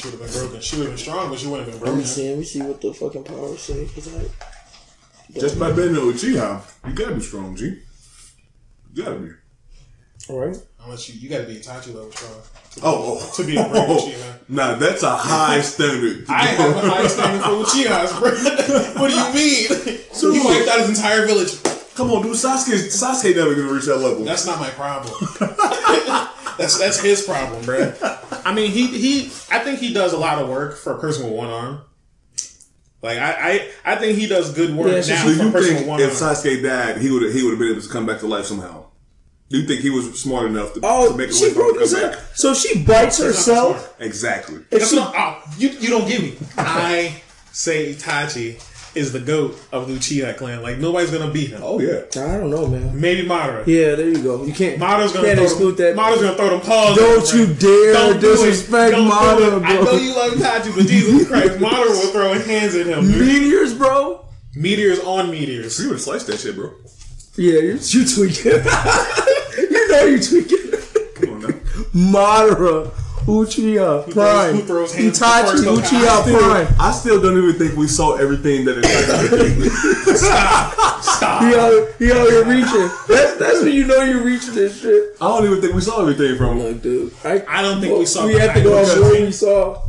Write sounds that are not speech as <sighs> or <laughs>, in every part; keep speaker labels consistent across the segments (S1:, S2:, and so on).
S1: She would have been broken. She would have been strong, but she wouldn't have been
S2: Let me
S1: broken.
S2: see. Let me see what the fucking powers say. Cause I,
S3: Just by being an Uchiha, you gotta be strong, G. You gotta be.
S2: all right.
S1: Unless you, you got to be Itachi level strong
S3: oh, oh, oh.
S1: to be a great <laughs> Uchiha.
S3: Nah, that's a high standard. <laughs>
S1: I have a high standard for Uchihas, bro. <laughs> what do you mean? So he wiped out his entire village.
S3: Come on, dude. Sasuke, Sasuke never gonna reach that level.
S1: That's not my problem. That's that's his problem, bro. I mean, he he. I think he does a lot of work for a person with one arm. Like I I, I think he does good work
S2: Yeah, so
S1: now
S3: Do
S1: for a
S3: you
S1: person
S3: think
S1: with one
S3: if
S1: arm.
S3: Sasuke died, he would he would have been able to come back to life somehow? Do you think he was smart enough to,
S2: Oh,
S3: to make a way
S2: she
S3: for him
S2: broke
S3: to come back?
S2: So she bites herself.
S3: Exactly.
S2: If she,
S1: not, oh, you you don't give me. I say Itachi is the goat of the Uchiha clan. Like nobody's gonna beat him.
S3: Oh yeah.
S2: I don't know, man.
S1: Maybe Madara.
S2: Yeah, there you go. You can't.
S1: Madara's gonna
S2: can't
S1: throw
S2: exclude
S1: them,
S2: that.
S1: Madara's gonna throw them paws.
S2: Don't
S1: at him,
S2: you dare
S1: Don't do
S2: disrespect
S1: Don't do
S2: Madara,
S1: it. I
S2: bro.
S1: know you love Itachi, but Jesus <laughs> Christ, Madara will throw hands at him. Dude.
S2: Meteors, bro.
S1: Meteors on meteors.
S3: You would have sliced that shit, bro.
S2: Yeah, you, you tweaking. <laughs> you know you're tweaking.
S3: Come on now.
S2: Madara, Uchiha, Prime,
S1: who throws hands
S2: Itachi,
S1: first? No
S2: Uchiha. Prime.
S3: I still don't even think we saw everything that it <laughs>
S1: Stop.
S2: He out, he out here reaching. That's that's when you know you're reaching this shit.
S3: I don't even think we saw everything from him.
S2: Look, dude. I,
S1: I don't think we saw.
S2: We have to go off what we saw.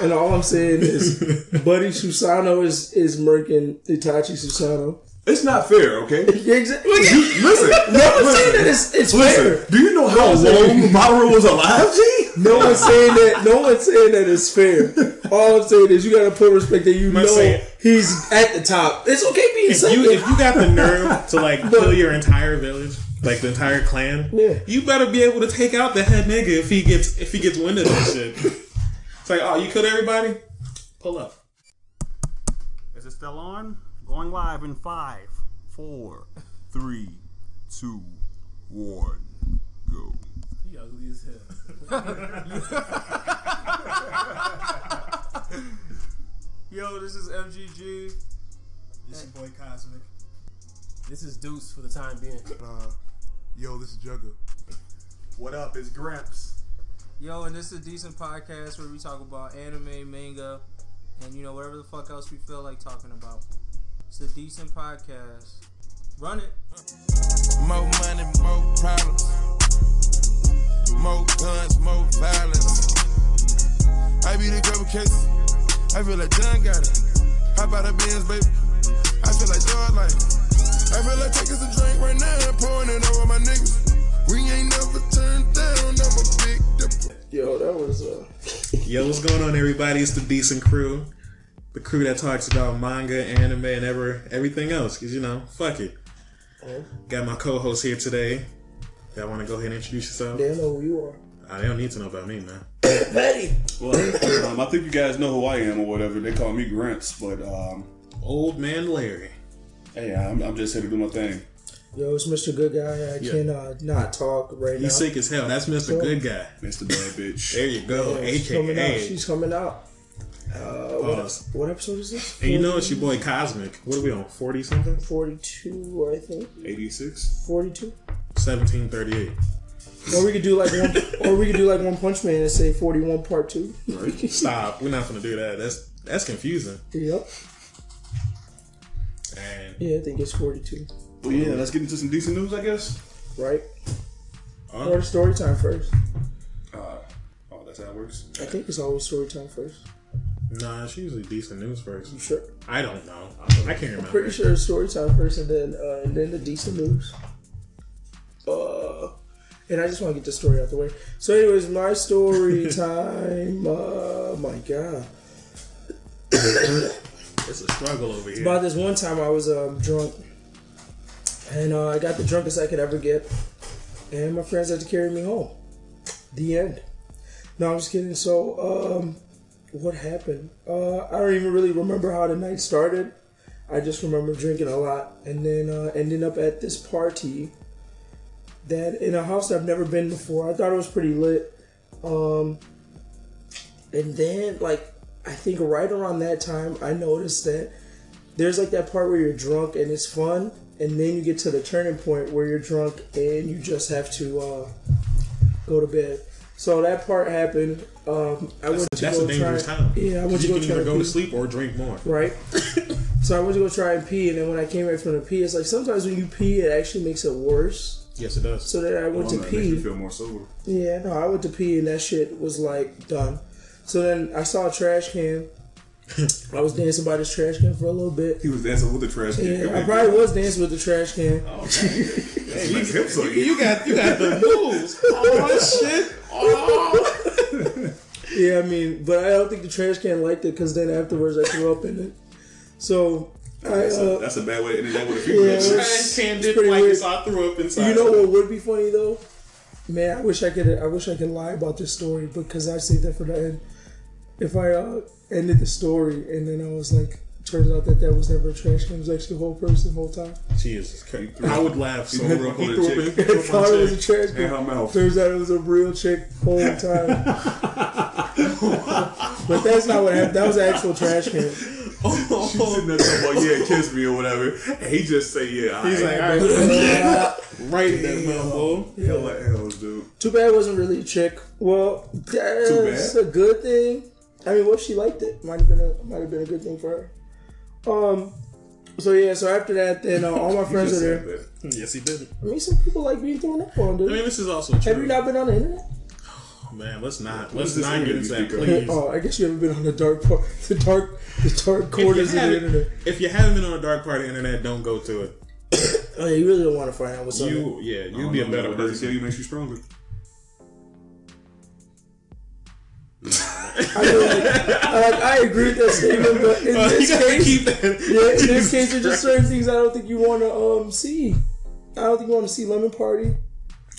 S2: And all I'm saying is, <laughs> Buddy Susano is is murking Itachi Susano.
S3: It's not fair, okay? <laughs>
S2: Yeah, exactly.
S3: Listen, <laughs>
S2: No one's saying that it's, it's fair.
S3: Do you know how long Maru was alive, G?
S2: No one's saying that. No one's saying that it's fair. All I'm saying is you got to put respect that you
S1: I'm
S2: know
S1: saying-
S2: he's at the top. It's okay being
S1: If
S2: second.
S1: you if you got the nerve <laughs> to like kill your entire village, like the entire clan,
S2: Yeah.
S1: you better be able to take out the head nigga if he gets if he gets wind of this shit. It's like, oh, you killed everybody. Pull up.
S4: Is it still on? Going live in five, four, three, two, one, go.
S5: He ugly as hell. <laughs>
S4: Yo, this is MGG.
S5: This is boy Cosmic. This is Deuce for the time being.
S6: Uh, yo, this is Jugga.
S3: What up? It's Gramps.
S7: Yo, and this is a decent podcast where we talk about anime, manga, and you know whatever the fuck else we feel like talking about. It's a decent podcast. Run it.
S8: More money, more problems. More guns, more violence. I be the couple cases. I feel like John got it. Hop out of Benz, baby. I feel like George like I feel like taking some drink right now and pouring it over my niggas. We ain't never turned down. I'm a big dipper.
S2: Yo, that was uh.
S1: Yo, what's going on, everybody? It's the decent crew, the crew that talks about manga, anime, and ever everything else. Cause you know, fuck it. Got my co-host here today. Y'all want to go ahead and introduce yourself?
S2: They know who you are.
S1: I don't need to know about me, man. <coughs>
S2: Betty.
S9: Well, um, I think you guys know who I am or whatever. They call me Gramps, but um,
S1: Old man Larry.
S9: hey, I'm, I'm just here to do my thing.
S2: Yo, it's Mr. Good Guy. I
S1: Yeah.
S2: can uh, not talk right now.
S1: He's sick as hell. That's Mr. Good Guy.
S9: Mr. Bad Bitch.
S1: There you go.
S2: Yeah, she's coming out.
S1: AKA.
S2: She's coming out. Uh, what,
S1: Pause.
S2: what episode is this?
S1: And you know it's your boy Cosmic. What are we on? 40 something?
S2: 42, I think.
S9: 86.
S2: 42.
S1: 1738.
S2: Or we could do like one, <laughs> or we could do like One Punch Man and say 41 Part Two.
S1: Stop. We're not gonna do that. That's that's confusing.
S2: Yep.
S1: And
S2: Yeah, I think it's 42.
S9: Well, yeah, let's get into some decent news, I guess.
S2: Right?
S1: uh,
S2: Or story time first.
S9: Uh, oh, that's how it works.
S2: I think it's always story time first.
S1: Nah, it's usually decent news first.
S2: You sure?
S1: I don't know. I can't remember.
S2: Pretty sure it's story time first, and then uh, and then the decent news. Uh, and I just want to get the story out the way. So, anyways, my story <laughs> time. Uh, my God.
S1: It's a struggle over here.
S2: About this one time, I was um, drunk, and uh, I got the drunkest I could ever get, and my friends had to carry me home. The end. No, I'm just kidding. So, um, what happened? Uh, I don't even really remember how the night started. I just remember drinking a lot, and then uh, ending up at this party that in a house I've never been before. I thought it was pretty lit. Um, and then like I think right around that time I noticed that there's like that part where you're drunk and it's fun, and then you get to the turning point where you're drunk and you just have to uh, go to bed. So that part happened. Um, I went to
S1: That's
S2: go
S1: a dangerous
S2: try,
S1: time.
S2: Yeah, I went to go try
S1: either
S2: to
S1: go to
S2: pee.
S1: sleep or drink more.
S2: Right. <laughs> so I went to go try and pee, and then when I came back from the pee, it's like sometimes when you pee, it actually makes it worse.
S1: Yes, it does.
S2: So then I went
S3: Oh,
S2: to
S3: man, makes you feel more sober.
S2: Yeah, no, I went to pee, and that shit was like done. So then I saw a trash can. I was dancing by this trash can for a little bit.
S3: He was dancing with the trash can.
S2: Yeah, I probably was dancing with the trash can.
S3: Hey, you, you.
S1: You got you got the moves. Oh shit. Oh.
S2: Yeah, I mean, but I don't think the trash can liked it because then afterwards I threw up in it. So I,
S3: That's, a,
S2: uh,
S3: that's a bad way to end that with a
S2: Yeah,
S3: few
S2: it
S3: minutes.
S2: was-
S1: Trash can
S2: It's
S1: did like
S2: weird.
S1: this. I threw up inside.
S2: you know what would be funny though? Man, I wish I could. I wish I could lie about this story because I saved that for the end. If I uh, ended the story and then I was like, turns out that that was never a trash can. It was actually a whole person the whole time.
S1: Jesus I would laugh so <laughs>
S3: He
S1: real.
S3: threw
S1: He threw up
S3: a <laughs>
S1: threw
S2: I thought it was a
S1: chick.
S2: trash
S3: In
S2: can.
S3: her mouth.
S2: Turns out it was a real chick whole time. <laughs> but that's not what happened. That was an actual trash can.
S3: She's sitting there talking about, yeah, kiss me or whatever. And he just say, yeah,
S1: He's
S3: all
S1: like,
S3: right.
S1: all right, right in that mouth, boy.
S3: Hella L's, dude.
S2: Too bad it wasn't really a chick. Well, that's a good thing. I mean, what if she liked it? Might have been a might have been a good thing for her. Um. So yeah. So after that, then uh, all my <laughs> friends
S3: Just
S2: are there.
S3: that.
S1: Yes, he did.
S2: I mean, some people like being thrown up on,
S1: I mean, this is also true.
S2: Have you not been on the internet? <sighs>
S1: Man, let's not. Let's not get into that,
S3: speak of?
S1: please.
S2: Oh, I guess you haven't been on the dark part, <laughs> the dark, the dark corners of the internet.
S1: if you haven't been on the dark part of the internet, don't go to it. <coughs>
S2: Oh yeah, you really don't want to find out what's on there.
S1: You, yeah, you'd be a
S3: know,
S1: better
S3: what does it
S1: person.
S3: you makes you stronger.
S2: I, mean, like, I, like, I agree with that statement, but in
S1: you
S2: this case,
S1: keep
S2: yeah, in this
S1: Jesus
S2: case, there's just certain things I don't think you want to um see. I don't think you want to see Lemon Party.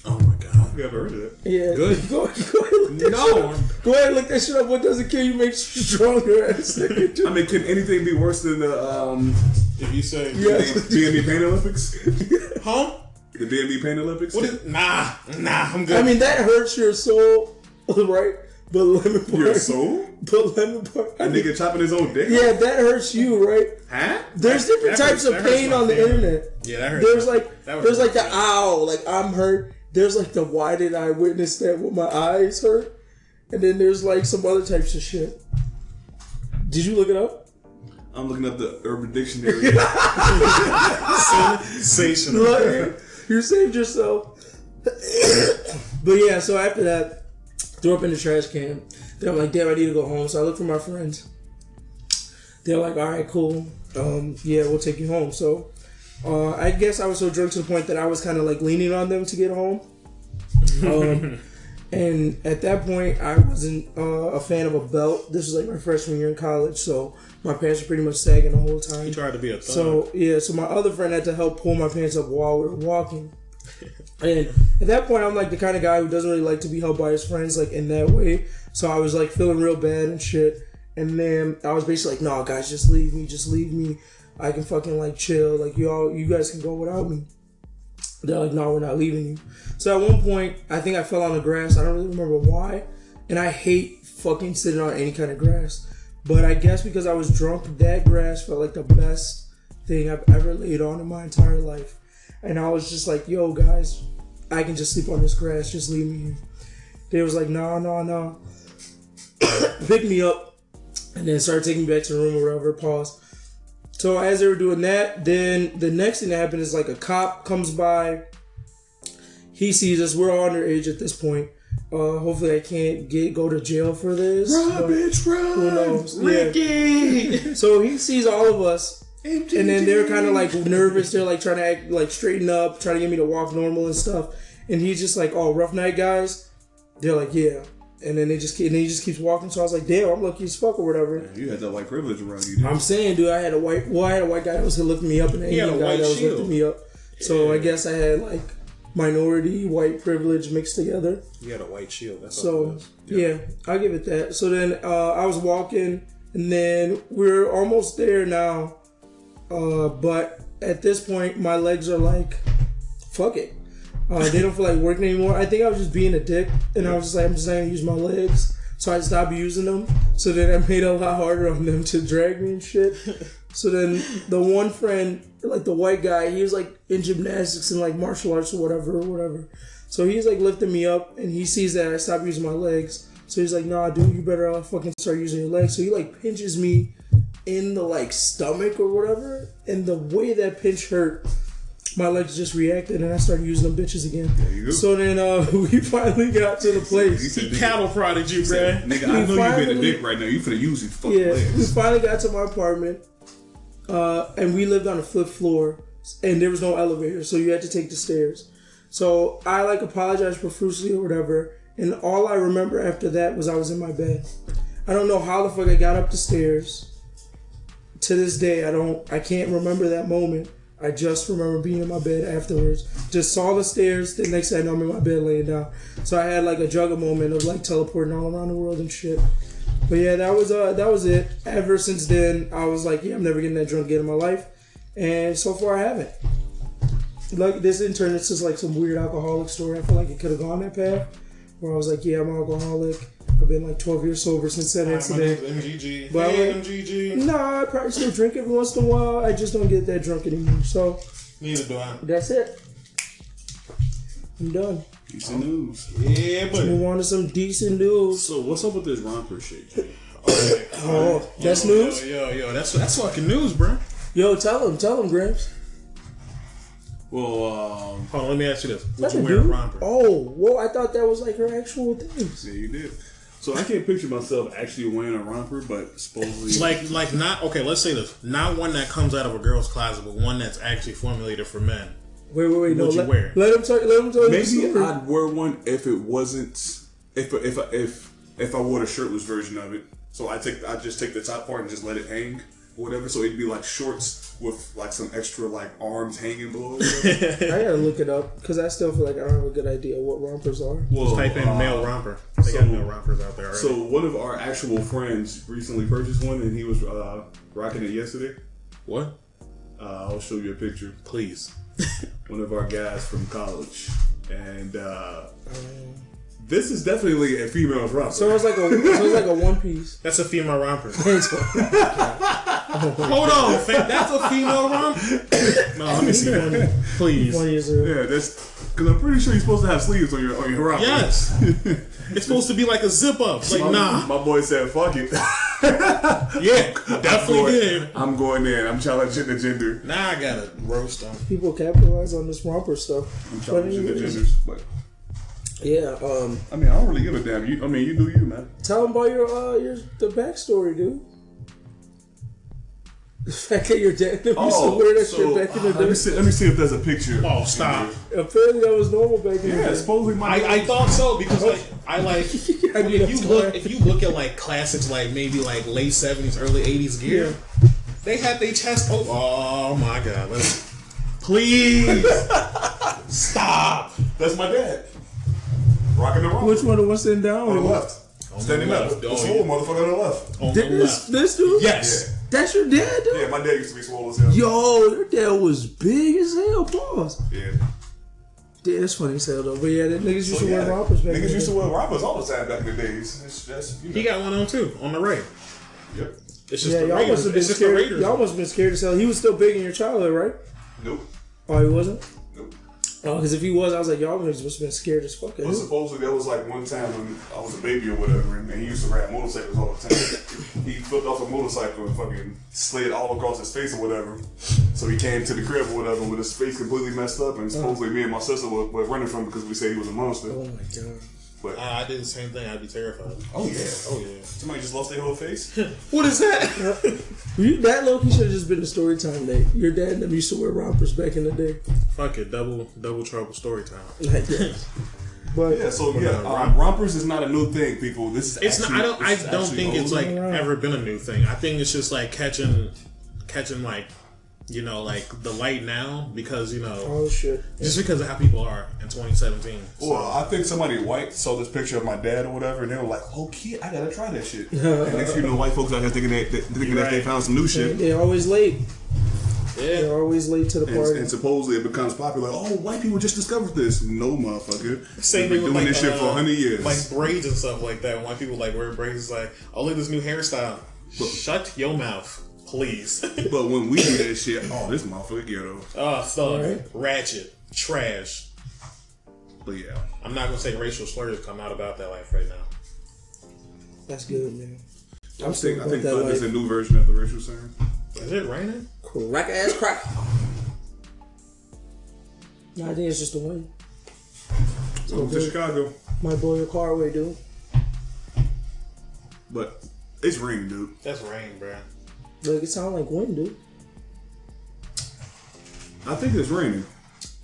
S1: Oh my god.
S3: You ever heard of that?
S2: Yeah,
S1: Good.
S2: Go, <laughs> go ahead, look that
S1: No.
S2: shit up. Go ahead, and look that shit up. What doesn't kill you makes you stronger. Ass. <laughs>
S3: I mean, can anything be worse than the um,
S1: If you say,
S2: Yeah.
S3: BME Pain Olympics? <laughs>
S1: huh?
S3: The BME Pain Olympics?
S1: What is? Nah, nah. I'm good.
S2: I mean, that hurts your soul, right? But lemon party,
S3: Your soul? <laughs>
S2: But lemon party.
S3: A nigga chopping his own dick?
S2: yeah, that hurts you, right?
S3: Huh?
S2: There's different
S1: that
S2: types
S1: hurts-
S2: of pain on the internet.
S1: yeah, that hurts.
S2: There's
S1: my-
S2: like
S1: that
S2: there's like the ow, like I'm hurt. There's like the why did I witness that with my eyes hurt? And then there's like some other types of shit. Did you look it up?
S3: I'm looking up the Urban Dictionary. <laughs>
S1: Sensational.
S2: You saved yourself. <coughs> but yeah, so after that, threw up in the trash can. Then I'm like, damn, I need to go home. So I look for my friends. They're like, all right, cool. Um, yeah, we'll take you home. So uh, I guess I was so drunk to the point that I was kind of like leaning on them to get home. <laughs> Um, and at that point, I wasn't uh, a fan of a belt. This was like my freshman year in college, so my pants were pretty much sagging the whole time.
S1: He tried to be a thug.
S2: So yeah, so my other friend had to help pull my pants up while we were walking. And at that point, I'm like the kind of guy who doesn't really like to be held by his friends like in that way. So I was like feeling real bad and shit. And then I was basically like, "No, guys, just leave me. Just leave me. I can fucking like chill. Like y'all, you guys can go without me." They're like, "No, we're not leaving you." So at one point, I think I fell on the grass. I don't really remember why. And I hate fucking sitting on any kind of grass. But I guess because I was drunk, that grass felt like the best thing I've ever laid on in my entire life. And I was just like, yo, guys, I can just sleep on this grass. Just leave me here. They was like, no, no, no. Pick me up and then started taking me back to the room or whatever. Pause. So as they were doing that, then the next thing that happened is like a cop comes by. He sees us. We're all underage at this point. Uh, hopefully, I can't get go to jail for this. but
S3: bitch, run!
S2: Who knows? Yeah.
S1: Ricky. <laughs>
S2: So he sees all of us, and then they're kind of like nervous. They're like trying to act like straighten up, trying to get me to walk normal and stuff. And he's just like, "Oh, rough night, guys." They're like, "Yeah." And then they just keep, and then he just keeps walking. So I was like, "Damn, I'm lucky as fuck or whatever."
S3: You had that white privilege around you, dude.
S2: I'm saying, dude, I had a white, well, I had a white guy that was lifting me up, and an
S1: He had a
S2: guy
S1: white
S2: that was
S1: shield.
S2: lifting me up. So I guess I had like minority white privilege mixed together.
S1: You had a white shield. That's
S2: So
S1: it
S2: yeah, I'll give it that. So then uh, I was walking, and then we're almost there now. Uh, but at this point, my legs are like, fuck it. Uh, they don't feel like working anymore. I think I was just being a dick, and I was just like, I'm just not gonna use my legs. So I stopped using them. So then I made it a lot harder on them to drag me and shit. <laughs> So then the one friend, like the white guy, he was like in gymnastics and like martial arts or whatever, or whatever. So he's like lifting me up, and he sees that I stopped using my legs. So he's like, "Nah, dude, you better uh, fucking start using your legs." So he like pinches me in the like stomach or whatever, and the way that pinch hurt, my legs just reacted, and I started using them bitches again.
S9: you go.
S2: So then uh, <laughs> we finally got to the place.
S9: He
S1: Cattle prodded you, bruh.
S9: Nigga, I know you been a dick right now. You finna use these fucking
S2: Yeah, we finally got to my apartment, uh, and we lived on a flip floor, and there was no elevator, so you had to take the stairs. So I like apologized profusely or whatever, and all I remember after that was I was in my bed. I don't know how the fuck I got up the stairs. To this day, I don't. I can't remember that moment. I just remember being in my bed afterwards. Just saw the stairs. The next thing I know, I'm in my bed laying down. So I had like a juggle moment of like teleporting all around the world and shit. But yeah, that was uh that was it. Ever since then, I was like, yeah, I'm never getting that drunk again in my life, and so far I haven't. Like this didn't turn into like some weird alcoholic story. I feel like it could have gone that path, where I was like, yeah, I'm an alcoholic. I've been like 12 years sober since that
S1: My
S2: incident.
S1: name's MGG.
S2: But
S1: hey,
S2: like-
S1: MGG.
S2: Nah, I probably still drink every once in a while. I just don't get that drunk anymore. So
S1: Neither do I.
S2: that's it. I'm done.
S10: Decent news.
S1: Yeah, but
S2: Move on to some decent news.
S10: So what's up with this romper shit? Jay?
S2: Oh, that's
S1: yo,
S2: news.
S1: Yo, yo, yo, that's that's fucking news, bro.
S2: Yo, tell him, tell him, Gramps.
S10: Well, um,
S1: Hold on, let me ask you this: Would you
S2: a
S1: wear a romper?
S2: Oh, whoa! I thought that was like her actual thing.
S10: yeah, you did. So I can't picture myself actually wearing a romper, but supposedly <laughs>
S1: Like, like not okay. Let's say this: not one that comes out of a girl's closet, but one that's actually formulated for men.
S2: Wait, wait, wait! No,
S1: What you
S2: let,
S1: wear?
S2: let him tell. Let him tell you
S9: Maybe
S2: story.
S9: I'd wear one if it wasn't if if if if I wore the shirtless version of it. So I take I just take the top part and just let it hang, or whatever. So it'd be like shorts with like some extra like arms hanging below. or. <laughs>
S2: I gotta look it up because I still feel like I don't have a good idea what rompers are.
S9: well,
S1: Type in
S9: uh,
S1: male romper. They got
S9: so-
S1: male rompers out there already.
S9: So one of our actual friends recently purchased one, and he was uh, rocking it yesterday.
S1: what?
S9: Uh, I'll show you a picture.
S1: Please.
S9: One of our guys from college, and uh, this is definitely a female romper.
S2: So it's like a so it's like a one piece. <laughs>
S1: That's a female romper. <laughs> Hold on. That's a female romper. <coughs> no, let me see one, please.
S2: One years old.
S9: yeah, that's because I'm pretty sure you're supposed to have sleeves on your on your romper.
S1: Yes. <laughs> It's supposed to be like a zip up. Like
S9: My,
S1: nah.
S9: my boy said, "Fuck it."
S1: Yeah, definitely
S9: going,
S1: did.
S9: I'm going in. I'm challenging the gender.
S1: Now I gotta roast them.
S2: People capitalize on this romper stuff.
S9: I'm challenging the genders. But
S2: yeah. Um.
S9: I mean, I don't really give a damn. You, I mean, you do you, man.
S2: Tell them about your uh your the backstory, dude. The fact that your dad <laughs> used to wear that shit back in the
S9: Oh, let me see. Let me see if there's a picture.
S1: Oh, stop.
S2: Apparently that was normal back in the
S9: Yeah,
S2: day.
S9: supposedly my.
S1: I, I thought so because like <laughs> I like
S2: I knew
S1: if
S2: that's
S1: you look if you look at like classics like maybe like late seventies, early eighties gear, they had their chest oh, oh my god. Let's please <laughs> stop.
S9: That's my dad. Rocking the romper.
S2: Which one of us sitting down?
S9: On the left. Standing
S1: the
S9: up.
S1: left. Oh, the
S9: swole motherfucker on the left.
S1: On the
S2: This
S1: left.
S2: this dude?
S1: Yes.
S2: That's your dad, dude?
S9: Yeah, my dad used to be swole as hell.
S2: Yo, your dad was big as hell. Pause.
S9: Yeah.
S2: Yeah, that's funny as hell though. But yeah, that niggas used
S9: So,
S2: to
S9: yeah,
S2: wear rompers back in
S9: Niggas used to wear rompers all the time back in the days. It's just, you know.
S1: He got one on too, on the right.
S9: Yep.
S1: It's just
S2: Yeah,
S1: the
S2: y'all
S1: Raiders.
S2: must have been
S1: It's just the
S2: scared.
S1: Raiders.
S2: Y'all must have been scared as hell. He was still big in your childhood, right?
S9: Nope.
S2: Oh, he wasn't. Oh, because if he was, I was like, y'all must have been scared as fuck.
S9: But supposedly there was like one time when I was a baby or whatever, and he used to ride motorcycles all the time. he flipped off a motorcycle and fucking slid all across his face or whatever. So he came to the crib or whatever with his face completely messed up, and supposedly uh. me and my sister were, were running from him because we said he was a monster.
S2: Oh my god.
S9: But
S1: Uh, I did the same thing. I'd be terrified.
S9: oh yeah,
S1: Oh yeah.
S9: somebody just lost their whole face. <laughs>
S1: What is that? <laughs>
S2: You, that Loki should have just been a story time day. Your dad and them used to wear rompers back in the day.
S1: Fuck it, double double trouble story time. <laughs>
S2: Like, yeah. But
S9: yeah, so yeah,
S1: uh,
S9: rompers is not a new thing, people. This is
S1: It's not. I don't. I don't think it's
S9: old.
S1: like ever been a new thing. I think it's just like catching, catching like, you know, like the light now because you know
S2: oh shit.
S1: just because of how people are in 2017. So,
S9: Well, I think somebody white saw this picture of my dad or whatever, and they were like, "Oh, kid, I gotta try that shit." <laughs> and next thing you know, white folks out here thinking that, that thinking that they found some new shit.
S2: They're always late.
S1: yeah.
S2: They're always late to the party.
S9: and supposedly it becomes popular. Oh, white people just discovered this. No, motherfucker.
S1: Same
S9: They've
S1: thing
S9: been
S1: with
S9: doing
S1: like,
S9: this shit for
S1: uh,
S9: hundred years.
S1: like braids and stuff like that. White people like wear braids, it's like, oh look at this new hairstyle. Shut your mouth, please. <laughs>
S9: but when we do that shit, oh, this motherfucker ghetto.
S1: oh, thug,
S2: Right.
S1: ratchet, trash.
S11: But yeah,
S1: I'm not gonna say racial slurs come out about that life right now.
S2: That's good, man.
S9: I
S2: I'm still
S9: think I think
S2: that
S9: Thug is a new version of the racial slur.
S1: Is it raining?
S2: Crack ass crack. Nah, I think it's just the wind.
S9: Welcome to Chicago,
S2: My boy your car away, dude.
S9: but it's raining, dude.
S1: That's rain, bruh.
S2: Look, it sound like wind, dude.
S9: I think it's raining.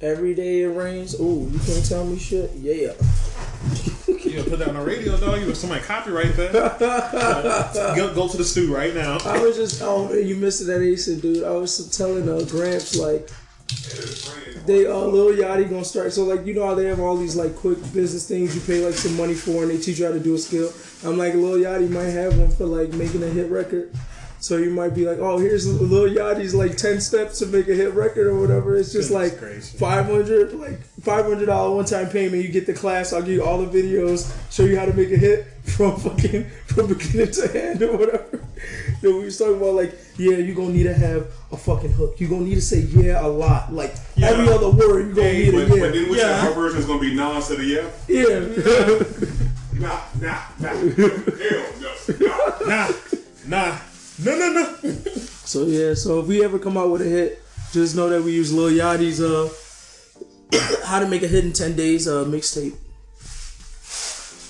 S2: Every day it rains. Oh, you can't tell me shit. Yeah.
S1: You gonna put that on the radio, dog? You somebody copyright that? <laughs> go, go to the stew right now.
S2: I was just oh man, you missed it at Ace, dude. I was telling uh, Gramps like they uh Lil Yachty gonna start. So like you know how they have all these like quick business things you pay like some money for, and they teach you how to do a skill. I'm like Lil Yachty might have one for like making a hit record. So you might be like, oh, here's Lil Yachty's like ten steps to make a hit record or whatever. It's just
S1: Goodness
S2: like
S1: gracious.
S2: five hundred, like five hundred dollar one time payment. You get the class. I'll give you all the videos, show you how to make a hit from fucking from beginning to end or whatever. Yo, we was talking about like, yeah, you gonna need to have a fucking hook. You gonna need to say yeah a lot, like every other word. You gonna
S9: Hey,
S2: need
S9: but,
S2: a yeah.
S9: but then which
S1: Yeah.
S9: her version is gonna be non instead of yeah?
S2: yeah. <laughs>
S9: Nah, nah, nah. Hell no. Nah.
S1: Nah, nah, no, no, no. <laughs>
S2: So yeah, so if we ever come out with a hit, just know that we use Lil Yachty's uh <coughs> how to make a hit in ten days uh mixtape.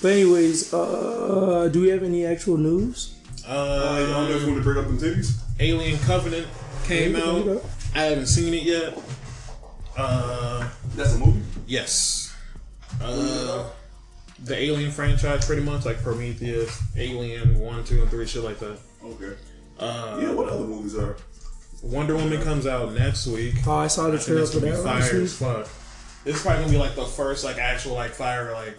S2: But anyways, uh do we have any actual news?
S9: Uh, y'all
S1: Uh,
S9: just want to bring up them titties?
S1: Alien Covenant came
S2: There you go.
S1: out. I haven't seen it yet. Uh,
S9: That's a movie.
S1: yes. Uh, the Alien franchise, pretty much like Prometheus, Alien One, Two, and Three, shit like that.
S9: Okay.
S1: Uh,
S9: Yeah, what other movies are?
S1: Wonder Woman comes out next week.
S2: Oh, I saw the trailer
S1: that's
S2: for
S1: gonna be
S2: that last
S1: fire
S2: week.
S1: as fuck. This is probably gonna be like the first like actual like fire like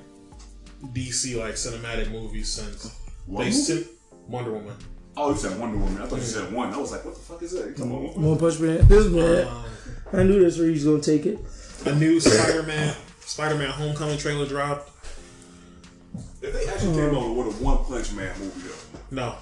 S1: DC like cinematic movie since
S9: What
S1: they
S9: movie?
S1: sent Wonder Woman.
S9: Oh, you said Wonder Woman. I thought you said one. I was like, what the fuck is that? You talking about one?
S2: One Punch Man. This man.
S1: Um,
S2: I knew that's where he's gonna take it.
S1: a new Spider-Man Spider-Man Homecoming trailer dropped.
S9: If they actually came out with a One Punch Man movie, though.
S1: No,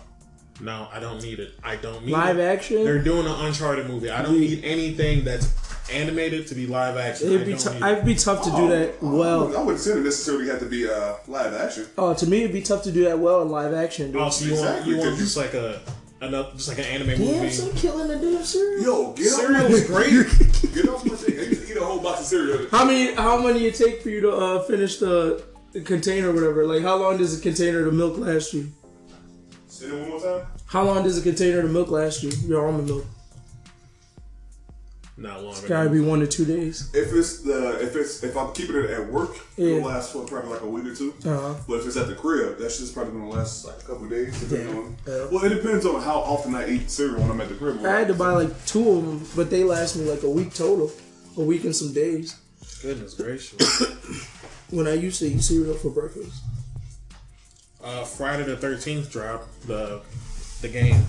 S1: no, I don't need it. I don't need
S2: Live
S1: it.
S2: action?
S1: They're doing an Uncharted movie. I don't need anything that's animated to be live action.
S2: It'd be
S1: don't
S2: t-
S1: need
S2: I'd be tough to do that
S9: Oh, I
S2: well.
S9: I wouldn't say it necessarily have to be uh, live action.
S2: Oh, to me it'd be tough to do that well in live action, dude.
S1: Oh, so you want you want just like a another just like an anime
S2: Damn,
S1: movie?
S2: some killing the damn cereal.
S9: Yo, get
S1: Cereal
S9: off
S1: was great. <laughs>
S9: Get off my thing. I used to eat a whole box of cereal.
S2: How many how many it take for you to uh, finish the, the container or whatever? Like how long does a container of milk last you?
S9: Say that one more time.
S2: How long does a container of milk last you? Your almond milk.
S1: Not long.
S2: It's gotta be one to two days.
S9: If it's the if it's if I'm keeping it at work,
S2: Yeah.
S9: it'll last for probably like a week or two.
S2: Uh-huh.
S9: But if it's at the crib, that shit's probably gonna last like a couple of days. Depending on,
S2: Yeah.
S9: well, it depends on how often I eat cereal when I'm at the crib.
S2: I had to buy like two of them, but they last me like a week total, a week and some days.
S1: Goodness gracious. <coughs>
S2: When I used to eat cereal for breakfast.
S1: Uh, Friday the Thirteenth drop the the game.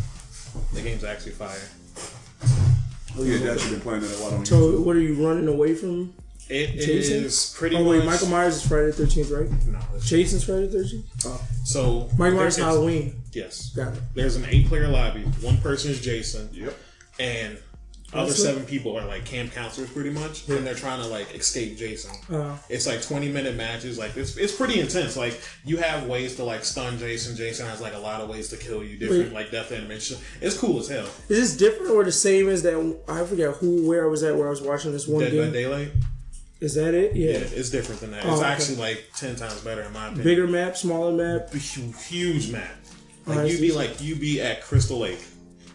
S1: The game's actually fire.
S9: Oh yeah, that's been playing that a lot on
S2: So
S9: YouTube.
S2: what are you running away from?
S1: It
S2: Jason?
S1: is pretty
S2: Oh wait,
S1: much.
S2: Michael Myers is Friday the Thirteenth, right?
S1: No, it's-
S2: Jason's Friday the Thirteenth.
S1: Oh, so
S2: Michael Myers
S1: there's-
S2: Halloween.
S1: Yes.
S2: Got it.
S1: There's an eight-player lobby. One person is Jason,
S9: Yep.
S1: and other
S2: That's
S1: seven people are like camp counselors, pretty much, and they're trying to like escape Jason.
S2: Uh,
S1: It's like 20 minute matches. Like it's it's pretty intense. Like you have ways to like stun Jason. Jason has like a lot of ways to kill you. Different like death animation. It's cool as hell.
S2: is this different or the same as that? I forget who, where I was at, where I was watching this one
S1: Dead by
S2: game.
S1: Daylight.
S2: Is that it? Yeah.
S1: Yeah, it's different than that.
S2: Oh,
S1: It's
S2: okay.
S1: actually like 10 times better in my opinion.
S2: Bigger map, smaller map.
S1: Huge map. Like
S2: Alright,
S1: you
S2: so
S1: be like you'd be at Crystal Lake.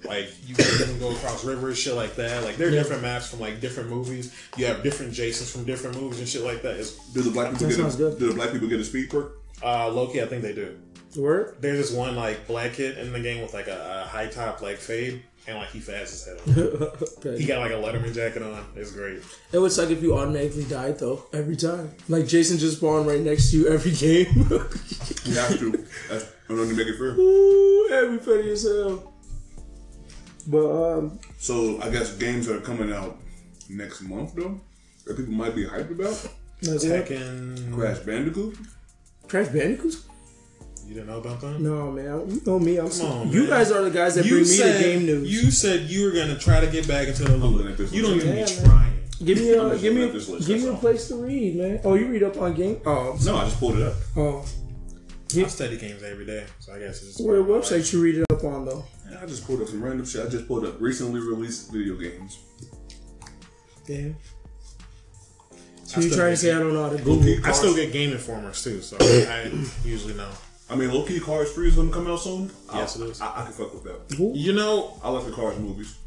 S1: Like you can go across rivers, shit like that. Like there are different maps from like different movies. You have different Jasons from different movies and shit like that. It's
S9: Do the black people
S2: That
S9: get a,
S2: good.
S9: do the black people get a speed perk?
S1: uh Loki, I think they do.
S2: Word.
S1: There's this one like black kid in the game with like a, a high top like fade and like he fast as hell. <laughs> He got like a Letterman jacket on. It's great.
S2: It would suck if you automatically died though every time. Like Jason just spawned right next to you every game. <laughs>
S9: You have to. That's in order to make it fair.
S2: Ooh, every funny as hell. But um,
S9: So I guess games are coming out next month though. That people might be hyped about.
S1: Tekken.
S9: Crash Bandicoot.
S2: Crash Bandicoot.
S1: You didn't know about that?
S2: No man, you know me. I'm.
S1: Come on,
S2: you
S1: man.
S2: guys are the guys that bring me the game news.
S1: You said you were gonna try to get back into the
S9: looking
S1: loop.
S9: at this
S1: You don't even
S2: Yeah,
S1: be
S2: man.
S1: trying.
S2: Give me a
S9: I'm just
S2: give me a,
S9: list,
S2: give me a place to read, man. Oh, you read up on game? Oh,
S9: No, I just pulled it up.
S2: oh.
S1: I study games every day, so I guess it's just
S2: What website you read it up on though?
S9: I just pulled up some random shit. I just pulled up recently released video games.
S2: Damn. So
S1: I
S2: you
S1: still
S2: trying to
S1: get-
S2: say I don't know how to Google?
S1: I still get Game Informers too, so <coughs> I usually know.
S9: I mean, low key, Cars Three is gonna come out soon.
S1: Yes,
S9: I,
S1: it is.
S9: I, I can fuck with that.
S1: You know,
S9: I like the Cars movies.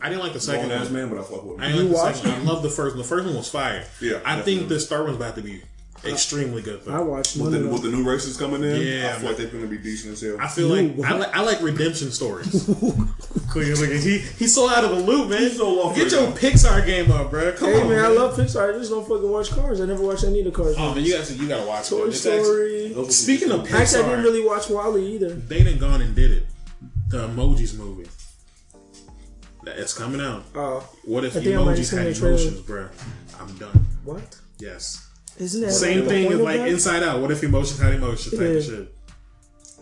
S1: I didn't like the second
S9: Second ass
S1: one.
S9: man, but I fuck with
S1: I didn't
S2: You
S1: like the
S2: watched
S1: second one. I love the first one. The first one was fire.
S9: Yeah,
S1: I
S9: definitely.
S1: think this third one's about to be extremely good.
S2: I
S1: Though.
S2: watched
S9: With the,
S2: of
S9: with the new races coming in,
S1: Yeah,
S9: I feel like they're gonna be decent as hell.
S1: I feel like I, like I like redemption stories. <laughs> Clearly, he he's so out of the loop, man.
S9: He's so long
S1: Get
S9: for
S1: your
S9: it,
S1: Pixar game up, bro. Come
S2: Hey
S1: on,
S2: man, I love Pixar. I just don't fucking watch cars. I never watched any of the cars.
S1: Oh man, you guys, you gotta watch
S2: Toy
S1: it. It's actually-
S2: Story.
S1: Speaking of
S9: Pixar,
S2: Actually, I didn't really watch WALL-E either.
S1: they didn't gone and did it. The Emojis movie. That- It's coming out.
S2: Oh,
S1: What if
S2: I think I might have
S1: emojis had emotions, bro? I'm done.
S2: what?
S1: Yes.
S2: Isn't that
S1: Same
S2: like
S1: thing
S2: point
S1: as like? Inside Out. What if emotions had emotions? Type
S2: Yeah.
S1: of shit.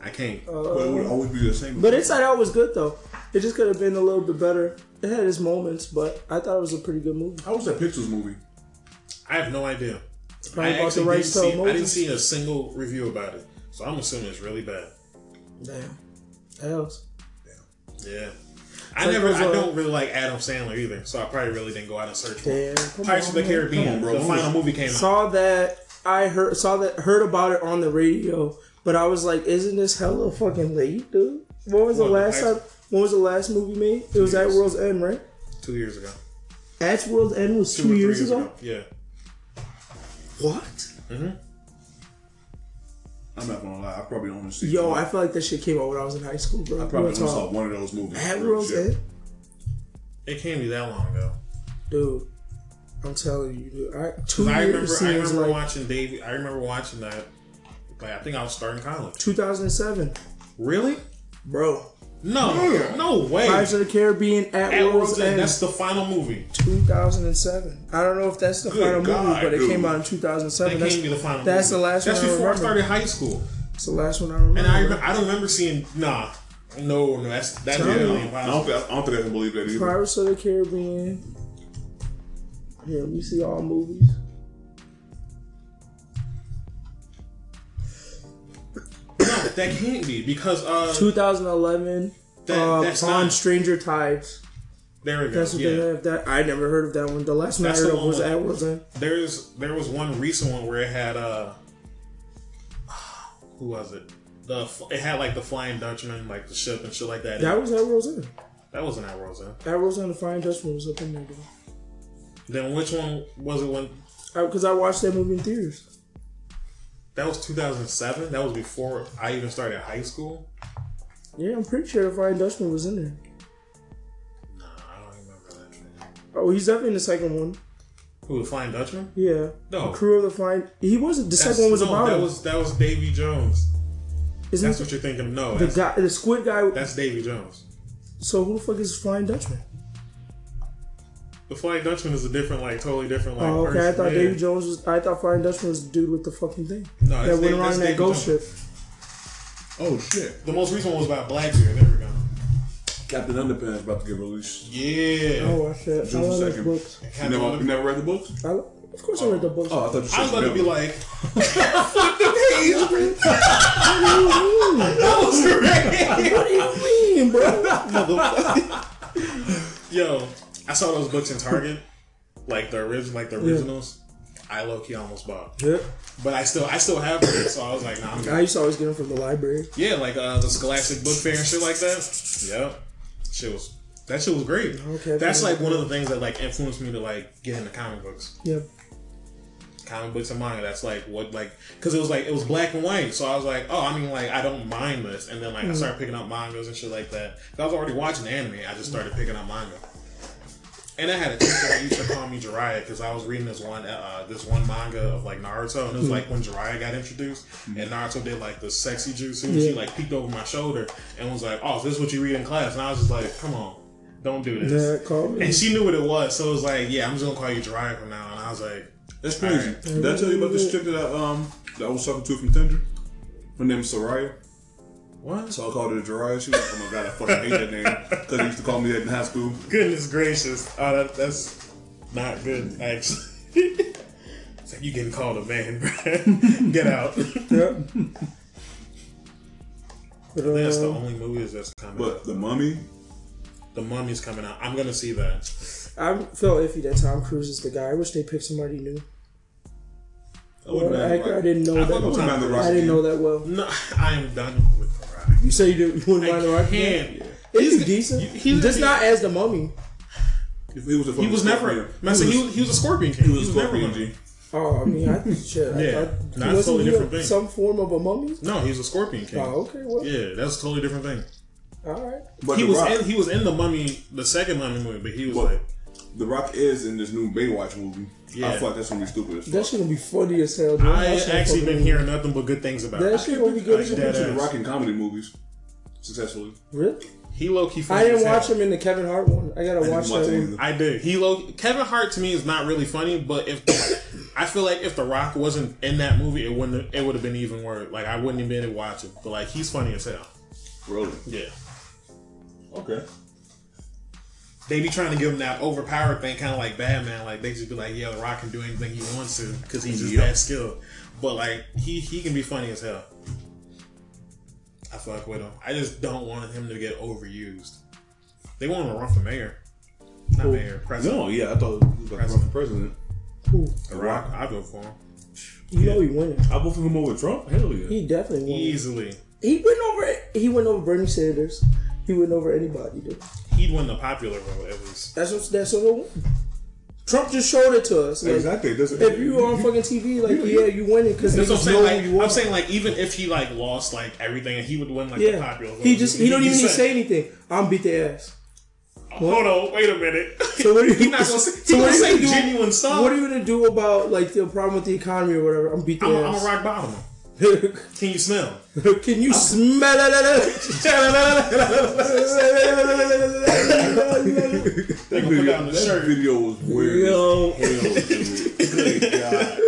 S1: I can't.
S9: but it would uh, always be the same.
S2: But Inside Out was good though. It just could have been a little bit better. It had its moments, but I thought it was a pretty good movie.
S9: How was that Pixels movie?
S1: I have no idea.
S2: Probably
S1: I
S2: about the right
S1: didn't see, I didn't see a single review about it, so I'm assuming it's really bad.
S2: Damn. Else.
S1: Yeah. I
S2: like
S1: never. I
S2: uh,
S1: don't really like Adam Sandler either, so I probably really didn't go out and search for. it.
S2: Damn. Come
S1: Pirates
S2: on,
S1: of the. Caribbean.
S9: On, bro.
S1: The final movie came out.
S2: Saw that. I heard saw that heard about it on the radio, but I was like, "Isn't this hella fucking late, dude?" When was the
S1: What, the
S2: last time? When was the last movie made? It was at. World's End, right?
S1: Two years ago.
S2: At World's End was two,
S1: or three
S2: years ago.
S1: Yeah.
S2: What?
S9: I'm not gonna lie. I probably only see.
S2: Yo, I feel like that shit came out when I was in high school, bro.
S9: I probably only saw one of those movies.
S2: At
S9: Real
S2: World's
S9: shit.
S2: End,
S1: It can't be that long ago.
S2: dude. I'm telling you, dude. I, two
S1: 'Cause I remember.
S2: years
S1: I remember
S2: like
S1: watching Davy. I remember watching that. Like I think I was starting college.
S2: 2007,
S1: Really?
S2: bro.
S1: No. No way.
S2: Pirates of the Caribbean at,
S1: At
S2: World's,
S1: World's End.
S2: End.
S1: That's the final movie.
S2: 2007. I don't know if that's the
S9: Good
S2: final
S9: God,
S2: movie, but it
S9: dude.
S2: came out in
S1: That
S2: 2007.
S1: can't
S2: That's,
S1: be the final.
S2: that's
S1: movie.
S2: the last
S1: That's
S2: one I
S1: before I
S2: remember.
S1: started high school.
S2: that's the last one I remember.
S1: And I remember, I don't remember seeing nah. No, no, that's that's
S2: Tell
S1: really
S2: me.
S9: I don't, think, I don't think I can believe that either.
S2: Pirates of the Caribbean. Here, let me see all movies.
S1: That can't be because uh
S2: 2011.
S1: That-
S2: uh,
S1: that's not-
S2: Stranger Tides.
S1: there we go.
S2: That's what they have. That I never heard of that one. The last one
S1: That's
S2: I heard of was
S1: with-
S2: at World's
S1: There's there was one recent one where it had uh <sighs> who was it? The it had like the Flying Dutchman, like the ship and shit like that.
S2: That was at End.
S1: that wasn't at World's End.
S2: At World's End, the Flying Dutchman was up in there,
S1: Then which one was it when
S2: Because I watched that movie in theaters.
S1: That was 2007? That was before I even started high school.
S2: Yeah, I'm pretty sure the Flying Dutchman was in there.
S1: Nah, I don't remember that. shit.
S2: Oh, he's definitely in the second one.
S1: Who the Flying Dutchman?
S2: Yeah.
S1: No.
S2: The crew of the Flying. He wasn't. The
S1: That's-
S2: second one was
S1: no,
S2: about
S1: that
S2: him.
S1: was that was Davy Jones.
S2: Isn't
S1: That's what you're thinking. No,
S2: the guy, the squid guy?
S1: that's Davy Jones.
S2: So who the fuck is Flying Dutchman?
S1: The Flying Dutchman is a different, like totally different, like.
S2: oh, okay. I thought
S1: Yeah.
S2: Davy Jones was. I thought Flying Dutchman was the dude with the fucking thing
S1: No,
S2: that went
S1: Dave-
S2: around in that ghost
S1: Jones.
S2: ship.
S9: Oh shit!
S1: The most recent one was about Blackbeard. There we go.
S9: Captain Underpants about to get released.
S1: Yeah.
S2: Oh, I shit. I
S9: June
S2: love those
S9: second.
S2: books.
S9: You never, you never read the books?
S2: I, of course, I read the books.
S9: Oh, I thought you said
S1: I was about to be <laughs> <laughs>
S9: you
S1: like, <laughs>
S2: what do you mean, bro?
S1: yo, I saw those books in Target, like the original, like the originals. I low key almost bought,
S2: yeah.
S1: but I still, I still have them. So I was like, nah, I'm good.
S2: I used to always get them from the library.
S1: Yeah, like uh, the Scholastic Book Fair and shit like that. Yep, shit was that shit was great.
S2: Okay,
S1: That's like one of the things that like influenced me to like get into comic books.
S2: Yeah.
S1: comic books and manga. That's like what like because it was like it was black and white. So I was like, oh, I mean, like I don't mind this. And then like I started picking up mangas and shit like that. I was already watching anime. I just started picking up manga. And I had a teacher that used to call me Jiraiya because I was reading this one uh, this one manga of like Naruto, and it was like when Jiraiya got introduced, and Naruto did like the sexy jutsu. and She like peeked over my shoulder and was like, "Oh, this is what you read in class," and I was just like, "Come on, don't do this."
S2: Yeah, call me.
S1: And she knew what it was, so it was like, "Yeah, I'm just gonna call you Jiraiya from now." And I was like,
S9: That's crazy.
S1: Alright.
S9: Did I tell you about this chick that I, um that I was talking to from Tinder? Her name's Soraya.
S1: "What?"
S9: So I called her Jiraiya. She was like, oh my god, I fucking hate that name. Because they used to call me that in high school.
S1: Goodness gracious! Oh, that, that's not good actually. <laughs> it's like you getting called a man, bruh. <laughs> Get out.
S2: Yep. But, uh,
S1: That's the only movies that's coming. Out.
S3: But the mummy,
S1: the Mummy's coming out. I'm gonna see that.
S2: I felt iffy that Tom Cruise is the guy. I wish they picked somebody new.
S3: I
S2: Well, I,
S3: the
S2: I didn't know
S1: I
S2: that.
S1: fuck with Tom
S3: mind the
S1: Cruise.
S3: Rock.
S2: I didn't know that well.
S1: No, I am done with the Rock.
S2: You say you, do, you wouldn't mind the Rock?
S1: can't.
S2: He's decent.
S1: he's-
S2: just not as the mummy.
S3: If he was a
S1: He was never.
S3: Scorpion,
S1: Man, so he, was, he was a Scorpion King.
S3: he was a
S1: never
S3: Scorpion
S1: gonna-
S2: Oh, I mean, I shit. I <laughs>
S1: Yeah,
S2: thought,
S1: nah, it's
S2: wasn't
S1: totally
S2: he
S1: different thing.
S2: Some form of a mummy.
S1: No, he's a Scorpion King.
S2: Oh, okay. Well,
S1: Yeah, that's a totally different thing.
S2: all right.
S3: But
S1: he was
S3: Rock,
S1: in. He was in the Mummy, the second Mummy movie, but he was
S3: But-
S1: like,
S3: the Rock is in this new Baywatch movie.
S1: Yeah.
S3: I feel like that's gonna be stupid as fuck.
S2: That shit gonna be funny as hell. Dude.
S1: I
S2: That
S1: actually
S2: fucking-
S1: been hearing nothing but good things about.
S2: That
S1: it.
S2: shit gonna be good
S1: Like,
S2: as
S1: dead
S2: hell.
S3: the. Rock in comedy movies successfully.
S2: Really?
S1: He low key. Funny.
S2: I didn't watch him in the Kevin Hart one. I gotta
S3: I
S2: watch that one.
S1: I did. He low. Kevin Hart to me is not really funny, but if <coughs> I feel like if The Rock wasn't in that movie, it wouldn't. It would have been even worse. Like I wouldn't have been able to watch it. But like he's funny as hell.
S3: Really?
S1: Yeah.
S3: Okay.
S1: They be trying to give him that overpowered thing, kind of like Batman. Like they just be like, "Yeah, The Rock can do anything he wants to because he's just
S3: Yep.
S1: that skilled." But like he he can be funny as hell. I fuck with him. I just don't want him to get overused. They want him to run for mayor, not
S2: Who?
S1: mayor, president.
S3: No, yeah, I thought he was like
S1: President.
S3: the president.
S2: Who?
S1: Rock, I vote for him
S2: You know he won.
S3: I vote for him over Trump. Hell yeah.
S2: He definitely won.
S1: easily.
S2: He went over. He went over Bernie Sanders. He went over anybody, dude.
S1: He'd win the popular vote at least.
S2: That's what. That's what. it won. Trump just showed it to us. Like,
S3: exactly. That's
S2: If you were on fucking TV, like yeah, you win it because
S1: That's what I'm saying.
S2: know
S1: Like,
S2: who you are.
S1: I'm saying, like, even if he like lost like everything, he would win like the popular vote.
S2: he just he don't even need to say anything. I'm beat the ass.
S1: Hold on, wait a minute.
S2: So what are you? <laughs>
S1: He not gonna say,
S2: so what
S1: gonna
S2: are you
S1: say
S2: gonna do-
S1: genuine stuff.
S2: What are you gonna do about like the problem with the economy or whatever? I'm beat
S1: I'm,
S2: their
S1: a- I'm a rock bottom. <laughs> Can you smell?
S2: Can you smell it?
S1: They gonna put that on the
S3: that
S1: shirt.
S3: video was weird.
S2: Yo.
S3: hell, dude. Good God.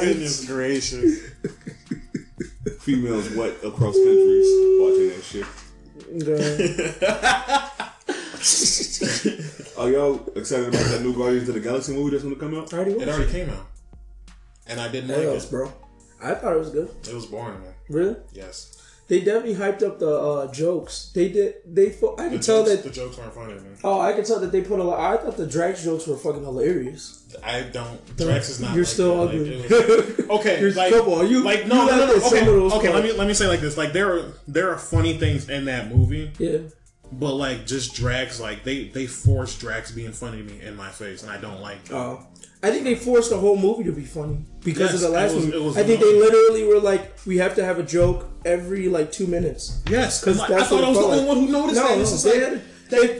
S1: Goodness gracious.
S3: Females wet across countries watching that shit. Are y'all excited about that new Guardians of the Galaxy movie that's gonna come out?
S2: I already
S1: It
S2: watched
S1: already came out, and I didn't
S2: What
S1: like
S2: else,
S1: it.
S2: bro? I thought it was good.
S1: It was boring, man.
S2: Really?
S1: Yes.
S2: They definitely hyped up the uh, jokes. They did. They. fo- I could tell that.
S1: the jokes weren't funny, man.
S2: Oh, I could tell that they put a lot. I thought the Drax jokes were fucking hilarious.
S1: I don't. Drax is not.
S2: You're
S1: like
S2: still
S1: that. Like,
S2: ugly.
S1: was- <laughs> okay,
S2: You're-
S1: like,
S2: come on, you-
S1: like
S2: you
S1: no, no, no, no.
S2: some
S1: Okay, okay. Let me let me say like this. Like there are there are funny things in that movie,
S2: Yeah.
S1: but like just Drax, like they they force Drax being funny to me in my face, and I don't like. That.
S2: Oh. I think they forced the whole movie to be funny because
S1: Yes,
S2: of the last
S1: was- was
S2: I think they literally were like, we have to have a joke every like two minutes.
S1: yes,
S2: Because
S1: like, I thought I was the only one who noticed
S2: no,
S1: that.
S2: No, they
S1: like,
S2: had,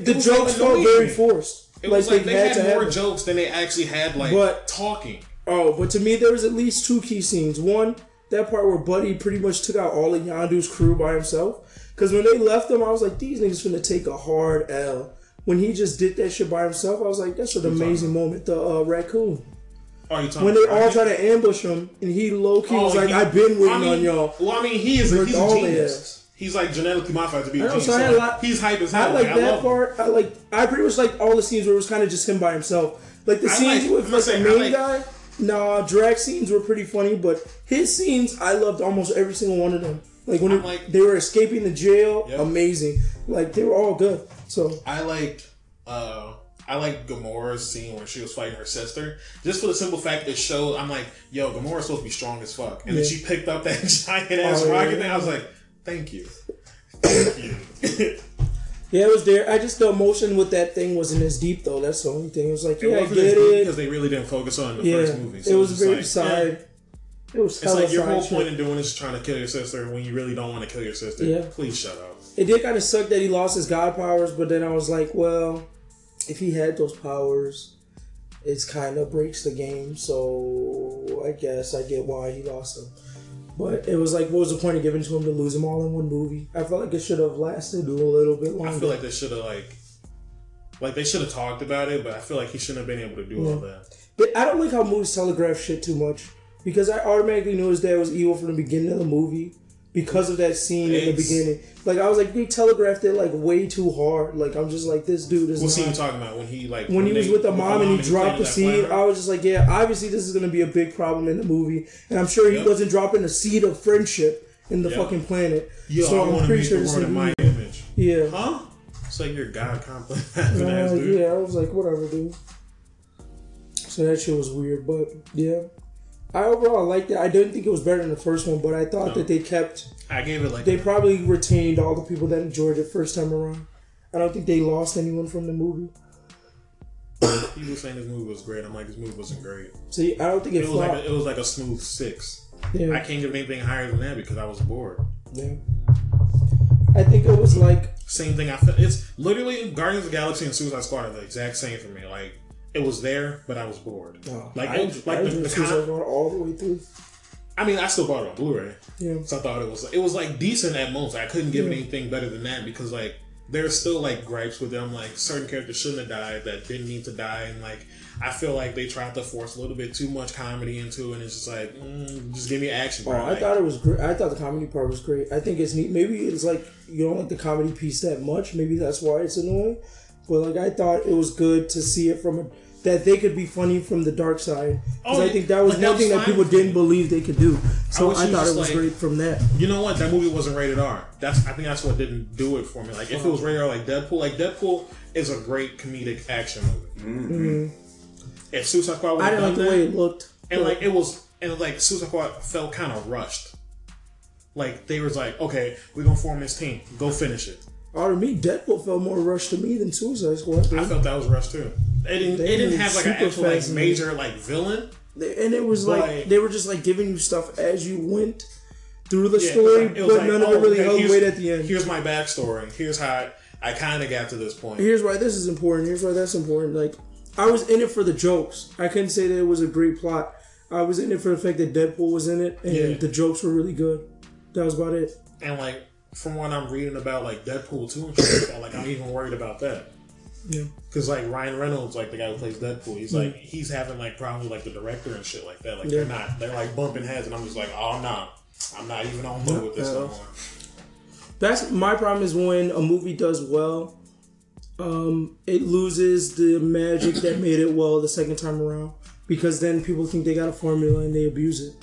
S2: they, the jokes felt very forced.
S1: It was like, they had,
S2: to
S1: more jokes than they actually had like
S2: But-
S1: talking.
S2: Oh, but to me, there was at least two key scenes. One, that part where Buddy pretty much took out all of Yondu's crew by himself. Because when they left him, I was like, these niggas finna take a hard L. When he just did that shit by himself, I was like, that's an amazing moment. The uh, raccoon.
S1: Oh, you talking
S2: When they all try to ambush him, and he low key was
S1: Oh,
S2: like,
S1: he-
S2: I've been waiting
S1: I mean,
S2: on y'all.
S1: Well, I mean, he is a, he's a genius. He's like genetically modified to be a genius.
S2: so
S1: like, he's hype as hell.
S2: I like
S1: I
S2: that
S1: love him.
S2: part. I like. I pretty much like all the scenes where it was kind of just him by himself. Like the
S1: I
S2: scenes
S1: like-
S2: with like
S1: saying,
S2: the main guy. Nah, Drax scenes were pretty funny, but his scenes I loved almost every single one of them. Like when it-
S1: like-
S2: they were escaping the jail,
S1: Yep.
S2: amazing. Like they were all good. So
S1: I liked uh I like Gamora's scene when she was fighting her sister. Just for the simple fact it showed I'm like, yo, Gamora's supposed to be strong as fuck. And then she picked up that <laughs> giant ass
S2: Oh, yeah.
S1: rocket thing. I was like, thank you. Thank <laughs> you.
S2: yeah, it was there. I just the emotion with that thing wasn't as deep though. That's the only thing. It was like,
S1: it
S2: yeah, I get it.
S1: because they really didn't focus on the
S2: Yeah,
S1: first movie.
S2: it was
S1: it's
S2: very
S1: just like,
S2: side.
S1: eh.
S2: It was
S1: It's like your whole point in doing this is trying to kill your sister when you really don't want to kill your sister.
S2: Yeah.
S1: Please shut up.
S2: It did kind of suck that he lost his god powers, but then I was like, well, if he had those powers, it's kind of breaks the game. So I guess I get why he lost them. But it was like, what was the point of giving to him to lose them all in one movie? I felt like it should have lasted a little bit longer.
S1: I feel like they should have like like they should have talked about it, but I feel like he shouldn't have been able to do all that.
S2: But I don't like how movies telegraph shit too much because I automatically knew his dad was evil from the beginning of the movie. Because of that scene in the beginning. Like I was like, they telegraphed it like way too hard. Like I'm just like, this dude is
S1: What scene you talking about when he like
S2: When he was
S1: they-
S2: with the mom and he dropped the seed? I was just like, yeah, obviously this is gonna be a big problem in the movie, and I'm sure he
S1: Yep.
S2: wasn't dropping a seed of friendship in the
S1: Yep.
S2: fucking planet.
S1: Yo,
S2: so
S1: I to
S2: pretty sure this is
S1: my image.
S2: Yeah.
S1: Huh? It's like your god complex <laughs>
S2: Uh,
S1: dude.
S2: yeah, I was like, whatever, dude. So that shit was weird, but yeah. I overall liked it. I didn't think it was better than the first one, but I thought
S1: No.
S2: that they kept,
S1: I gave it like
S2: they probably retained all the people that enjoyed it first time around. I don't think they lost anyone from the movie. <coughs>
S1: People saying this movie was great. I'm like, this movie wasn't great.
S2: See, I don't think it,
S1: It was like a, it was like a smooth six.
S2: yeah,
S1: I can't give anything higher than that because I was bored.
S2: yeah. I think it was like
S1: Same thing. I felt it's literally Guardians of the Galaxy and Suicide Squad are the exact same for me. Like it was there, but I was bored.
S2: oh,
S1: like
S2: I,
S1: it, like
S2: I
S1: the, the con-
S2: all the way through.
S1: I mean, I still bought it on Blu-ray,
S2: Yeah,
S1: so I thought it was it was like decent at most. I couldn't give it anything better than that because like there's still like gripes with them. Like certain characters shouldn't have died that didn't need to die, and like I feel like they tried to force a little bit too much comedy into it, and it's just like mm, just give me action.
S2: Oh. I
S1: Like,
S2: thought it was great. I thought the comedy part was great. I think it's neat. Maybe it's like you don't like the comedy piece that much. Maybe that's why it's annoying. But like I thought it was good to see it from a that they could be funny from the dark side. Because
S1: Oh,
S2: I think that was
S1: that
S2: one thing that people didn't believe they could do. So
S1: wish
S2: I, thought it was
S1: like-
S2: great from that.
S1: You know what? That movie wasn't rated R. That's I think that's what didn't do it for me. Like if it was rated R, like Deadpool, like Deadpool is a great comedic action movie. If Suicide Squad,
S2: Mm-hmm. I didn't like the way it looked.
S1: and like it was, and like Suicide Squad felt kind of rushed. Like they was like, okay, we're gonna form this team, go finish it.
S2: Oh, to me, Deadpool felt more rushed to me than Suicide Squad.
S1: I felt that was rushed too. It didn't,
S2: They
S1: it didn't have like an actual like major like villain.
S2: They- and it was
S1: But-
S2: like they were just like giving you stuff as you went through the
S1: Yeah,
S2: story, but
S1: like,
S2: none of
S1: oh,
S2: it really held weight at the end.
S1: Here's my backstory. Here's how I, I kind of got to this point.
S2: here's why this is important. Here's why that's important. Like, I was in it for the jokes. I couldn't say that it was a great plot. I was in it for the fact that Deadpool was in it, and
S1: Yeah.
S2: the jokes were really good. That was about it.
S1: And like from what I'm reading about like Deadpool two and shit like that, like I'm even worried about that.
S2: Yeah.
S1: Cause like Ryan Reynolds, like the guy who plays Deadpool, he's like he's having like problems with like the director and shit like that. Like they're
S2: Mm.
S1: Not they're like bumping heads, and I'm just like, oh no, I'm not even on board with this no more.
S2: That's my problem is when a movie does well, um, it loses the magic that made it well the second time around because then people think they got a formula and they abuse it.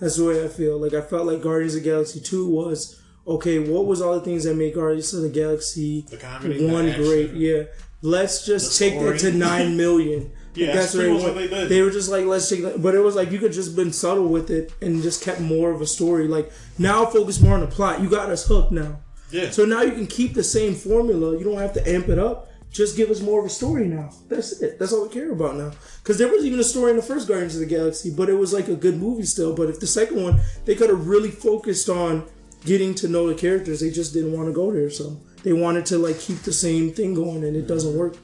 S2: That's the way I feel. Like I felt like Guardians of the Galaxy Two was okay. What was all the things that make Guardians of the Galaxy
S1: The comedy,
S2: one
S1: the
S2: great? Yeah, let's just take that to nine <laughs> million.
S1: Yeah, that's
S2: what
S1: much
S2: it
S1: what they did.
S2: were just like, let's take that. But it was like you could just been subtle with it and just kept more of a story. Like now, focus more on the plot. You got us hooked now.
S1: Yeah.
S2: So now you can keep the same formula. You don't have to amp it up. Just give us more of a story now. That's it. That's all we care about now. Because there was even a story in the first Guardians of the Galaxy, but it was like a good movie still. But if the second one, they could have really focused on getting to know the characters. They just didn't want to go there. So they wanted to like keep the same thing going, and it doesn't work.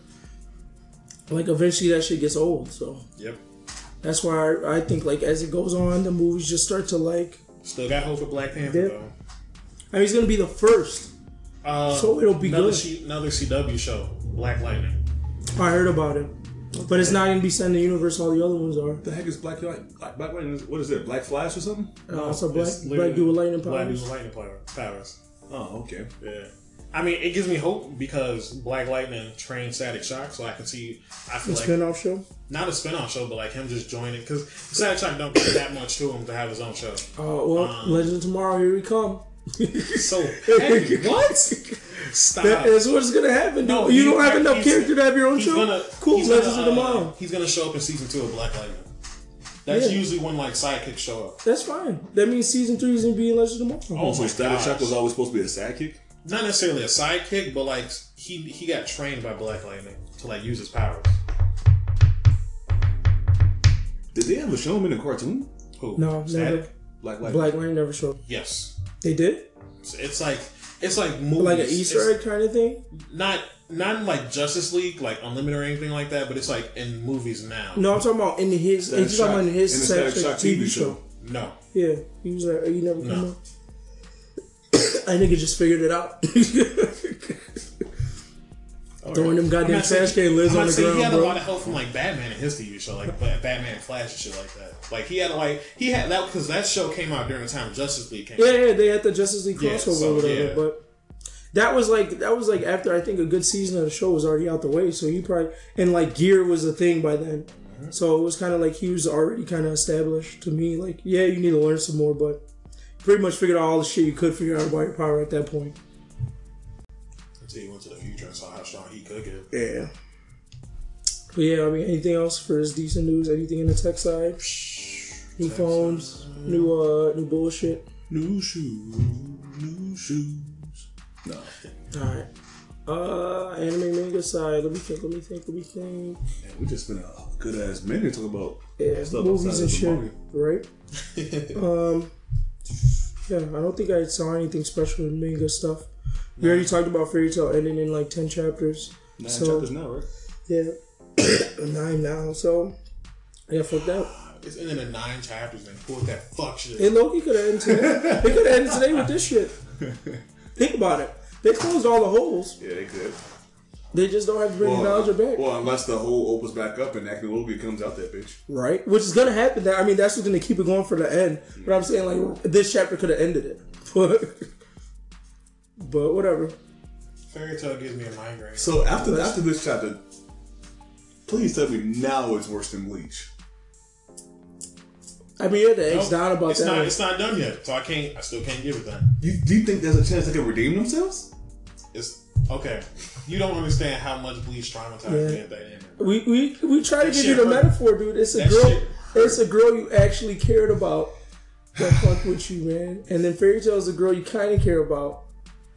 S2: Like eventually that shit gets old. So
S1: Yep.
S2: that's why I, I think like as it goes on, the movies just start to like.
S1: Still got hope for Black Panther
S2: Yeah.
S1: though.
S2: I mean, he's gonna be the first.
S1: Uh,
S2: So it'll be
S1: another
S2: good.
S1: C- another CW show, Black Lightning.
S2: I heard about it, but it's not gonna be set in the universe. All the other ones are.
S3: The heck is Black Light? Black Black Lightning? What is it? Black Flash or something?
S2: Uh, it's a black,
S1: It's
S2: black
S1: literally
S2: dude with lightning
S1: Black dude with lightning power- powers.
S3: Oh, okay.
S1: Yeah. I mean, it gives me hope because Black Lightning trained Static Shock, so I can see. I feel like
S2: Spin-off show.
S1: not a spin-off show, but like him just joining because Static Shock don't get that much to him to have his own show.
S2: Oh well,
S1: Um,
S2: Legend of Tomorrow, here we come. <laughs>
S1: So heavy. <laughs> what? Stop.
S2: That's what's gonna happen.
S1: No,
S2: No, you
S1: he-
S2: don't have enough character to have your own
S1: he's
S2: show.
S1: gonna
S2: cool,
S1: He's
S2: Legends
S1: gonna,
S2: of
S1: uh,
S2: Tomorrow.
S1: He's gonna show up in season two of Black Lightning. That's
S2: Yeah.
S1: usually when like sidekicks show up.
S2: That's fine. That means season three is gonna be in Legend of Tomorrow.
S1: Oh
S3: So Static. Shock was always supposed to be a sidekick?
S1: Not necessarily a sidekick, but like he he got trained by Black Lightning to like use his powers.
S3: Did they ever show him in a cartoon?
S1: Who?
S2: No,
S1: Static?
S2: never.
S3: Black Lightning.
S2: Black Lightning never showed.
S1: Yes.
S2: They did
S1: It's, it's like it's like movies.
S2: like an Easter
S1: It's
S2: egg kind of thing.
S1: Not not like Justice League, like Unlimited or anything like that, but it's like in movies now.
S2: No, I'm talking about in his.
S3: Static
S2: He's talking about in his
S3: In the
S2: Static
S3: Static
S2: Shock
S3: Shock
S2: TV
S3: TV
S2: show.
S3: show.
S1: No.
S2: Yeah, he was like, "Are you never come
S1: No.
S2: up. <coughs> I nigga just figured it out. <laughs>
S1: Oh
S2: Throwing them goddamn
S1: not saying-
S2: trash can lids
S1: I'm
S2: on the ground,
S1: He had
S2: bro.
S1: a lot of help from like Batman and his TV show, like Batman and Flash and shit like that. Like he had like he had that because that show came out during the time Justice League came.
S2: Yeah,
S1: out.
S2: yeah, they had the Justice League
S1: Yeah,
S2: crossover
S1: so,
S2: or whatever,
S1: yeah.
S2: but that was like that was like after I think a good season of the show was already out the way, so he probably and like gear was a thing by then.
S1: Mm-hmm.
S2: So it was kind of like he was already kind of established to me. Like, yeah, you need to learn some more, but pretty much figured out all the shit you could figure out about your power at that point.
S1: Until he went to the future and saw how strong he could get.
S2: Yeah. But yeah, I mean, anything else for this decent news? Anything in the tech side? New phones, new uh, new bullshit.
S9: New shoes, new shoes. No.
S2: All right. Uh, anime manga side. Let me think. Let me think. Let me think.
S9: Man, we just spent a good ass minute talking about
S2: Yeah,
S9: stuff
S2: movies and
S9: of the
S2: shit,
S9: manga.
S2: right? <laughs> um, yeah, I don't think I saw anything special in manga stuff. We already talked about Fairy Tail ending in like ten chapters.
S9: Nine
S2: so
S9: chapters now, right?
S2: yeah, <clears throat> nine now. So yeah, fuck that.
S1: It's ending in nine chapters and pulled that fuck shit.
S2: Hey, Loki could have ended today. <laughs> they could have ended today with this shit. Think about it. They closed all the holes.
S9: Yeah, they could.
S2: They just don't have to bring the knowledge back.
S9: well, unless the hole opens back up and Acnologia comes out that bitch.
S2: right? Which is gonna happen. That I mean, that's what's gonna keep it going for the end. But I'm saying like this chapter could have ended it, <laughs> but but whatever.
S1: Fairy Tail gives me a migraine.
S9: So after after this chapter, please tell me now it's worse than Bleach.
S2: I mean, you had to X
S1: Nope,
S2: down about
S1: it's
S2: that.
S1: Not, it's not done yet, so I can't. I still can't give it that.
S9: You, do you think there's a chance they can redeem themselves?
S1: It's okay. You don't understand how much Bleach traumatized me
S2: Yeah.
S1: at that end.
S2: we we we try to give you the
S1: hurt.
S2: metaphor, dude. It's a
S1: That
S2: girl. It's a girl you actually cared about that fuck with you, man. And then Fairy Tail is a girl you kind of care about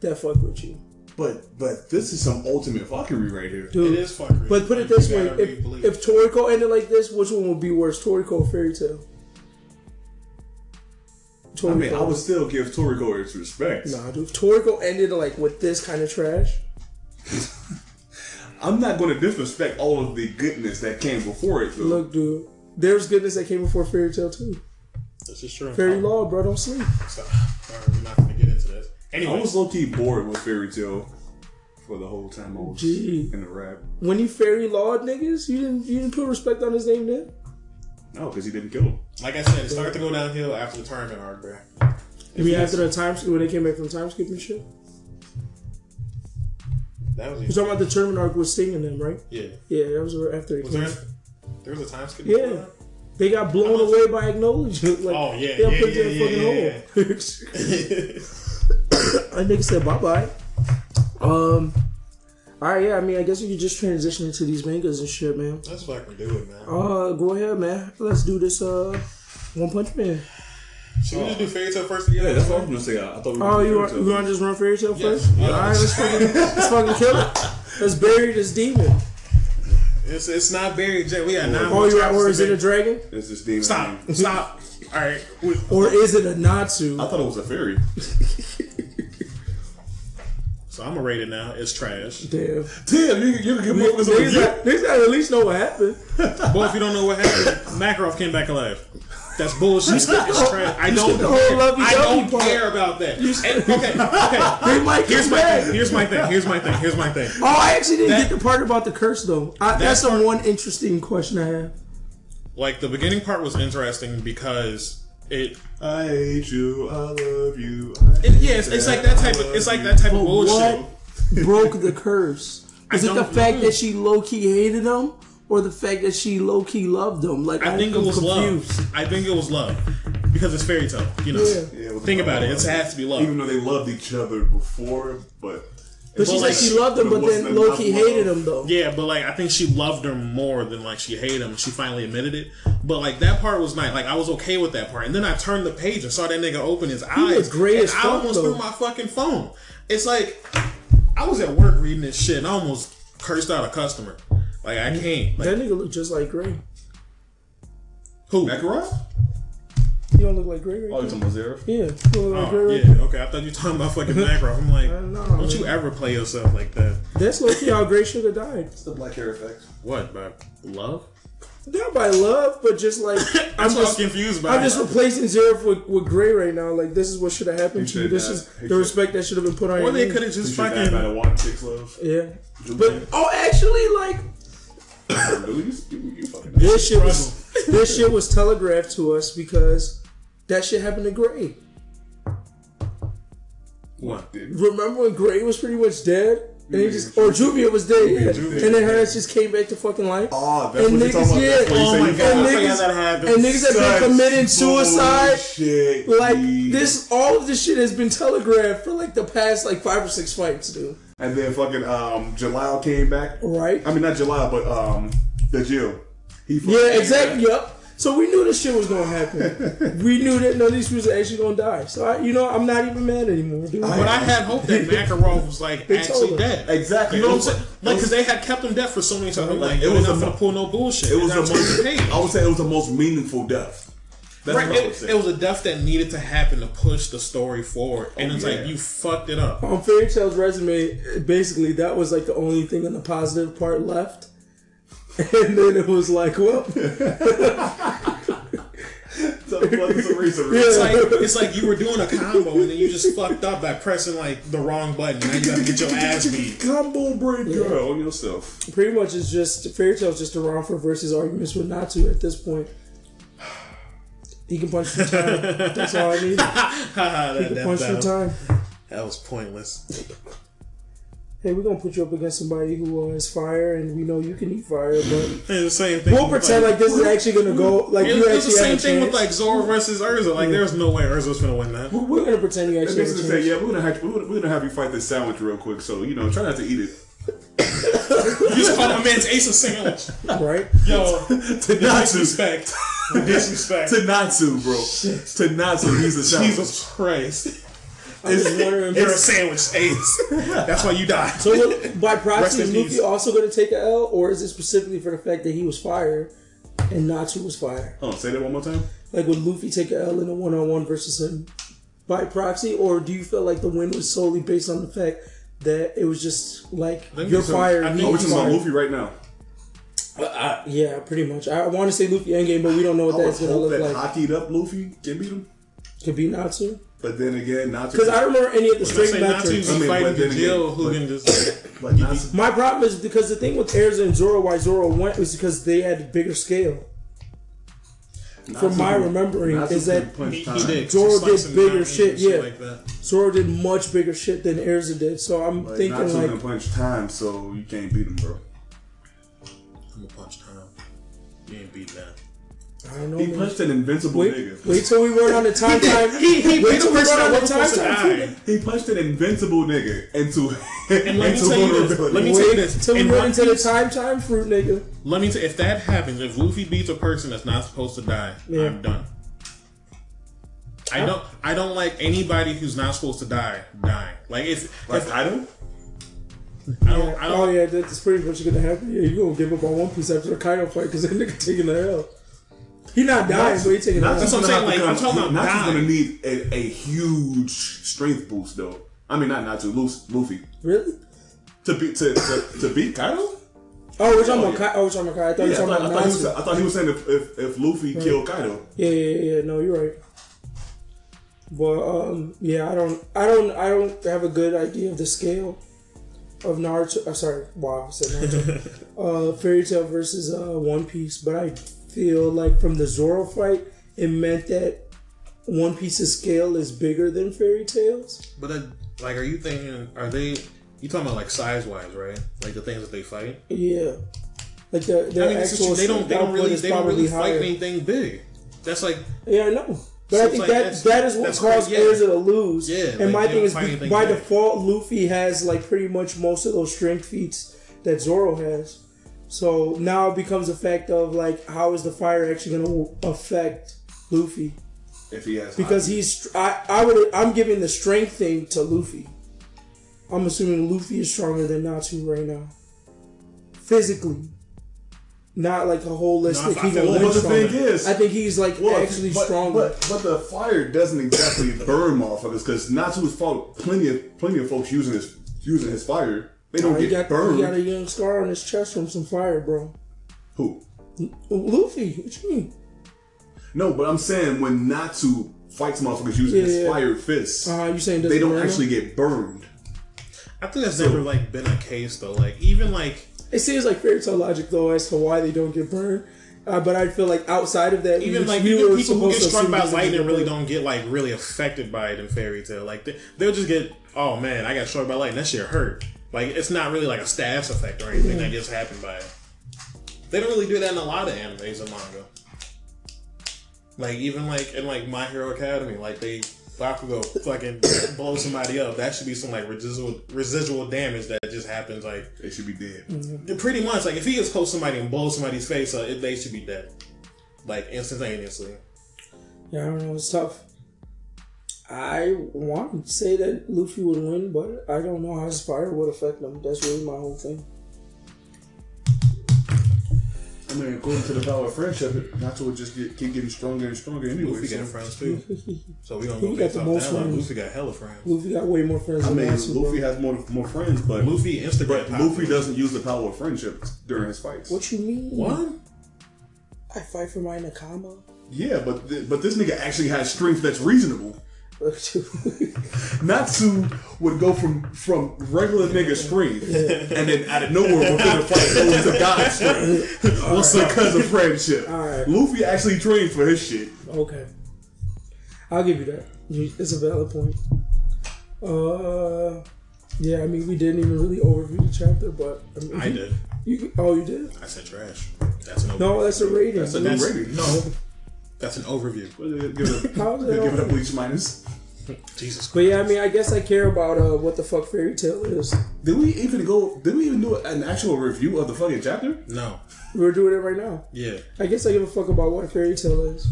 S2: that fuck with you,
S9: But but this is some ultimate fuckery right here.
S2: dude.
S1: It is fuckery.
S2: But put it this way: if,
S1: Bleach.
S2: if Toriko ended like this, which one would be worse, Toriko or Fairy Tail?
S9: I mean, I would still give Toriko its respect.
S2: Nah, dude. If Toriko ended like with this kind of trash. <laughs>
S9: I'm not going to disrespect all of the goodness that came before it. Though.
S2: Look, dude. There's goodness that came before Fairy Tail too.
S1: this is true.
S2: Fairy Law, bro, don't sleep.
S1: Stop. All right, we're not going to get into this.
S9: I was low key bored with Fairy Tail for the whole time I was
S2: Gee.
S9: in the rap.
S2: When you Fairy Law niggas, you didn't you didn't put respect on his name then?
S9: No, because he didn't kill him.
S1: like I said, it started to go downhill after the tournament arc, bro.
S2: I mean, after the time when they came back from time skip and shit.
S1: That was
S2: You're talking about the tournament arc with Sting and them, right?
S1: Yeah.
S2: Yeah, that was after they
S1: Was
S2: came.
S1: there? There was a time skip.
S2: Yeah.
S1: before that?
S2: They got blown oh. away by Acnologia. Like,
S1: Oh, yeah,
S2: they got
S1: yeah,
S2: put
S1: yeah,
S2: in a
S1: yeah,
S2: fucking hole. <laughs> <laughs> That nigga said bye bye. Um. All right, yeah. I mean, I guess we could just transition into these mangas and shit, man.
S1: Let's fucking do it, man.
S2: Uh, go ahead, man. Let's do this. Uh, One Punch Man.
S1: Should we just do Fairy Tail first?
S9: Yeah, that's what I was going to say. I, I thought we were
S2: Oh,
S9: gonna
S2: you
S9: do
S2: want you
S9: Tail
S2: want to just run Fairy Tail
S1: Yes.
S2: first?
S1: Yeah.
S2: All right, let's fucking let's fucking kill it. Let's bury this demon.
S1: It's, it's not buried yet. We got nine
S2: Oh,
S1: more
S2: you right?
S1: chapters
S2: Or is it a
S1: make.
S2: dragon?
S9: It's this demon.
S1: Stop. Stop. All right.
S2: Or is it a Natsu?
S9: I thought it was a fairy. <laughs>
S1: So I'm gonna rate it now. It's trash.
S2: Damn.
S9: Damn, you, you can give me this
S2: Niggas got, niggas got to at least know what happened. <laughs>
S1: Well, if you don't know what happened, Makarov came back alive. That's bullshit. It's trash. I don't
S2: skipped the
S1: care.
S2: lovey-dovey
S1: I don't
S2: part.
S1: care about that. And- okay, okay. <laughs>
S2: They might
S1: Here's my
S2: back.
S1: thing. Here's my thing. Here's my thing. Here's my thing.
S2: Oh, I actually didn't
S1: That-
S2: get the part about the curse though. I, that's the one interesting question I have.
S1: Like the beginning part was interesting because it.
S9: I hate you. I love you.
S1: it yeah, it's, it's like that type of. It's like that type of bullshit.
S2: what broke the curse? <laughs> Is it the
S1: don't
S2: fact that she low key hated him, or the fact that she low key loved him? Like
S1: I think it
S2: I'm
S1: was
S2: confused.
S1: love. I think it was love because it's fairy tale. You know.
S2: Yeah.
S9: Yeah,
S1: Think about it.
S9: love.
S1: It has to be love.
S9: Even though they loved each other before, but
S2: But she
S1: Well,
S2: said
S1: like,
S2: she loved him,
S9: but
S2: then
S9: wasn't
S2: low key
S9: enough
S2: hated him though.
S1: Yeah, but like I think she loved him more than like she hated him. She finally admitted it. But like that part was nice. Like I was okay with that part. And then I turned the page and saw that nigga open his eyes.
S2: was gray
S1: and I
S2: fuck,
S1: almost
S2: though.
S1: threw my fucking phone. It's like I was at work reading this shit and I almost cursed out a customer. Like I can't. Like
S2: That nigga look just like Gray.
S1: who?
S9: Makarov?
S2: You don't look like Gray
S9: Oh, you
S2: now?
S9: talking about Zero?
S2: Yeah, you don't look like Gray
S1: Oh,
S2: right
S1: yeah, okay. I thought you were talking about fucking macro. I'm like,
S2: know,
S1: don't you ever play yourself like that?
S2: That's low key how Gray should have died.
S9: It's the black hair effect.
S1: What, about love?
S2: not by love, but just like <laughs> I'm
S1: I'm
S2: just
S1: confused by
S2: I'm just replacing Zero with, with Gray right now. Like this is what should have happened
S9: He
S2: to you. This
S9: have.
S2: is
S9: He
S2: the respect that should have been put on
S1: Or
S2: your
S1: they could have just
S9: should have
S1: fucking.
S9: had a one six love.
S2: Yeah, but oh, actually, like <coughs>
S9: you, you, you fucking
S2: this shit was this shit was telegraphed to us because that shit happened to Gray.
S9: what did
S2: Remember when Gray was pretty much dead? And he just, or Juvia was dead, yeah. and then her just came back to fucking life.
S9: Oh, that's
S2: And
S9: what you're
S2: niggas,
S9: talking about.
S2: yeah.
S9: That's what you
S2: Oh my God, I forgot that happened. And niggas have been committing suicide.
S9: Bullshit,
S2: Like
S9: dude.
S2: this, all of this shit has been telegraphed for like the past like five or six fights, dude.
S9: And then fucking um, Jellal came back.
S2: Right?
S9: I mean, not Jellal, but um, the Jill. He
S2: Yeah, exactly. Yep. So we knew this shit was gonna happen. <laughs> we knew that none of these people are actually gonna die. So I, you know, I'm not even mad anymore, dude.
S1: But I had hope that <laughs> Makarov was like actually dead.
S9: Exactly.
S1: You know what I'm saying? Like, because they had kept him dead for so many times. I'm like,
S9: It was
S1: not gonna pull no bullshit.
S9: It was the most. I would say it was the most meaningful death. That's
S1: Right,
S9: what I would
S1: it, it was a death that needed to happen to push the story forward, and
S9: Oh,
S1: it's
S9: yeah.
S1: like you fucked it up.
S2: on Fairy Tail's resume, basically that was like the only thing in the positive part left. And then it was like, well, <laughs>
S9: So, it's a reason.
S1: It's like it's like you were doing a combo and then you just fucked up by pressing like the wrong button. Now you gotta get your ass beat.
S9: combo breaker on yourself.
S2: pretty much it's just Fairy Tail's just around for versus arguments with Natsu at this point. <sighs> He can punch through time. That's all I need. <laughs>
S1: Haha,
S2: He can
S1: that,
S2: punch through time.
S1: that was pointless.
S2: Hey, we're gonna put you up against somebody who uh, is fire, and we know you can eat fire, but
S1: It's the same thing.
S2: we'll pretend like this is actually gonna go. Like
S1: It,
S2: you
S1: it's the
S2: actually
S1: same
S2: have a
S1: thing with like Zoro versus Erza. Like, there's no way Erza's gonna win that.
S2: We're gonna pretend you actually
S9: this
S2: have a chance.
S9: say, yeah, we're gonna have we're gonna, we're gonna have you fight this sandwich real quick. So you know, try not to eat it.
S1: You just call my man's ace a sandwich.
S2: Right?
S1: Yo, <laughs>
S9: To
S1: disrespect. To disrespect. <laughs>
S9: To Natsu, bro. To Natsu, he's a sandwich.
S1: Jesus Christ.
S2: Wondering.
S1: You're a sandwich, ace. <laughs> That's why you died.
S2: So look, by proxy, is Luffy also gonna take a L, or is it specifically for the fact that he was fired and Natsu was fired?
S9: Oh, say that one more time.
S2: Like would Luffy take a L in a one on one versus him by proxy, or do you feel like the win was solely based on the fact that it was just like you're
S1: so.
S2: fired,
S1: I think
S9: we're talking about? Luffy right now.
S2: Uh, yeah, pretty much. I want to say Luffy endgame, but we don't know what
S9: I
S2: that's gonna look
S9: that
S2: like.
S9: hockeyed up Luffy can beat him.
S2: Could be Natsu,
S9: But then again, not
S2: because I remember any of the
S1: I
S2: straight
S1: say not to
S2: metrics.
S9: I mean,
S1: fighting
S9: but then
S1: the Jill
S9: again,
S1: who can just <laughs>
S9: But Natsu,
S2: My problem is because the thing with Erza and Zoro, why Zoro went, was because they had a bigger scale. From my remembering, is that
S1: he, he did.
S2: Zoro did bigger shit,
S1: and
S2: yeah.
S1: Like.
S2: Zoro did much bigger shit than Erza did. So I'm
S9: But
S2: thinking
S9: Natsu
S2: like,
S9: can punch time, so you can't beat him, bro.
S1: I'm gonna punch time. You ain't beat that.
S2: I don't know.
S9: He punched an invincible
S2: Wait,
S9: nigga.
S2: wait till we run on the time time.
S1: He he
S2: wait till we run on the
S1: wasn't
S2: time time.
S9: He punched an invincible nigga into <laughs>
S1: And let me tell you this. Let me tell you this.
S2: till we run into the time time fruit, nigga.
S1: Let me tell if that happens, if Luffy beats a person that's not supposed to die,
S2: Yeah.
S1: I'm done. I don't I don't like anybody who's not supposed to die dying. Like if,
S9: Like
S1: if
S9: I don't.
S1: I don't I
S2: Oh
S1: don't
S2: yeah, that's pretty much gonna happen. Yeah, you gonna give up on One Piece after the Kaido fight because that nigga taking the L. He not dying, so he taking the L.
S1: That's what I'm saying, like, I'm talking about
S9: Natsu's
S1: dying.
S9: gonna need a, a huge strength boost though. I mean, not Natsu, Lu- Luffy
S2: Really?
S9: to beat to, to, to beat Kaido.
S2: Oh, we're talking
S9: Oh,
S2: about
S9: yeah.
S2: Kai. Oh, we're talking about Kai. I thought you
S9: Yeah, I thought,
S2: talking
S9: I,
S2: about
S9: thought he was,
S2: Natsu.
S9: I thought he was saying if, if, if Luffy killed Kaido.
S2: Yeah, yeah, yeah, yeah. No, you're right. But um, yeah, I don't, I don't, I don't have a good idea of the scale of Naruto. Uh, sorry, wow, I said Naruto. <laughs> uh, Fairy Tail versus uh, One Piece, but I feel like from the Zoro fight, it meant that One Piece's scale is bigger than Fairy Tail's.
S1: But then, like, are you thinking? Are they? You talking about like size wise, right? Like the things that they fight.
S2: Yeah, like the, the
S1: I mean,
S2: actual
S1: they don't. They don't really. They don't really fight anything big. That's like
S2: Yeah, I know. But I think
S1: like
S2: that
S1: that's-
S2: what
S1: that's
S2: caused
S1: yeah.
S2: Erza to lose.
S1: Yeah,
S2: and
S1: like,
S2: my thing is by
S1: big.
S2: default, Luffy has like pretty much most of those strength feats that Zoro has. So now it becomes a fact of like how is the fire actually going to affect Luffy?
S9: If he has
S2: Because
S9: Haki.
S2: he's I I would I'm giving the strength thing to Luffy. I'm assuming Luffy is stronger than Natsu right now, physically. Not like a holistic.
S1: No, I
S2: he
S1: feel
S2: gonna
S1: like-
S2: win
S9: But the thing is-
S2: I think he's like
S9: Well,
S2: actually
S9: but,
S2: stronger.
S9: But, but the fire doesn't exactly burn motherfuckers because Natsu's fought plenty of plenty of folks using his using his fire. They don't
S2: Oh,
S9: get
S2: got
S9: burned.
S2: he got a young scar on his chest from some fire, bro.
S9: Who?
S2: Luffy, what you mean?
S9: No, but I'm saying when Natsu fights motherfuckers using his
S2: Yeah, yeah.
S9: fire fists,
S2: Uh, you saying
S9: they don't
S2: burn them?
S9: actually get burned.
S1: I think that's never like been a case though. Like even like
S2: It seems like Fairy Tail logic though as to why they don't get burned. Uh, but I feel like outside of that,
S1: even
S2: we-
S1: like
S2: we
S1: even people who get
S2: supposed to
S1: struck by lightning really don't get like really affected by it in Fairy Tail. Like they, they'll just get oh man, I got struck by lightning. That shit hurt. Like it's not really like a status effect or anything that just happened by. They don't really do that in a lot of animes and manga. Like even like in like My Hero Academy, like they Bakugo fucking <coughs> blow somebody up. That should be some like residual residual damage that just happens like
S9: They should be dead.
S2: Mm-hmm.
S1: Pretty much, like if he gets close to somebody and blows somebody's face up, it, they should be dead, like instantaneously.
S2: Yeah, I don't know. It's tough. I want to say that Luffy would win, but I don't know how his fire would affect him. That's really my whole thing.
S9: I mean, according to the power of friendship, Natsu would just get, keep getting stronger and stronger anyway.
S1: Luffy
S9: so-
S1: got friends too, <laughs> so we gonna
S2: Luffy
S1: go
S2: got
S1: based
S2: the
S1: off
S2: most
S1: that. Like,
S2: friends.
S1: Luffy got hella friends.
S2: Luffy got way more friends
S9: I
S2: than
S9: mean,
S2: Natsu, bro.
S9: Luffy has more more friends, but
S1: Luffy Instagram.
S9: but. Luffy doesn't use the power of friendship during his fights.
S2: What you mean?
S1: What?
S2: I fight for my Nakama.
S9: Yeah, but th- but this nigga actually has strength that's reasonable. <laughs> Natsu would go from from regular nigga strength, <laughs> and then out of nowhere within a fight <laughs> goes to God strength. What's because of friendship?
S2: Alright.
S9: Luffy actually trained for his shit.
S2: okay, I'll give you that. It's a valid point. Uh, yeah. I mean, we didn't even really overview the chapter, but I, mean,
S1: I did.
S2: You, oh, you did?
S1: I said trash. That's an.
S2: No, that's a rating.
S9: That's a
S1: That's-
S9: new rating.
S1: No, that's an overview.
S9: Give it a,
S2: How's that
S9: give it a
S2: over?
S9: bleach minus.
S1: Jesus. Christ.
S2: But yeah, I mean, I guess I care about uh, what the fuck fairy tale is.
S9: Did we even go? Did we even do an actual review of the fucking chapter?
S1: No.
S2: We're doing it right now.
S1: Yeah.
S2: I guess I give a fuck about what fairy tale is.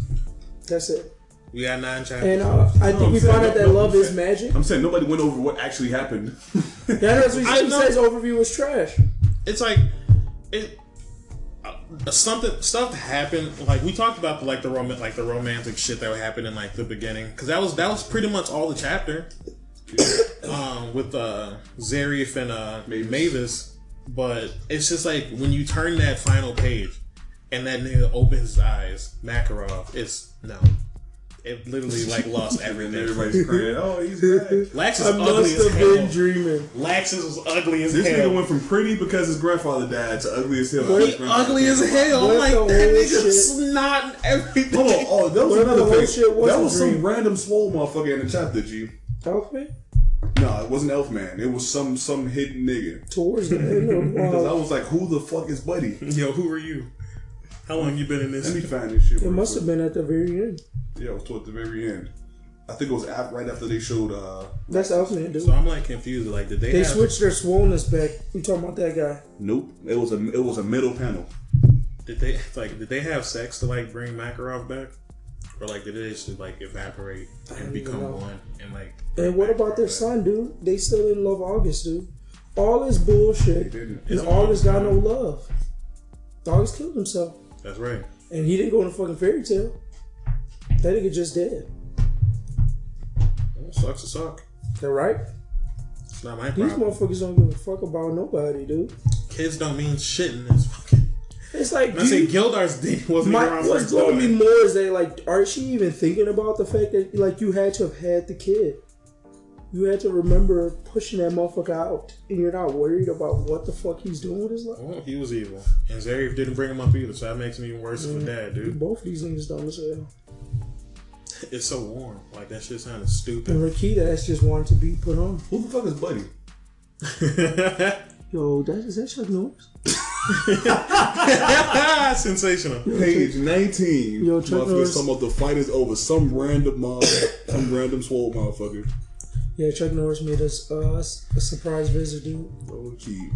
S2: That's it.
S1: We got nine chapters.
S2: And uh, I
S9: No,
S2: think
S9: I'm
S2: we found out
S9: no-
S2: that
S9: no,
S2: love
S9: I'm
S2: is
S9: saying-
S2: magic.
S9: I'm saying nobody went over what actually happened.
S2: Yeah, that's what <laughs> he
S1: I
S2: said. He
S1: know.
S2: says overview was trash.
S1: it's like it uh, something stuff happened. Like we talked about the like the roman like the romantic shit that would happen in like the beginning. Because that was that was pretty much all the chapter. <coughs> Um with uh Zeref and uh
S9: Mavis.
S1: Mavis. But it's just like when you turn that final page and that nigga opens his eyes Makarov it's no it literally like lost <laughs> everything
S9: everybody's crying. Oh, he's back.
S1: Lax is
S2: I
S1: ugly
S2: must
S1: as
S2: have been
S1: hell
S2: dreaming.
S1: Laxus was ugly as
S9: This
S1: hell
S9: nigga went from pretty because his grandfather died to ugly as hell.
S1: He ugly as hell. I'm
S2: What
S1: like,
S2: the
S1: that
S2: whole
S1: nigga
S2: shit?
S1: snot everything.
S9: Hold on, oh, that was
S2: What if the
S9: another
S2: whole
S9: thing.
S2: shit was
S9: that
S2: a
S9: was
S2: dream?
S9: some random swole motherfucker in the chapter, G.
S2: Elfman?
S9: No, it wasn't Elfman. It was some some hidden nigga.
S2: Towards the end of <laughs>
S9: Because I
S2: uh,
S9: was like, who the fuck is Buddy?
S1: Yo, who are you? How long you been in this?
S9: Let me find this shit.
S2: It must
S9: quick.
S2: have been at the very end.
S9: Yeah, it was toward the very end. I think it was af- right after they showed. uh
S2: That's Elfman, dude.
S1: So I'm like confused. Like, did they?
S2: They
S1: have,
S2: switched their swollenness back. You talking about that guy?
S9: Nope. It was a it was a middle panel.
S1: Did they <laughs> like? Did they have sex to like bring Makarov back, or like did they just like evaporate and become
S2: know.
S1: one and like?
S2: And what about their son, dude? They still didn't love August, dude. All this bullshit.
S9: didn't.
S2: And
S1: It's
S2: August got no love. August killed himself.
S1: That's right.
S2: And he didn't go in a fucking fairy tale. That nigga just dead.
S1: Well, sucks to suck.
S2: That right?
S1: It's not my
S2: These
S1: problem.
S2: motherfuckers don't give a fuck about nobody, dude.
S1: Kids don't mean shit in this fucking.
S2: It's like,
S1: I say Gildar's dick wasn't
S2: my,
S1: around
S2: what's blowing me more is that like, aren't she even thinking about the fact that like you had to have had the kid? You had to remember pushing that motherfucker out, and you're not worried about what the fuck he's doing with his life.
S1: Well, he was evil, and Zeref didn't bring him up either, so that makes him even worse of a mm-hmm. dad, dude.
S2: Both of these niggas dumb as hell.
S1: It's so warm. Like that shit sounded stupid.
S2: And Rakita that's just wanted to be put on.
S9: Who the fuck is Buddy? <laughs>
S2: Yo, that is that Chuck Norris? <laughs>
S1: Sensational.
S9: Page 19.
S2: Yo, Chuck
S9: motherfuckers
S2: Norris.
S9: talking about the fight is over. Some random mob, some random swole motherfucker.
S2: Yeah, Chuck Norris made us uh, a surprise visit, dude.
S9: Oh, key.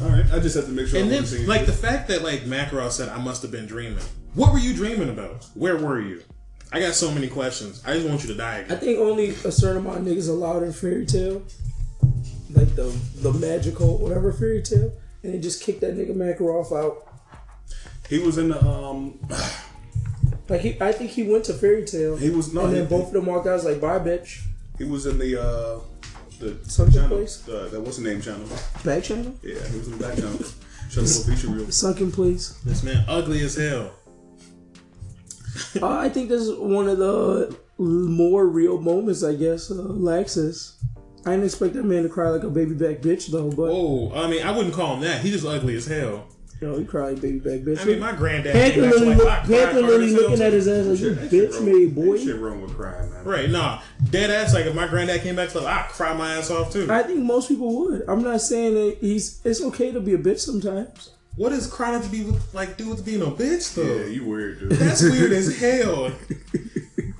S9: All right, I just have to make sure.
S1: And
S9: I'm
S1: then,
S9: on the same
S1: like
S9: page.
S1: the fact that like Makarov said, "I must have been dreaming." What were you dreaming about? Where were you? I got so many questions. I just want you to die
S2: I think only a certain amount of niggas allowed in fairy tale, like the the magical whatever fairy tale, and they just kicked that nigga Makarov out.
S9: he was in the um.
S2: Like he, I think he went to fairy tale,
S9: He was no.
S2: and then
S9: he,
S2: both of them walked out. I was like, "Bye, bitch."
S9: he was in the uh the
S2: Something
S9: channel.
S2: place?
S9: Uh, that what's the name channel?
S2: Back channel.
S9: Yeah, he was in the back channel. Shut up, feature real.
S2: Sunken place.
S1: This man ugly as hell.
S2: Uh, I think this is one of the more real moments, I guess. Uh, Laxus. I didn't expect that man to cry like a baby back bitch though, but
S1: Whoa, I mean, I wouldn't call him that. He just ugly as hell.
S2: You know he cried baby back bitch.
S1: I mean, my granddad.
S2: Panther
S1: came
S2: Lily,
S1: like,
S2: look,
S1: I
S2: Panther Lily looking at his ass like you bitch made boy.
S9: Shit wrong with crying, man.
S1: Right, nah, dead ass. Like if my granddad came back to life, I'd cry my ass off too.
S2: I think most people would. I'm not saying that he's. It's okay to be a bitch sometimes.
S1: what does crying to be like do with being a bitch though?
S9: Yeah, you weird, dude.
S1: That's weird as <laughs> hell.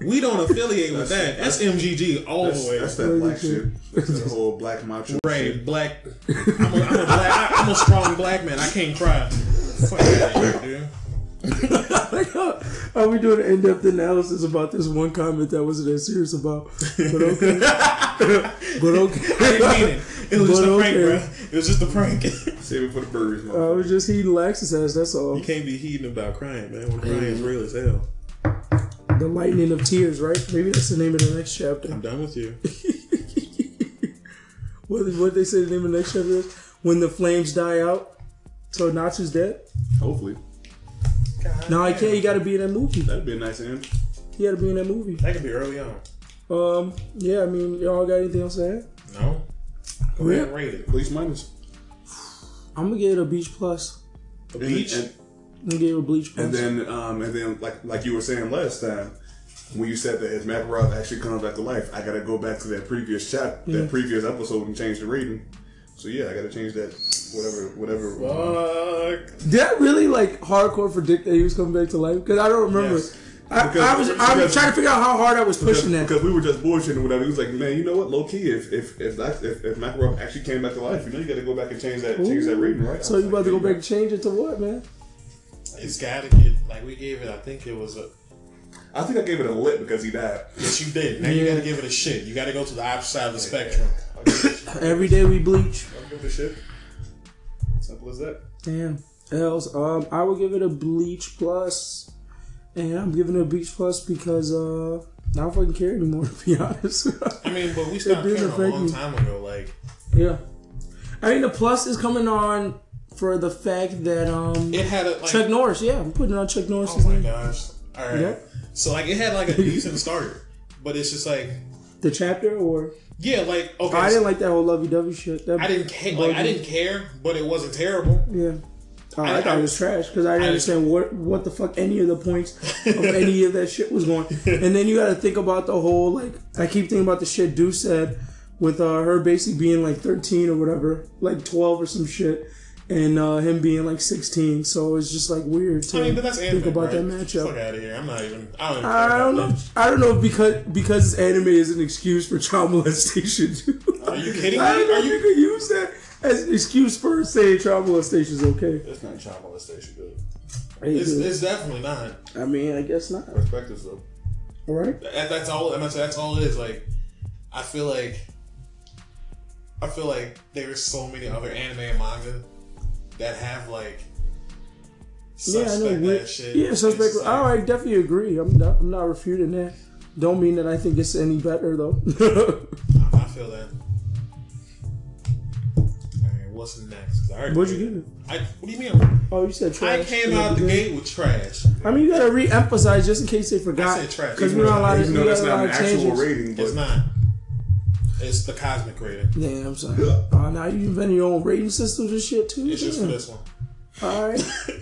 S1: We don't affiliate with that.
S9: That's-
S1: That's MGG all
S9: That's,
S1: the way.
S9: that's that black shit. That's the whole black macho
S1: Right,
S9: shit.
S1: black. I'm a, I'm a black. I'm a strong black man. I can't cry. Fuck that, dude. <laughs>
S2: Are we doing an in-depth analysis about this one comment that wasn't that serious about? But okay. <laughs> but okay.
S1: I didn't mean it. It was just a prank,
S2: okay.
S1: bro. It was just a prank. <laughs>
S9: Save it for the birds,
S2: I
S9: motherfucker.
S2: was just heating Lax's ass. That's all.
S1: you can't be heating about crying, man. When crying is real as hell.
S2: The lightning of tears, right? Maybe that's the name of the next chapter.
S1: I'm done with you. <laughs>
S2: What what they say the name of the next chapter is? When the flames die out. So Natsu's dead.
S9: Hopefully.
S2: No, I can't. You got to be in that movie.
S9: That'd be a nice end.
S2: You got to be in that movie.
S1: That could be early on.
S2: Um. Yeah. I mean, y'all got anything else to add?
S1: No. Go ahead and rate it.
S9: Police minus.
S2: I'm gonna give it a beach plus.
S1: A beach.
S9: And,
S2: I'm gonna give a bleach plus.
S9: and then, um, and then, like like you were saying last time, when you said that if Makarov actually comes back to life, I gotta go back to that previous chat, that previous episode, and change the rating. So yeah, I gotta change that. Whatever, whatever.
S1: Fuck.
S2: Did I really like hardcore predict that he was coming back to life? Because I don't remember.
S1: Yes.
S2: I,
S9: Because-
S2: I was I'm
S9: because-
S2: trying to figure out how hard I was
S9: Because,
S2: pushing that.
S9: because we were just bullshitting or whatever. He was like, man, you know what? Low key, if if if that, if, if Makarov actually came back to life, you know, you got to go back and change that change that rating, right?
S2: So you about to go back and change it to what, man?
S1: It's got to get like we gave it. I think it was a.
S9: I think I gave it a lit because he died.
S1: Yes, you did. Now you
S2: Yeah.
S1: got to give it a shit. You got to go to the opposite side of the spectrum.
S9: I'll give it, <laughs>
S2: Every day we bleach.
S9: I'll give it a shit. Simple as that.
S2: Damn. Else, um, I would give it a bleach plus, and I'm giving it a bleach plus because uh, I don't fucking care anymore. <laughs> To be honest.
S1: I mean, but we stopped
S2: didn't
S1: caring a
S2: affect
S1: long
S2: me.
S1: time ago. Like
S2: yeah. I mean, the plus is coming on for the fact that um,
S1: it had a like.
S2: Chuck Norris. Yeah, I'm putting on Chuck Norris's.
S1: oh my
S2: name.
S1: gosh! All right.
S2: Yeah.
S1: So like it had like a <laughs> decent start, but it's just like
S2: The chapter, or
S1: yeah, like okay.
S2: I didn't like that whole lovey-dovey shit. That
S1: I didn't care. Like I didn't care, but it wasn't terrible.
S2: Yeah. Oh, I,
S1: I-
S2: thought it was trash because I didn't
S1: I-
S2: understand what what the fuck any of the points of <laughs> any of that shit was going. <laughs> And then you got to think about the whole like I keep thinking about the shit Deuce said with uh, her basically being like thirteen or whatever, like twelve or some shit, and uh, him being like sixteen. So it's just like weird to
S1: I mean, but that's anime.
S2: think about
S1: right?
S2: that matchup.
S1: Fuck out of here! I'm not even. I don't. Even care
S2: I don't
S1: about
S2: know. I don't know if because because anime is an excuse for child <laughs> molestation.
S1: Are you kidding
S2: I don't
S1: me?
S2: know
S1: Are
S2: you
S1: you?
S2: could use that as an excuse for saying child molestation is okay.
S9: It's not child molestation, dude.
S2: Hey,
S1: It's,
S2: dude.
S1: it's definitely not.
S2: I mean, I guess not.
S9: Perspectives, though.
S2: All right.
S1: That, that's all. I mean, that's all it is. Like, I feel like, I feel like there's so many other anime and manga that have like
S2: Yeah, I know.
S1: that shit.
S2: Yeah, suspect.
S1: It's like-
S2: All right, definitely agree. I'm not. I'm not refuting that. Don't mean that I think it's any better though. <laughs>
S1: I feel that. All right, what's next? I
S2: What'd you give it?
S1: I, what do you mean?
S2: Oh, you said trash.
S1: I came
S2: in
S1: out the
S2: beginning?
S1: gate with trash.
S2: I mean, you gotta re-emphasize just in case they forgot.
S1: I said trash.
S2: because we're not allowed to.
S9: Even
S2: we
S9: though
S2: got
S9: that's not
S2: lot
S9: an
S2: of
S9: actual
S2: changes.
S9: rating, but
S1: It's not. It's the cosmic rating.
S2: Yeah, I'm sorry. Oh, now you invented your own rating systems and shit too.
S1: It's just for this one.
S2: All right. <laughs>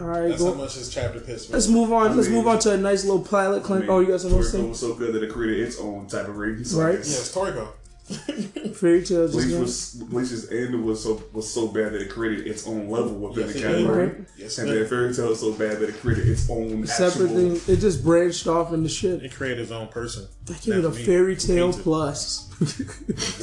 S2: All right,
S1: That's how much this chapter pissed me.
S2: Let's move on. Let's
S9: mean-
S2: move on to a nice little pilot
S9: I
S2: clean.
S9: mean,
S2: oh, you got something else to
S9: Toriko was so good that it created its own type of rating. So I
S2: Right.
S9: guess
S1: Yeah, it's Toriko. <laughs>
S2: Fairy Tail just
S9: Bleach
S2: now.
S9: was Bleach's end was so was so bad that it created its own level within
S1: Yes,
S9: the category.
S2: Right.
S1: Yes,
S9: And
S1: it
S9: then. Fairy Tail was so bad that it created its own
S2: Separate
S9: actual,
S2: thing. It just branched off into shit.
S1: It created its own person.
S2: I give it a
S1: me.
S2: fairy tale plus. <laughs>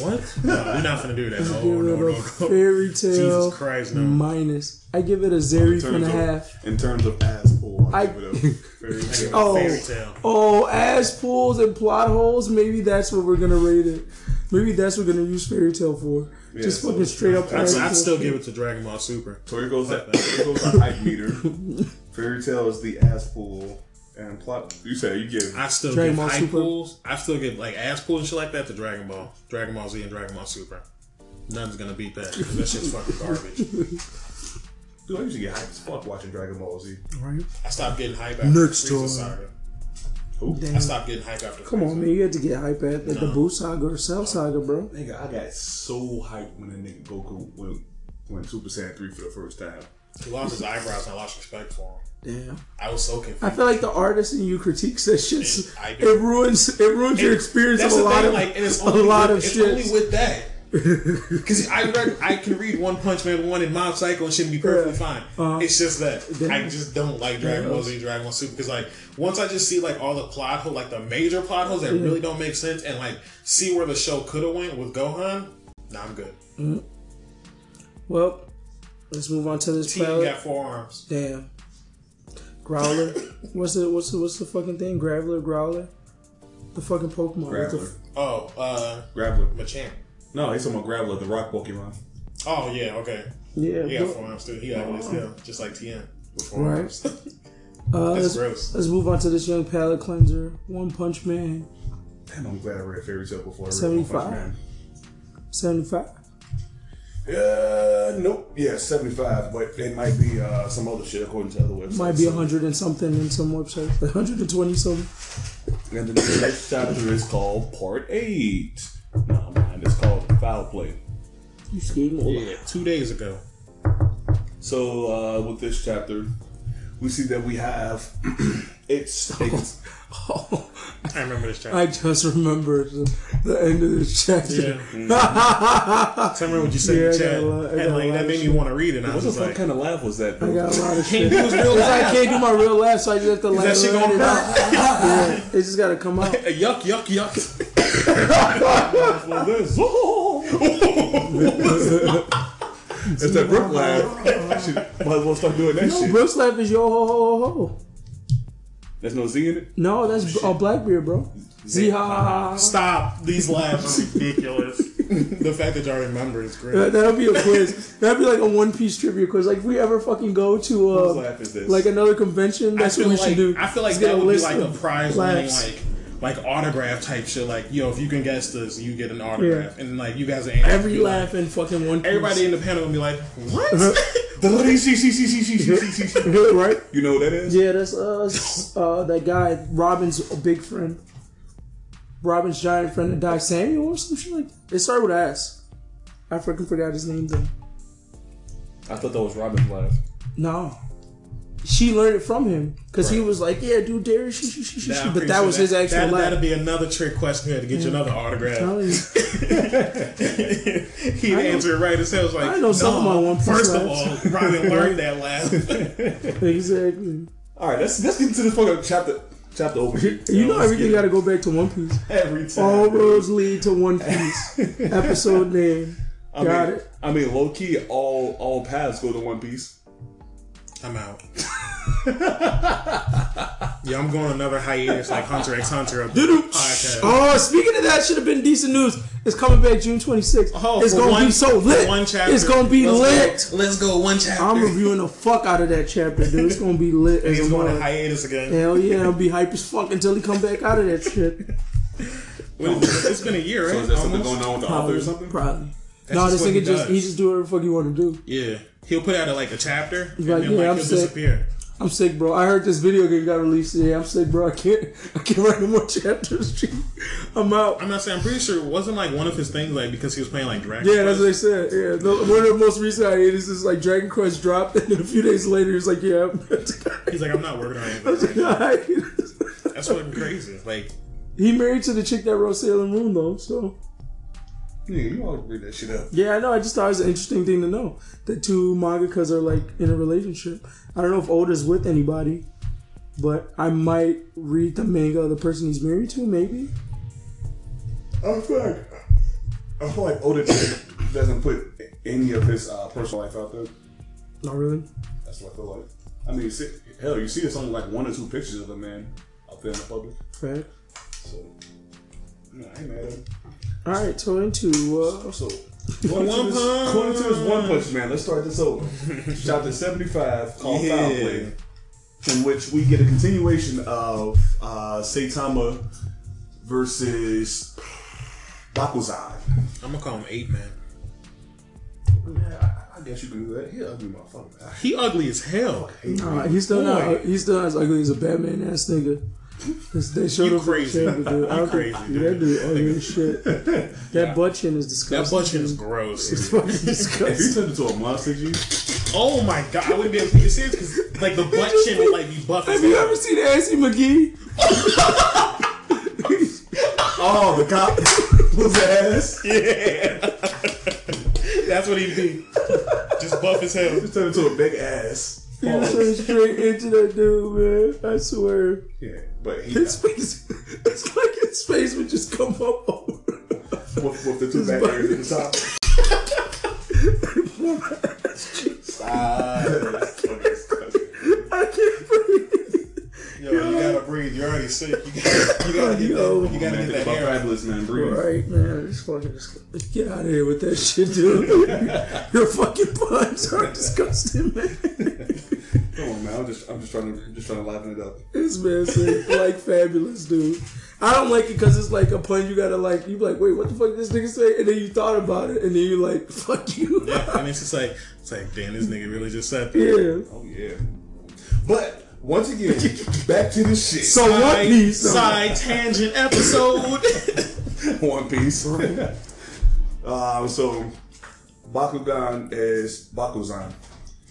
S1: What? No, we're not gonna do that. <laughs> No,
S2: give
S1: no,
S2: it
S1: no,
S2: a
S1: no.
S2: fairy tale
S1: Jesus Christ, no.
S2: minus. I give it a
S9: in
S2: Zeref
S9: terms
S2: and a
S9: of,
S2: half.
S9: in terms of ass pull.
S2: I-
S9: I give it a Fairy <laughs> Tail.
S2: Oh,
S1: Fairy Tail.
S2: oh, ass pulls and plot holes. Maybe that's what we're gonna rate it. Maybe that's what we're gonna use fairy tale for.
S9: Yeah,
S2: Just
S9: so
S2: fucking straight up.
S1: I'd,
S2: ass
S1: I'd
S2: pull
S1: still
S2: shit.
S1: give it to Dragon Ball Super.
S9: Toriko's a, Toriko's a hype meter. Fairy Tail is the ass pull. And plot. You said you give.
S1: I still
S2: Dragon
S1: give
S2: Ball
S1: high
S2: Super.
S1: pulls. I still give like ass pulls and shit like that to Dragon Ball, Dragon Ball Z, and Dragon Ball Super. Nothing's gonna beat that. 'cause That shit's fucking garbage. <laughs>
S9: Dude, I used to get hyped as fuck watching Dragon Ball Z.
S2: Right?
S1: I stopped getting hype after
S2: Next
S1: Frieza
S2: time.
S1: Saga.
S2: Damn.
S1: I stopped getting hype after.
S2: Come on, man. You had to get hype at the, the
S1: No.
S2: Boo Saga or Cell Saga, bro.
S9: Nigga, I got so hyped when that nigga Goku went, went Super Saiyan 3 for the first time.
S1: He lost his eyebrows and I lost respect for him.
S2: Damn.
S1: I was so confused.
S2: I feel like the artist in you critiques that shit.
S1: I do.
S2: It ruins it ruins your experience of a lot
S1: thing,
S2: of
S1: like, and it's <laughs>
S2: a
S1: only
S2: lot
S1: with,
S2: of shit.
S1: only with that. <laughs> Because I read, I can read One Punch Man one and Mob Psycho and shouldn't be perfectly
S2: Yeah.
S1: fine.
S2: Uh-huh.
S1: It's just that I just don't like Dragon Ball Z, Dragon Ball Super because like once I just see like all the plot holes, like the major plot holes that
S2: Yeah.
S1: really don't make sense, and like see where the show could have went with Gohan, nah, I'm good.
S2: Well, let's move on to this
S1: T got four arms.
S2: Damn. Growler. what's the what's the what's the fucking thing? Graveler, Growler? The fucking Pokemon. What the
S9: Graveler.
S2: f-
S1: Oh, uh,
S9: Graveler.
S1: Machamp.
S9: No, he's talking about Graveler, the rock Pokemon.
S1: Oh yeah, okay.
S2: yeah.
S1: He got
S2: but-
S1: four arms too. He got his tail, just like Tien with four
S2: Right.
S1: arms. <laughs>
S2: uh,
S1: That's
S2: let's,
S1: gross.
S2: let's move on to this young palette cleanser. One Punch Man.
S9: Damn, I'm glad I read Fairy Tail before I read
S2: 75.
S9: One Punch Man.
S2: 75.
S9: Uh, nope. Yeah, 75, but it might be uh, some other shit according to other websites.
S2: Might be
S9: So-
S2: 100 and something in some websites. 120 something.
S9: And the next chapter is called Part 8. No, man, it's called Foul Play.
S2: You scared me.
S1: Yeah, two days ago.
S9: So, uh, with this chapter, we see that we have <clears throat> it's, <laughs> it's
S2: Oh,
S1: I remember this chapter.
S2: I just remembered the, the end of this chapter.
S1: Yeah. <laughs> Tell me what you said
S2: Yeah,
S1: in the chat.
S2: lot-
S1: and like that
S2: of
S1: made me
S2: shit.
S1: want to read it. And I
S9: what
S1: was
S9: the fuck
S1: like,
S9: kind of laugh was that?
S2: I got a lot of shit.
S1: Can't do real
S2: Because I can't do my real laugh, so I just have to like
S1: that shit gonna
S2: it out. <laughs> yeah, it just gotta come out.
S1: yuck, yuck, yuck.
S9: This. it's that Brook laugh. Might as well start doing that
S2: No,
S9: shit.
S2: Brooks laugh is yo ho ho ho ho.
S9: There's no Z in it.
S2: No, that's uh, Blackbeard, bro. Z ha ha ha.
S1: Stop. These laughs are ridiculous. <laughs> the fact that y'all remember is great.
S2: That, that'll be a quiz. That'll be like a One Piece trivia quiz. Like if we ever fucking go to
S9: Whose
S2: uh,
S9: laugh is this?
S2: like another convention, that's what we
S1: like
S2: should do.
S1: I feel like
S2: Let's
S1: that would be like a prize winning like like autograph type shit. Like yo, if you can guess this, you get an autograph, and like you guys are answering,
S2: Every
S1: be like-
S2: laugh in fucking One Piece.
S1: Everybody in the panel will be like, "What?" <laughs>
S9: The lady C C C C C C C C C
S2: Right?
S9: You know what that is?
S2: Yeah, that's uh, uh that guy Robin's big friend. Robin's giant friend that died, Samuel or some shit like that. It started with S. I freaking forgot his name though.
S9: I thought that was Robin's laugh.
S2: No. She learned it from him because he was like, "Yeah, dude, Darius, she, she, she, she,
S1: Nah,
S2: she." But that
S1: sure
S2: was his actual
S1: that,
S2: laugh.
S1: That'd be another trick question. We had to get you another autograph. He'd answer it right as hell. Like,
S2: I know some of my One Piece
S1: First of all, Robin <laughs> learned that laugh.
S2: exactly.
S9: All right, let's let's get into this fucking chapter chapter overview.
S2: You know
S1: let's
S2: everything got to go back to One Piece.
S9: Every time.
S2: All roads lead to One Piece. <laughs> Episode name.
S9: I
S2: Got
S9: mean,
S2: it.
S9: I mean, low key, all all paths go to One Piece.
S1: I'm out. <laughs> yeah, I'm going another hiatus like Hunter x Hunter of the podcast.
S2: Oh, speaking of that, should have been decent news. It's coming back June 26th.
S1: Oh,
S2: it's
S1: for
S2: gonna
S1: one-
S2: be so lit.
S1: One chapter.
S2: It's gonna be
S1: Let's
S2: lit.
S1: Go, let's go one chapter.
S2: I'm reviewing the fuck out of that chapter, dude. It's gonna be lit <laughs> as
S1: He's
S2: a
S1: going on
S2: mother.
S1: hiatus again.
S2: Hell yeah, I'll be hype as fuck until he come back out of that shit.
S1: What is it? It's been a year, right?
S9: So is there something
S1: Almost?
S9: going on with the author or something?
S2: Probably.
S1: That's
S2: no,
S1: just
S2: this
S1: what
S2: nigga just
S1: does.
S2: he just do whatever the fuck he want to do.
S1: Yeah, he'll put out a, like a chapter, and
S2: like,
S1: then
S2: yeah,
S1: like
S2: I'm
S1: he'll
S2: sick.
S1: disappear.
S2: I'm sick, bro. I heard this video game got released today. I'm sick, bro. I can't I can't write no more chapters. <laughs> I'm out.
S1: I'm not saying. I'm pretty sure it wasn't like one of his things like because he was playing like Dragon.
S2: Yeah, that's what they said. Yeah, the, one of the most recent hiatus is like Dragon Quest dropped, <laughs> and then a few days later, he's like, "Yeah." <laughs>
S1: He's like, I'm not working on anything. right That's fucking crazy. Like, he
S2: married to the chick that wrote Sailor Moon, though. So
S9: Yeah, you always read that shit up.
S2: yeah, I know. I just thought it was an interesting thing to know that two mangakas are like in a relationship. I don't know if Oda's with anybody, but I might read the manga of the person he's married to. Maybe.
S9: I feel like I feel like Oda doesn't put any of his uh, personal life out there.
S2: Not really.
S9: That's what I feel like. I mean, see, hell, you see, it's only like one or two pictures of the man out there in the public.
S2: Fact.
S9: So, yeah, I ain't mad at him.
S2: All right, so into uh,
S9: So, going
S1: One Punch.
S9: going to this One Punch Man, let's start this over. <laughs> Chapter 75 called
S1: Yeah.
S9: Foul Play, in which we get a continuation of uh, Saitama versus Bakuzan.
S1: I'm gonna call him eight man.
S9: Man, I, I guess you can do that. He ugly motherfucker. man.
S1: He ugly as hell.
S2: Nah, he's still
S1: Boy.
S2: not. He's still as ugly as a Batman ass nigga. 'Cause They showed
S1: You
S2: up for
S1: crazy.
S2: chamber, dude. I
S1: You crazy, dude.
S2: That dude ugly as <laughs> shit. That butt chin is disgusting.
S1: That butt chin is gross.
S2: It's fucking
S9: If he
S2: disgusting.
S9: turned into a monster, G,
S1: Oh my god, I wouldn't be able to take it because like the <laughs> butt chin would like be buff as
S2: Have you ever seen Assy McGee? <laughs>
S9: oh, the cop was ass.
S1: Yeah. That's what he'd be. Just buff as hell.
S9: He turned into a big ass.
S2: He was turned straight into that dude, man. I swear.
S9: Yeah, but he
S2: His face, <laughs> it's like his face would just come up over.
S9: with, with the two back areas at the top.
S2: I can't breathe.
S1: Yo, you gotta breathe. You're already sick. You gotta, you gotta get
S2: Yo.
S1: that. You gotta
S9: Man,
S1: get that hair.
S9: fabulous man. Breathe.
S2: Right, man. It's fucking. Get out of here with that shit, dude. <laughs> Your fucking puns are disgusting, man. <laughs>
S9: Come on, man. I'm just, I'm just trying to, I'm just trying to liven it up.
S2: This man said, like, fabulous, dude. I don't like it because it's like a pun you gotta like, you be like, wait, what the fuck did this nigga say? And then you thought about it, and then you like, <laughs> fuck you.
S1: Yeah, and it's just like, it's like, damn, this nigga really just said that.
S2: Yeah.
S9: Oh yeah. But once again, back to the shit.
S2: So what
S1: Side,
S2: piece?
S1: side tangent episode. <laughs>
S9: One Piece. <laughs> uh, so Bakugan is Bakuzan.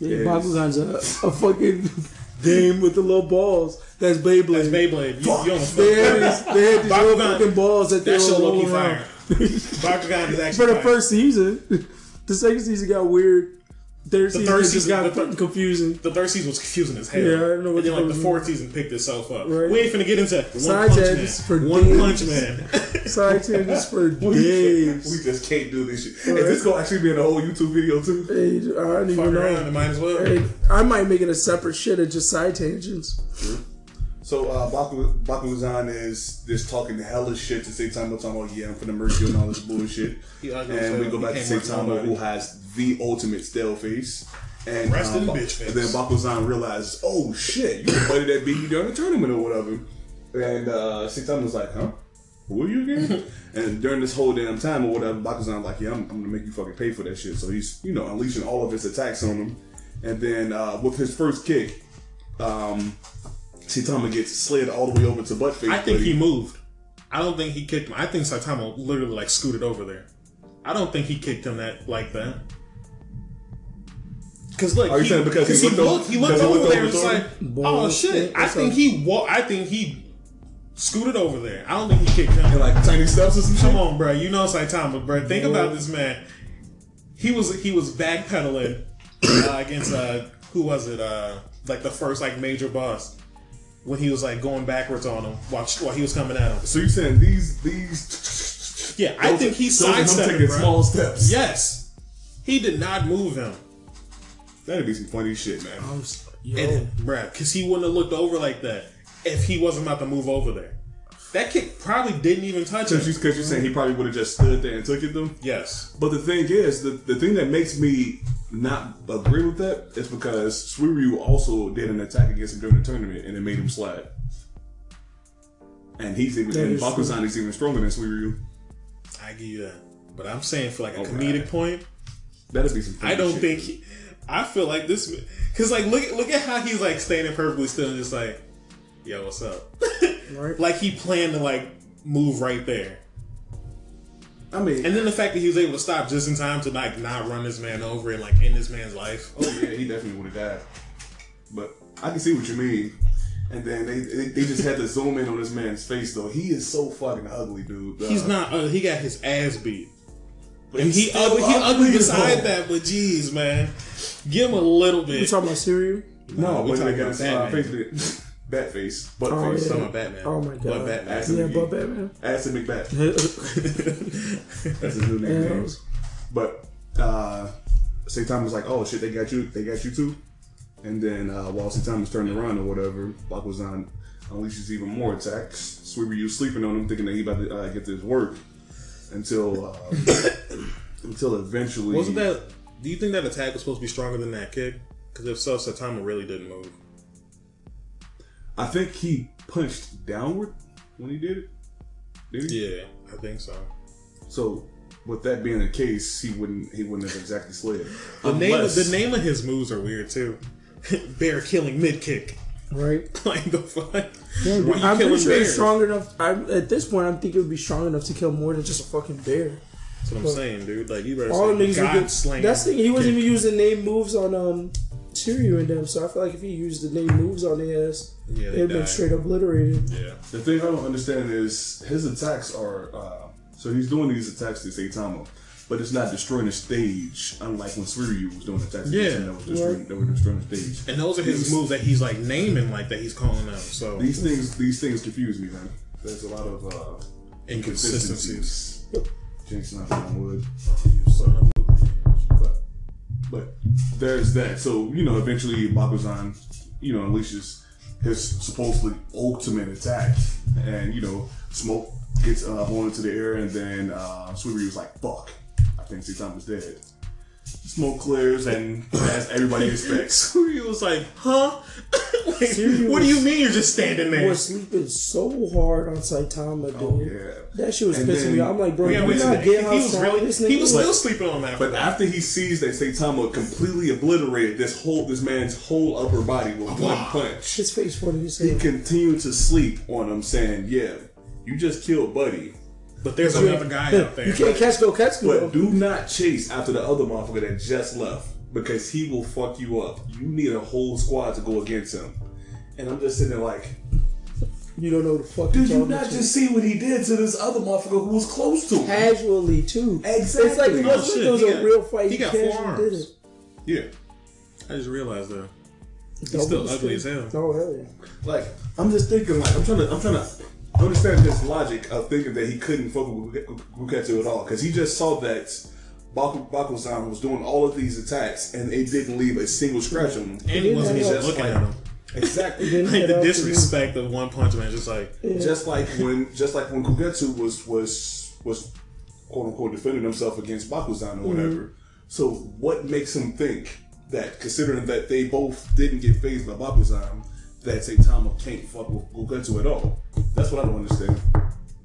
S2: Yeah,
S9: Yes.
S2: Bakugan's a, a fucking <laughs> game with the little balls. That's Beyblade.
S1: That's Beyblade. You, you almost
S2: They had these, they had these little fucking balls that they
S1: That
S2: were
S1: show low key
S2: rolling around.
S1: Bakugan is <laughs> actually
S2: For the
S1: fire.
S2: first season, <laughs> the second season got weird. Third season
S1: third season-
S2: got
S1: the thir-
S2: confusing.
S1: The third season was confusing as hell.
S2: Yeah, I don't know what
S1: And then
S2: the
S1: like the fourth season picked itself up.
S2: Right.
S1: We ain't finna get into One
S2: Side
S1: Punch
S2: tangents
S1: Man.
S2: for
S1: One
S2: days.
S1: Punch Man. <laughs>
S2: Side tangents for <laughs>
S9: We just can't do this shit. Is this gonna actually be in a whole YouTube video too?
S2: Hey, I don't
S1: Fuck
S2: even
S1: around,
S2: know.
S1: might as well.
S2: Hey, I might make it a separate shit of just side tangents.
S9: So uh, Baku, Bakuzan is just talking hella shit to Saitama, talking about yeah, I'm finna murder you and all this bullshit.
S1: He
S9: and we go back to
S1: can't work
S9: Saitama, who has the ultimate stale face. And,
S1: Rest in bitch face.
S9: and then Bakuzan realizes, oh shit, you the buddy that beat me during the tournament or whatever. And uh, Saitama's like, huh? Who are you again? <laughs> and during this whole damn time or whatever, Bakuzan like, yeah, I'm, I'm gonna make you fucking pay for that shit. So he's, you know, unleashing all of his attacks on him. And then uh, with his first kick, um, Saitama gets slid all the way over to Buttface.
S1: I think
S9: but
S1: he moved. I don't think he kicked him. I think Saitama literally like scooted over there. I don't think he kicked him that like that. Cause look,
S9: Are you
S1: he,
S9: saying because he
S1: cause he,
S9: looked over-
S1: looked, he looked
S9: because
S1: over there
S9: over
S1: and was like,
S9: him?
S1: oh shit! I think he wa- I think he scooted over there. I don't think he kicked him.
S9: And like tiny steps or some shit.
S1: Come on, bro. You know it's Saitama, bro. Think about this man. He was he was backpedaling uh, against uh who was it? Uh like the first like major boss when he was like going backwards on him while, while he was coming at him.
S9: So you saying these these?
S1: Yeah, I think he
S9: those are him
S1: sidestepped
S9: taking
S1: bro.
S9: small steps.
S1: Yes, he did not move him,
S9: That'd be some funny shit, man.
S2: I'm s- Yo,
S1: and bruh, because he wouldn't have looked over like that if he wasn't about to move over there. That kick probably didn't even touch him.
S9: Because you're saying he probably would have just stood there and took it though.
S1: Yes,
S9: But the thing is, the, the thing that makes me not agree with that is because Suiryu also did an attack against him during the tournament and it made him slide. And he's even
S2: That
S9: and
S2: is
S9: Bakuzan is even stronger than Suiryu.
S1: I give you that. But I'm saying for like a
S9: Alright.
S1: comedic point,
S9: That'd be some.
S1: I don't
S9: shit.
S1: think. He, I feel like this because like look look at how he's like standing perfectly still and just like, yo, what's up? <laughs>
S2: right?
S1: like he planned to like move right there.
S9: I mean,
S1: And then the fact that he was able to stop just in time to like not run this man over and like end this man's life.
S9: oh yeah, he definitely would have died. But I can see what you mean. And then they, they they just had to zoom in on this man's face though. He is so fucking ugly, dude.
S1: He's
S9: Uh,
S1: not. Uh, he got his ass beat.
S9: but
S1: And he ugly. He ugly
S9: as
S1: beside
S9: hell.
S1: that. But jeez, man, give him a little bit.
S2: You talking about Syria?
S9: No,
S1: we talking about
S9: his uh,
S1: Batman.
S9: face, <laughs> bat face, butt
S2: Oh,
S9: face,
S2: yeah.
S1: Talking about Batman.
S2: Oh my
S1: But
S2: god.
S1: Batman.
S9: Acid
S2: Yeah,
S9: McGee.
S2: but Batman.
S9: Acid McBat. <laughs> That's his new nickname. But uh Saitama was like, "Oh shit, they got you. They got you too." And then uh, while Saitama's turning around or whatever, Bakuzan unleashes even more attacks. Suiryu sleeping on him, thinking that he about to uh, get this work until uh, <coughs> until eventually.
S1: Wasn't that? Do you think that attack was supposed to be stronger than that kick? Because if so, Saitama really didn't move.
S9: I think he punched downward when he did it. Did he?
S1: Yeah, I think so.
S9: So with that being the case, he wouldn't he wouldn't have exactly slid.
S1: The name of, the name of his moves are weird too. <laughs> Bear killing mid kick.
S2: Right. <laughs>
S1: Like the fuck?
S2: Yeah,
S1: Why
S2: I'm pretty
S1: killing
S2: sure it's strong enough. I'm, at this point, I'm thinking it would be strong enough to kill more than just a fucking bear.
S1: That's what I'm saying, dude. Like you better
S2: All the niggas
S1: God
S2: would get. That's the thing. He wasn't
S1: kick.
S2: even using name moves on um Suiryu and them. So I feel like if he used the name moves on their ass,
S1: Yeah, they
S2: they'd been straight obliterated.
S1: Yeah.
S9: The thing I don't understand is his attacks are uh, so he's doing these attacks to Saitama, but it's not destroying the stage. Unlike when Suiryu was doing attacks,
S1: Yeah.
S9: yeah, that was destroying, that were destroying the stage.
S1: And those are his
S9: These-
S1: moves that he's like naming, like that he's calling out. So
S9: These things, these things confuse me, man. There's a lot of uh,
S1: inconsistencies.
S9: inconsistencies. Jinx knocked on wood. But, but there's that. So, you know, eventually Bakuzan, you know, unleashes his supposedly ultimate attack. And, you know, smoke gets uh, blown into the air, and then uh, was like, fuck. I think Saitama's dead. Smoke clears, and as everybody expects. <laughs>
S1: So he was like, huh? <laughs> Like,
S2: Seriously?
S1: what do you mean you're just standing there?
S2: Was sleeping so hard on Saitama, dude.
S9: Oh, yeah.
S2: That shit was
S9: And
S2: pissing
S9: then-
S2: me off. I'm like, bro,
S1: Yeah,
S2: you
S1: but
S2: not
S1: he,
S2: get how
S1: he was really,
S2: this
S1: he was
S2: is?
S1: still sleeping on that.
S9: But after he sees that Saitama completely obliterated this whole this man's whole upper body with one punch,
S2: His face funny as
S9: he
S2: hell.
S9: continued to sleep on him, saying, "Yeah, you just killed Buddy,
S1: but there's another guy out there. <laughs>
S2: You can't catch no catch no.
S9: but do not chase after the other motherfucker that just left because he will fuck you up. You need a whole squad to go against him." And I'm just sitting there like,
S2: You don't know the fuck
S9: "Did
S2: you're
S9: you
S2: talking
S9: not
S2: to.
S9: just see what he did to this other motherfucker who was close to him?"
S2: casually too.
S9: Exactly.
S2: It's like it
S9: Oh,
S2: wasn't like
S1: shit,
S2: it was
S1: he
S2: a
S1: got-
S2: real fight.
S1: he got four
S2: casually
S1: arms.
S2: did it.
S9: Yeah.
S1: I just realized that.
S2: He's
S1: still ugly as hell.
S2: Oh hell yeah.
S9: Like I'm just thinking, like I'm trying to, I'm trying to understand his logic of thinking that he couldn't fuck with Goketsu at all because he just saw that Baku Bakuzan was doing all of these attacks and it didn't leave a single scratch on him.
S1: And he wasn't
S2: have
S1: even
S2: that-
S1: looking at him.
S9: Exactly.
S1: Like the disrespect of One Punch Man, just like
S9: just like when, just like when Goketsu was was was quote unquote defending himself against Bakuzan or whatever. So what makes him think that, considering that they both didn't get phased by Bakuzan, that Saitama can't fuck with Goketsu at all? That's what I don't understand.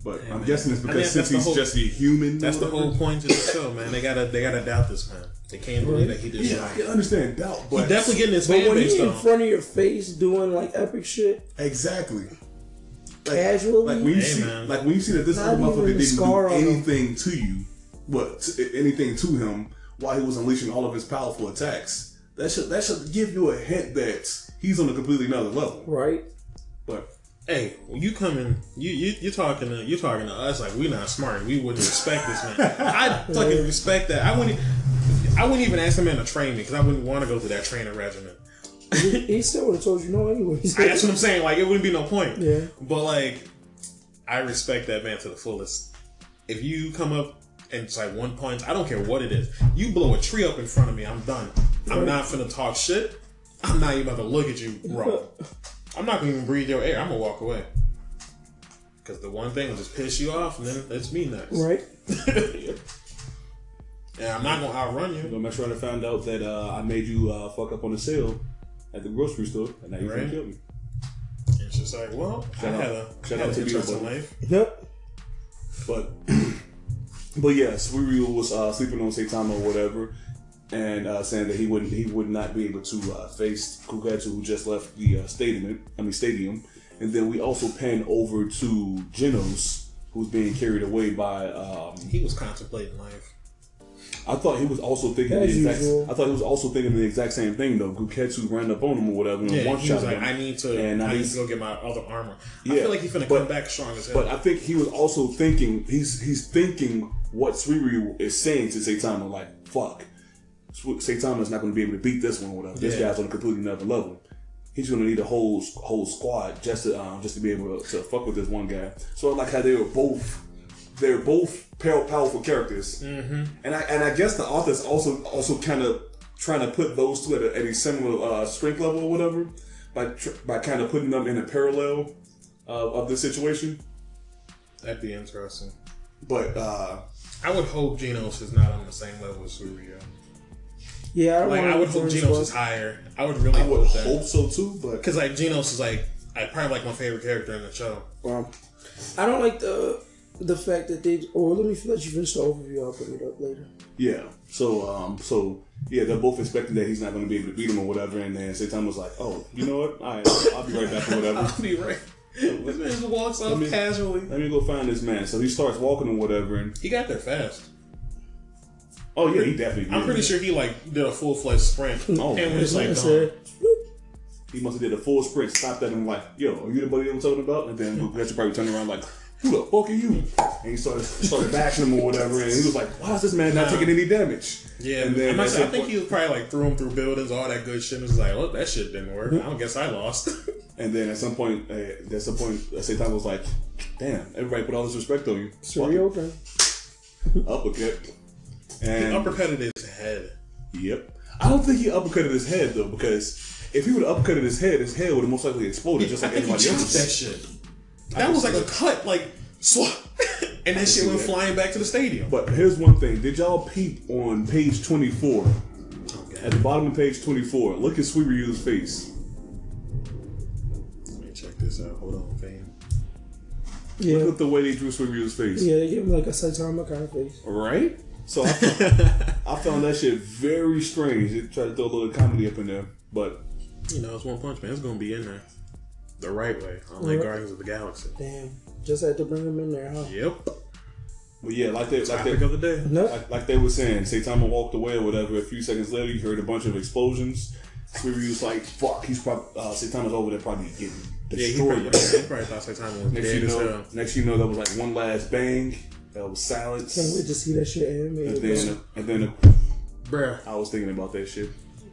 S9: But I'm
S1: man.
S9: guessing it's
S1: I
S9: because
S1: mean,
S9: since he's
S1: whole-
S9: just a human.
S1: that's the whole point of the show, man. They gotta they gotta doubt this man. They can't believe that he did
S9: Yeah, I
S1: wrong.
S9: can understand doubt, but
S1: He definitely getting his
S2: But when
S1: base
S2: he's in front of your face doing like epic shit,
S9: exactly. Like,
S2: casually,
S9: like when you
S1: Hey,
S9: see,
S1: man.
S9: like when you see that this
S2: Not
S9: other motherfucker didn't
S2: scar
S9: do
S2: on him.
S9: anything to you, what t- anything to him while he was unleashing all of his powerful attacks. That should that should give you a hint that he's on a completely another level.
S2: right?
S9: But
S1: Hey, when you coming, you you you talking to you're talking to us like we're not smart. We wouldn't respect this man. I <laughs> fucking respect that. I wouldn't. I wouldn't even ask the man to train me because I wouldn't want to go through that training regimen.
S2: he, he still would have told you no anyways.
S1: That's what I'm saying. Like it wouldn't be no point.
S2: Yeah.
S1: But like, I respect that man to the fullest. If you come up and it's like one punch, I don't care what it is. You blow a tree up in front of me, I'm done. I'm not gonna talk shit. I'm not even about to look at you wrong. I'm not gonna even breathe your air. I'm gonna walk away. Cause the one thing will just piss you off, and then it's me next.
S2: right? <laughs>
S1: And I'm not gonna outrun you.
S9: I'm sure I found out that uh, I made you uh, fuck up on the sale at the grocery store, and now you
S1: Right.
S9: can't kill me.
S1: It's just like, well, I
S9: out-
S1: had a,
S9: shout
S1: had
S9: out to
S1: an interesting life.
S2: Yep.
S9: But <clears throat> but yes, Suiryu was uh, sleeping on Saitama or whatever, and uh, saying that he wouldn't he would not be able to uh, face Goketsu who just left the uh, stadium. I mean stadium, and then we also pan over to Genos who's being carried away by. Um,
S1: He was contemplating life.
S9: I thought he was also thinking
S2: As
S9: the exact.
S2: usual.
S9: I thought he was also thinking the exact same thing though. Goketsu ran up on him or whatever, and
S1: Yeah,
S9: one
S1: he
S9: shot
S1: was like,
S9: him.
S1: I need to,
S9: And now
S1: I need
S9: he's-
S1: to go get my other armor.
S9: Yeah, I
S1: feel like he's gonna
S9: but-
S1: come back strong as hell.
S9: But I think he was also thinking he's he's thinking what Suiryu is saying to Saitama, like fuck, Su- Saitama's not going to be able to beat this one. or Whatever. This
S1: Yeah.
S9: guy's on a completely another level. He's going to need a whole whole squad just to um, just to be able to, to fuck with this one guy. So I like how they were both they're both powerful characters, mm-hmm. and I and I guess the author's also also kind of trying to put those two at a, at a similar uh, strength level or whatever by tr- by kind of putting them in a parallel uh, of the situation.
S1: That'd be interesting.
S9: But uh,
S1: I would hope Genos is not on the same level as Suiryu.
S2: Yeah, I don't
S1: Like I would hope Genos is higher. I would really
S9: I would
S1: hope that
S9: hope so too. But
S1: because like Genos is like I probably like my favorite character in the show.
S2: Well, I don't like the the fact that they. Oh, let me let you finish the overview. I'll bring it up later.
S9: Yeah. So, um, so yeah, they're both expecting that he's not going to be able to beat him or whatever. And then Saitama was like, "Oh, you know what? All right, I'll, I'll be right back or whatever. <laughs>
S1: I'll be right. This man just walks off
S9: Let me-
S1: casually.
S9: Let me go find this man." So he starts walking or whatever. And
S1: He got there fast.
S9: Oh yeah, he definitely.
S1: I'm
S9: did.
S1: pretty sure he like did a full fledged sprint.
S9: Oh,
S1: and was
S2: Like I
S1: like,
S9: He must have did a full sprint, stopped at him like, "Yo, are you the buddy I'm talking about?" And then <laughs> Gretchen probably turned around like, "Who the fuck are you?" And he started started bashing him or whatever. And he was like, "Why is this man not
S1: Nah.
S9: taking any damage?"
S1: yeah.
S9: And then
S1: I'm not
S9: at
S1: saying- I think he was probably like threw him through buildings, all that good shit. And was like, well, that shit didn't work. I don't guess I lost. <laughs>
S9: And then at some point, uh, at some point, uh, Saitama was like, "Damn, everybody put all this respect on you."
S2: it's
S9: Fuck it.
S2: reopen.
S9: uppercut. And he
S1: Uppercutted his head.
S9: Yep. I don't think he uppercutted his head though, because if he would have uppercutted his head, his head would have most likely exploded, just
S1: I
S9: like
S1: think he
S9: anybody
S1: chopped that shit. That was like a cut, like swat, <laughs> and that shit went
S9: that.
S1: flying back to the stadium.
S9: But here's one thing: Did y'all peep on page 24? At the bottom of page 24, look at Suiryu's face.
S1: Let me check this out. Hold on, fam.
S2: Yeah,
S9: Look at the way they drew Suiryu's face.
S2: yeah, they give him like a Saitama kind of face.
S9: Right? So I found, <laughs> I found that shit very strange. They tried to throw a little comedy up in there, but
S1: You know, it's One Punch Man. It's gonna be in there the right way, unlike
S2: Right.
S1: Guardians of the Galaxy.
S2: Damn, just had to bring him in there, huh?
S1: Yep.
S9: but yeah, like they like
S1: Topic
S9: they,
S1: of the day.
S2: Nope.
S9: like, like they were saying, Saitama walked away or whatever. A few seconds later, you heard a bunch of explosions. Suiryu's like, "Fuck!" He's probably uh, Saitama's over there, probably getting
S1: Yeah, he
S9: destroyed.
S1: probably, he probably thought Saitama was
S9: Next
S1: dead
S9: you
S1: as
S9: know,
S1: hell.
S9: next you know, there was like one last bang. That was silence.
S2: Can't wait to see that shit animated.
S9: And then, and then
S1: Bruh.
S9: I was thinking about that shit.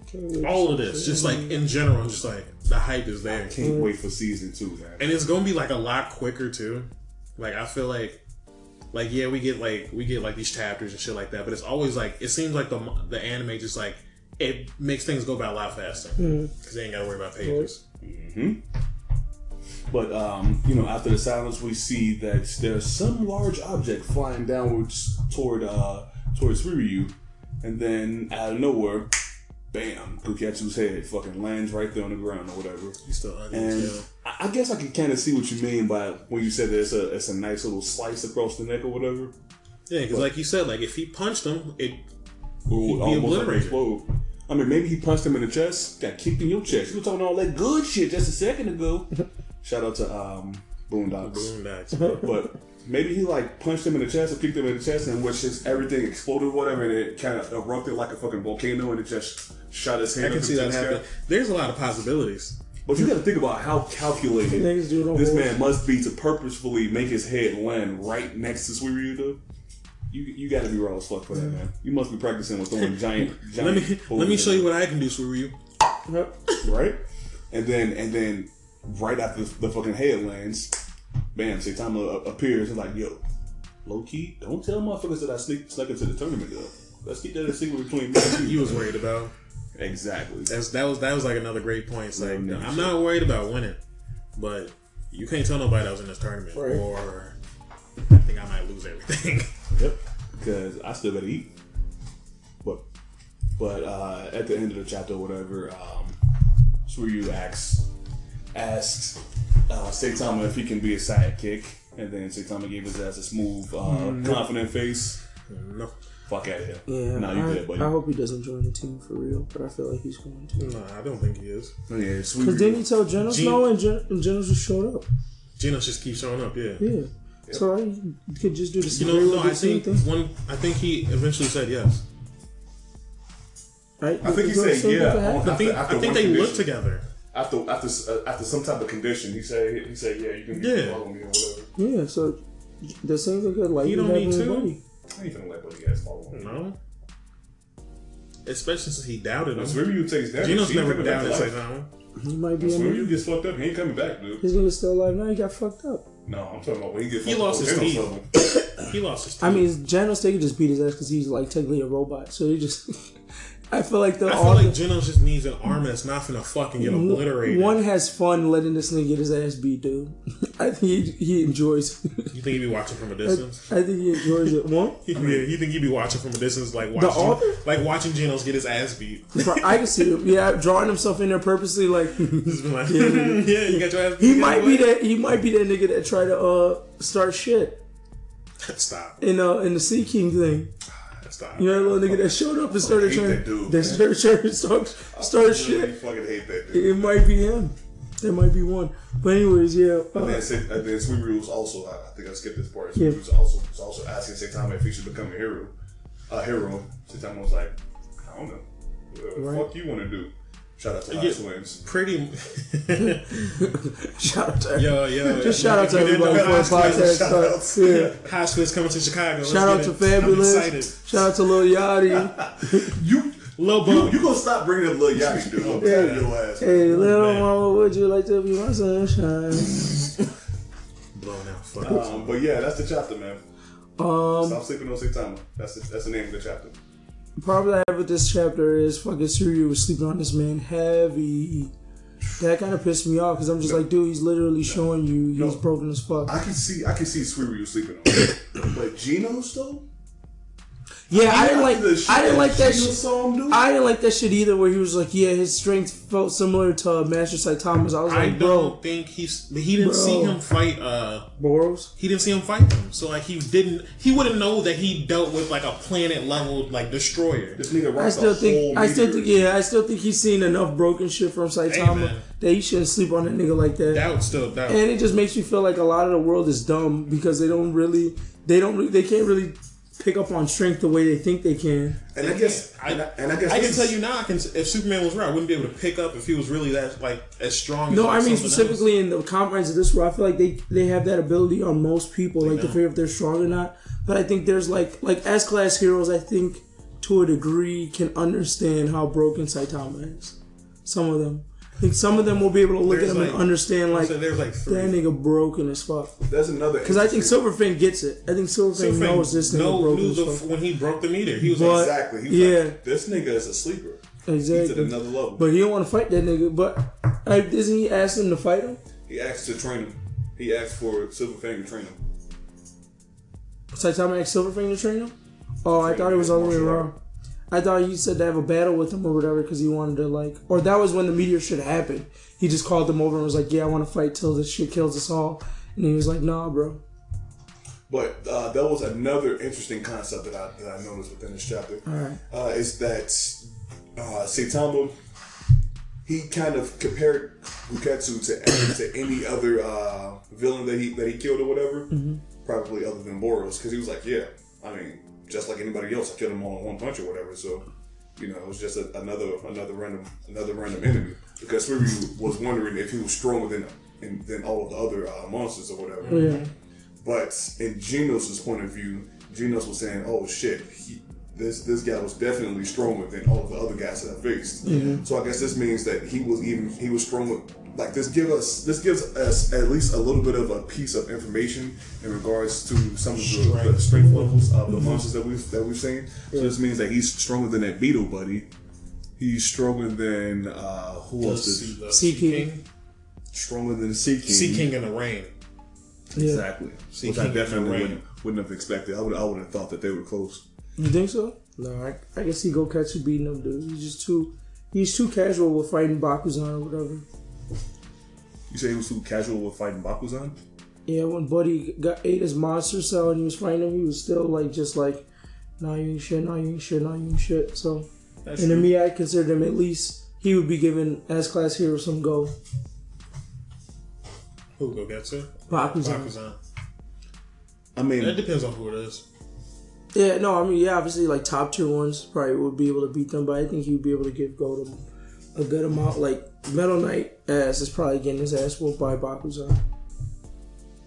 S2: Can't wait to
S1: All of this, just like in general, just like the hype is there.
S9: Can't wait for season two, man.
S1: and it's gonna be like a lot quicker too. Like I feel like, like yeah, we get like we get like these chapters and shit like that, but it's always like it seems like the the anime just like it makes things go by a lot faster hmm. because they ain't gotta worry about pages. Mm-hmm.
S9: But um, you know, after the silence, we see that there's some large object flying downwards toward uh towards Ryu, and then out of nowhere, bam, Goketsu's head fucking lands right there on the ground or whatever.
S1: He's still ugly
S9: And. I I guess I can kind of see what you mean by when you said that it's a it's a nice little slice across the neck or whatever.
S1: Yeah, because like you said, like if he punched him, it He'd
S9: would
S1: be
S9: almost like
S1: obliterated.
S9: explode. I mean, maybe he punched him in the chest, got kicked in your chest. You were talking all that good shit just a second ago. <laughs> Shout out to um, Boondocks.
S1: boondocks.
S9: But maybe he like punched him in the chest or kicked him in the chest, and which just everything exploded, or whatever, and it kind of erupted like a fucking volcano, and it just shot his head.
S1: I can see that
S9: the sky.
S1: happen. There's a lot of possibilities.
S9: But you got to think about how calculated
S2: Niggas do the
S9: this
S2: whole-
S9: man must be to purposefully make his head land right next to Suiryu. though. You you got to be raw as fuck for that, man. You must be practicing with throwing giant. <laughs> giant
S1: Let me let me show you what I can do, Suiryu.
S2: Yep.
S9: right? And then and then right after the fucking head lands, bam, Saitama appears and like, yo, low key, don't tell motherfuckers that I sneak snuck into the tournament though. Let's keep that a secret between me and you.
S1: You was worried about.
S9: exactly.
S1: That's that was that was like another great point. It's like
S9: Yeah,
S1: I'm not worried about winning, but you can't tell nobody that was in this tournament,
S2: Right.
S1: or I think I might lose everything. <laughs>
S9: Yep. Because I still gotta eat. But but uh, at the end of the chapter, or whatever, um, Suiryu asks asks uh, Saitama if he can be a sidekick, and then Saitama gave his ass a smooth, uh, confident face.
S1: no,
S9: Fuck out of here.
S2: Yeah,
S9: Nah, you
S2: I,
S9: good, buddy.
S2: I hope he doesn't join the team for real, but I feel like he's going to.
S1: no, I don't think he is.
S9: Oh, yeah, sweet.
S2: Because didn't he tell Genos
S1: Gen-
S2: no, and, Gen- and Genos just showed up.
S1: Genos just keeps showing up. Yeah.
S2: Yeah. So I could just do the
S1: You
S2: same,
S1: know, no, I think
S2: thing.
S1: one. I think he eventually said yes.
S2: Right?
S9: I think he
S2: Is that the
S9: said yeah.
S2: thing that?
S1: I think
S9: After- after
S1: I think they
S9: condition.
S1: looked together.
S9: After after uh, after some type of condition. He said he said yeah, you can
S1: Yeah.
S9: follow me or whatever.
S2: Yeah, so the same thing could like
S1: You
S2: you
S1: don't
S2: have
S1: need
S2: with
S1: to.
S2: Buddy.
S9: I ain't finna let buddy ass follow me.
S1: No. Especially since he doubted him.
S9: Swimmy takes that.
S1: Genos
S9: She
S1: never
S9: coming back to
S1: doubted
S9: life.
S1: Saitama.
S2: He might be a
S9: you
S2: man.
S9: gets fucked up. He ain't coming back, dude.
S2: His nigga's still alive now. He got fucked up.
S9: No, I'm talking about when he gets
S1: He
S9: fucked up
S1: lost his
S9: Genos
S1: teeth. He lost his teeth.
S2: I mean, Genos they could just beat his ass because he's like technically a robot. So he just, <laughs> I feel like the
S1: I feel
S2: all
S1: like Genos just needs an arm that's not gonna fucking get obliterated.
S2: one has fun letting this nigga get his ass beat, dude. <laughs> I think he, he enjoys.
S1: You think he'd be watching from a distance?
S2: I think he enjoys it. One, <laughs>
S1: Yeah, you think he'd be watching from a distance, like watching,
S2: author?
S1: like watching Genos get his ass beat?
S2: I can see him. Yeah, drawing himself in there purposely. Like <laughs>
S1: like, yeah, you got your ass beat.
S2: he might be that. He might be that nigga that try to uh start shit.
S1: Stop.
S2: in uh in the Sea King thing.
S9: Stop.
S2: You know that little nigga that showed up and started trying
S9: that dude, man.
S2: started trying to start start
S9: I
S2: shit.
S9: fucking hate that dude.
S2: It might be him. There might be one. But anyways, yeah.
S9: And
S2: Uh,
S9: then, Sa- and then Suiryu was also, I think I skipped this part. Sweet
S2: Yeah.
S9: Rue was also, was also asking Saitama if he should become a hero. A hero. Saitama was like, I don't know. What the
S2: Right.
S9: fuck you want to do? Shout out to Hot
S1: Yeah.
S9: Twins.
S1: Pretty. <laughs>
S2: shout out to
S1: yo, yo.
S2: Just shout out to
S1: if you didn't
S2: everybody for the
S1: High School-
S2: podcast.
S9: shout out.
S2: starts. Yeah.
S1: High School's coming to Chicago. Let's
S2: Shout out to
S1: it.
S2: Fabulous.
S1: I'm.
S2: Shout out to Lil Yachty. <laughs>
S9: You,
S1: Lil
S9: you, you gonna stop bringing up Lil Yachty, dude? I'm
S2: Yeah.
S9: your ass.
S2: Hey, little
S1: man.
S2: mama, would you like to be my sunshine?
S1: Blown out. Fuck.
S9: Um, but yeah, that's the chapter, man.
S2: Um,
S9: Stop sleeping on Saitama. That's the, that's the name of the chapter.
S2: Problem I have with this chapter is fucking Suiryu was sleeping on this man heavy. That kind of pissed me off because I'm just like, dude, he's literally showing you he's
S9: No.
S2: broken as fuck.
S9: I can see, I can see Suiryu sleeping on. <coughs> but Genos though.
S2: Yeah, I didn't like.
S9: The shit
S2: I didn't like that shit.
S9: saw.
S2: I didn't like that shit either. Where he was like, "Yeah, his strength felt similar to Master Saitama's." I was
S1: I
S2: like, "Bro,
S1: don't think he's. He didn't
S2: Bro.
S1: see him fight. Uh,
S2: Boros."
S1: he didn't see him fight him, So like he didn't. He wouldn't know that he dealt with like a planet level like destroyer.
S9: this nigga
S2: I still think. I still think. Yeah, I still think he's seen enough broken shit from Saitama
S1: man.
S2: that he shouldn't sleep on a nigga like that.
S1: Doubt still doubt.
S2: and it just makes me feel like a lot of the world is dumb because they don't really. They don't. re- They can't really pick up on strength the way they think they can.
S9: And I guess,
S1: I-
S9: and I, and I guess
S1: I can tell you now. I can, if Superman was real, I wouldn't be able to pick up if he was really that like as strong. as
S2: No,
S1: like,
S2: I mean
S1: something
S2: specifically in the confines of this world, I feel like they they have that ability on most people, like to figure if they're strong or not. But I think there's like like S class heroes, I think to a degree can understand how broken Saitama is. Some of them, Some of them will be able to look
S1: There's
S2: at him
S1: like-
S2: and understand like
S1: So there's like three.
S2: that nigga broken as fuck.
S9: That's another
S2: Because I think Silverfang gets it. I think Silverfang
S1: Silverfang
S2: knows this nigga
S1: know-
S2: broken as fuck.
S1: when he broke the meter. He was
S2: But-
S1: like,
S9: exactly. He was
S2: Yeah.
S9: like, this nigga is a sleeper. Exactly. He's at another level.
S2: But he don't want to fight that nigga. But uh, isn't he asking him to fight him?
S9: he asked to train him. He asked for Silverfang to train him.
S2: Saitama asked Silverfang to train him? Oh, I thought it was all the way around. I thought you said to have a battle with him or whatever because he wanted to like, or that was when the meteor shit happened. He just called them over and was like, "Yeah, I want to fight till this shit kills us all." And he was like, "Nah, bro."
S9: But uh, that was another interesting concept that I, that I noticed within this chapter.
S2: Alright.
S9: Uh, is that uh, Saitama, he kind of compared Goketsu to, <coughs> to any other uh, villain that he that he killed or whatever, probably other than Boros, because he was like, yeah, I mean, just like anybody else, I killed them all in one punch or whatever. So, you know, it was just a, another another random another random enemy. Because Suiryu was wondering if he was stronger than in, than all of the other uh, monsters or whatever.
S2: Yeah.
S9: But in Genos's point of view, Genos was saying, "Oh shit, he, this this guy was definitely stronger than all of the other guys that I faced." So I guess this means that he was even he was stronger. Like this give us this gives us at least a little bit of a piece of information in regards to some of the, the strength levels of the monsters that we've that we've seen. So this means that he's stronger than that Beetle buddy. He's stronger than uh, who else? Did,
S1: the
S2: Sea
S1: Sea
S2: King.
S1: King.
S9: stronger than Sea King.
S1: Sea King in the rain.
S2: Yeah.
S9: Exactly.
S1: Sea
S9: Which
S1: King
S9: I definitely wouldn't, wouldn't have expected. I would I would have thought that they were close.
S2: You think so? No, I, I can see Goketsu beating him, dude. He's just too, he's too casual with fighting Bakuzan or whatever.
S9: You say he was too casual with fighting Bakuzan?
S2: Yeah, when Buddy got ate his monster cell and he was fighting him, he was still like just like, nah, you ain't shit, nah, you ain't shit, nah, you ain't shit. So,
S1: That's
S2: and to me, I consider him at least he would be giving S class hero some go.
S1: Who go get to?
S2: Bakuzan.
S1: Bakuzan.
S9: I mean,
S1: It depends on who it is.
S2: Yeah, no, I mean, yeah, obviously, like top tier ones probably would be able to beat them, but I think he would be able to give Gold a, a good amount. Like Metal Knight ass is probably getting his ass whooped by Bakuzan,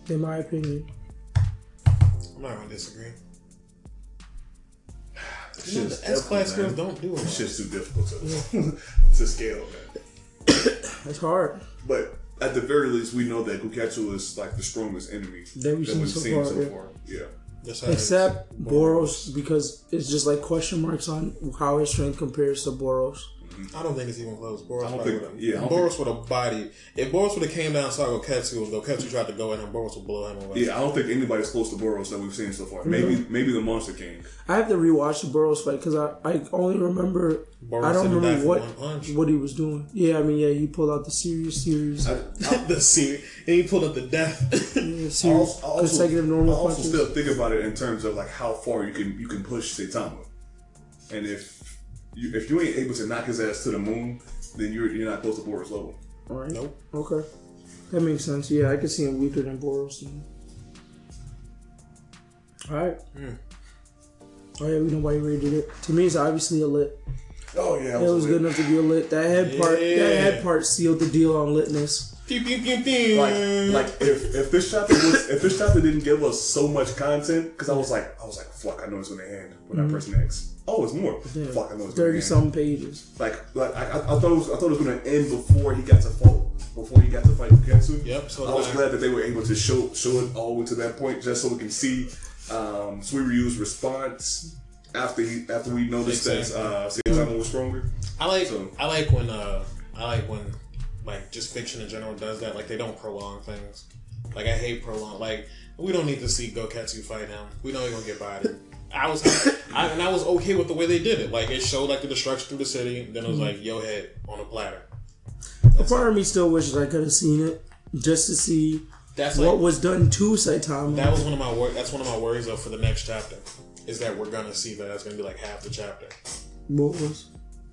S2: in my opinion.
S1: I'm not gonna disagree. <sighs> You know, the S class
S9: difficult,
S1: girls don't do it.
S9: It's just too difficult to, <laughs> to scale, man. <coughs>
S2: It's hard.
S9: But at the very least, we know that Goketsu is like the strongest enemy
S2: That we've seen so far, yeah.
S9: Yeah.
S1: That's how.
S2: Except Boros, because it's just like question marks on how his strength compares to Boros.
S1: I don't think it's even close. Boros
S9: I don't
S1: probably
S9: think-
S1: would
S9: yeah, I
S1: have.
S9: don't
S1: Boros would have bodied. If Boros would have came down and saw Goketsu, if Goketsu tried to go in, and Boros would blow him away.
S9: Yeah, I don't think anybody's close to Boros that we've seen so far. Maybe maybe the Monster King.
S2: I have to rewatch the Boros fight because I, I only remember
S1: Boros
S2: I don't
S1: sent him back
S2: remember what what he was doing. Yeah, I mean, yeah, he pulled out the serious series, <laughs>
S1: the scene, and he pulled out the death. <laughs>
S2: yeah, serious
S9: I also, I also-
S2: consecutive normal
S9: I also
S2: punches.
S9: still think about it in terms of like how far you can you can push Saitama, and if you if you ain't able to knock his ass to the moon, then you're you're not close to Boros level.
S2: All right.
S1: Nope.
S2: Okay. That makes sense. Yeah, I can see him weaker than Boros. then. All right.
S1: Hmm.
S2: Oh yeah, we know why you rated it. To me, it's obviously a lit.
S9: Oh yeah,
S2: It was good enough to be a lit. That head part, that head part sealed the deal on litness.
S1: Pew pew pew pew.
S9: Like like if if this chapter was if this chapter didn't give us so much content, because I was like I was like fuck I know it's gonna end when I press next. Oh, it's more.
S2: Yeah.
S9: Fuck I know it's
S2: Thirty
S9: end.
S2: some pages.
S9: Like like I, I I thought it was I thought it was gonna end before he got to fight before he got to fight Ketsu.
S1: Yep, so
S9: I was glad that they were able to show show it all the way to that point just so we can see um, Suiryu's response after he after we noticed
S1: Exactly.
S9: that uh, Saitama was stronger.
S1: I like
S9: So-
S1: I like when uh I like when like just fiction in general does that. Like they don't prolong things. Like I hate prolong. Like we don't need to see Goketsu fight him. We know he's gonna get bodied. I was I, and I was okay with the way they did it. Like it showed like the destruction through the city. Then it was mm-hmm. like yo head on a platter.
S2: A part of me still wishes I could have seen it just to see
S1: That's
S2: what
S1: like
S2: was done to Saitama.
S1: that was one of my wor- that's one of my worries though for the next chapter is that we're gonna see that that's gonna be like half the chapter.
S2: what was?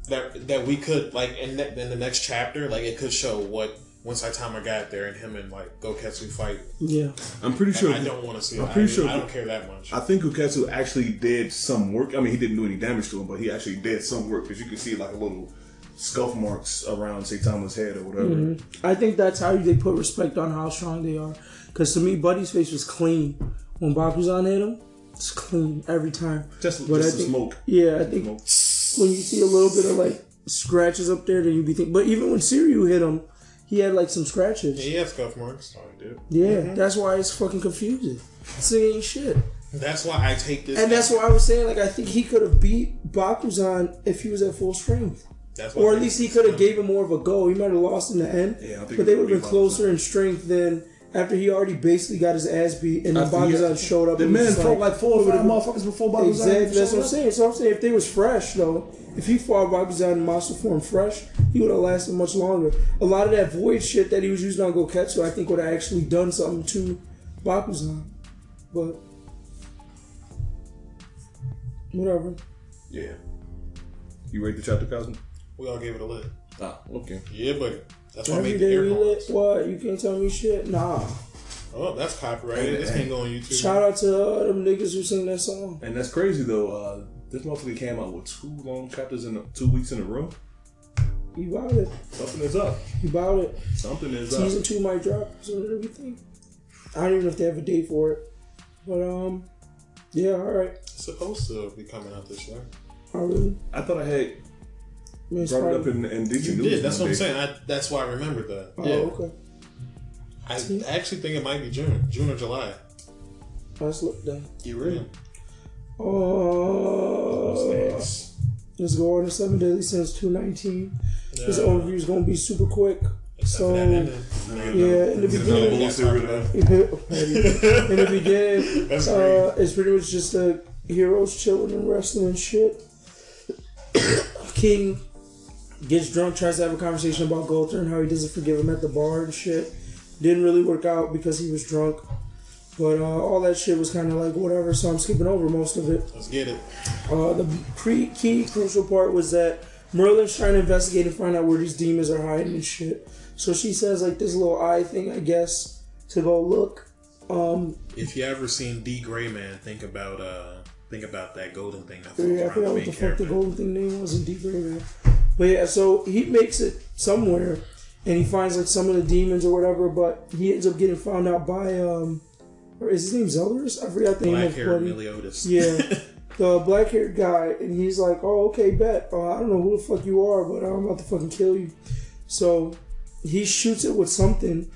S1: That that we could like in, ne- in the next chapter, like it could show what when Saitama got there and him and like Goketsu fight.
S2: Yeah.
S9: I'm pretty sure.
S1: I don't want to see.
S9: I'm
S1: it.
S9: pretty
S1: I,
S9: sure-
S1: I don't care that much.
S9: I think Goketsu actually did some work. I mean, he didn't do any damage to him, but he actually did some work because you can see like a little scuff marks around Saitama's head or whatever.
S2: Mm-hmm. I think that's how they put respect on how strong they are. Because to me, Buddy's face was clean when Bakuzan hit him. It's clean every time.
S9: Just,
S2: But
S9: just
S2: I
S9: the
S2: think-
S9: smoke.
S2: Yeah, I think
S9: Smoke.
S2: When you see a little bit of like scratches up there, then you'd be thinking. But even when Suiryu hit him, he had like some scratches.
S1: yeah, he had scuff marks. Oh, he did.
S2: Yeah, mm-hmm. that's why it's fucking confusing. This ain't shit.
S1: That's why I take this.
S2: And that's why I was saying, like, I think he could have beat Bakuzan if he was at full strength.
S1: That's
S2: Or at least he could have gave him more of a go. He might have lost in the end.
S9: Yeah, I think
S2: but they
S9: it
S2: would
S9: would
S2: have been closer in strength than after he already basically got his ass beat and then
S9: After
S2: Bakuzan showed up.
S9: The
S2: and was
S9: man
S2: just
S9: fought like four or five motherfuckers before Bakuzan.
S2: Exactly, that's what I'm saying. So I'm saying if they was fresh though, if he fought Bakuzan in Master Form fresh, he would have lasted much longer. A lot of that void shit that he was using on Goketsu, I think would have actually done something to Bakuzan. But whatever.
S9: Yeah. You read the chapter, Cosmo?
S1: We all gave it a lit.
S9: Ah, okay.
S1: Yeah, buddy. That's why I made the air
S2: we lit.
S1: horns.
S2: What? You can't tell me shit? Nah.
S1: Oh, that's copyrighted. This can't go on YouTube.
S2: Shout out to uh, them niggas who sing that song.
S9: And that's crazy though. Uh, this motherfucker came out with two long chapters in a, two weeks in a row.
S2: You about it.
S9: Something is up.
S2: You about it.
S9: Something is up.
S2: Season two might drop sooner than we think. I don't even know if they have a date for it. But um yeah, alright.
S1: It's supposed to be coming out this year.
S2: I really
S9: I thought I had
S2: I
S9: brought it up in, in DC
S1: You
S9: News.
S1: did. That's what I'm saying. I, that's why I remembered that.
S2: Oh,
S1: yeah.
S2: okay.
S1: I actually think it might be June, June or July.
S2: Let's look then.
S1: You really?
S2: Uh, let's go on to Seven Deadly Sins two nineteen. This overview is gonna be super quick. So yeah, <laughs> in the beginning,
S9: Bullshit right now.
S2: in the beginning, uh, it's pretty much just the heroes chilling and wrestling and shit. <coughs> King gets drunk, tries to have a conversation about Gowther and how he doesn't forgive him at the bar and shit. Didn't really work out because he was drunk. But uh, all that shit was kind of like whatever, so I'm skipping over most of it.
S1: Let's get it.
S2: Uh, the pre- key crucial part was that Merlin's trying to investigate and find out where these demons are hiding and shit. So she says like this little eye thing, I guess, to go look. Um,
S1: If you ever seen D Gray Man, think about uh think about that golden thing that
S2: yeah, I forgot what the fuck the golden thing name was in Deep River. But yeah, so he makes it somewhere, and he finds like some of the demons or whatever. But he ends up getting found out by um, or is his name Zeldris? I forgot the name
S1: Black
S2: of
S1: hair
S2: buddy.
S1: Meliodas.
S2: Yeah, <laughs> the black haired guy, and he's like, "Oh, okay, bet. Uh, I don't know who the fuck you are, but I'm about to fucking kill you." So he shoots it with something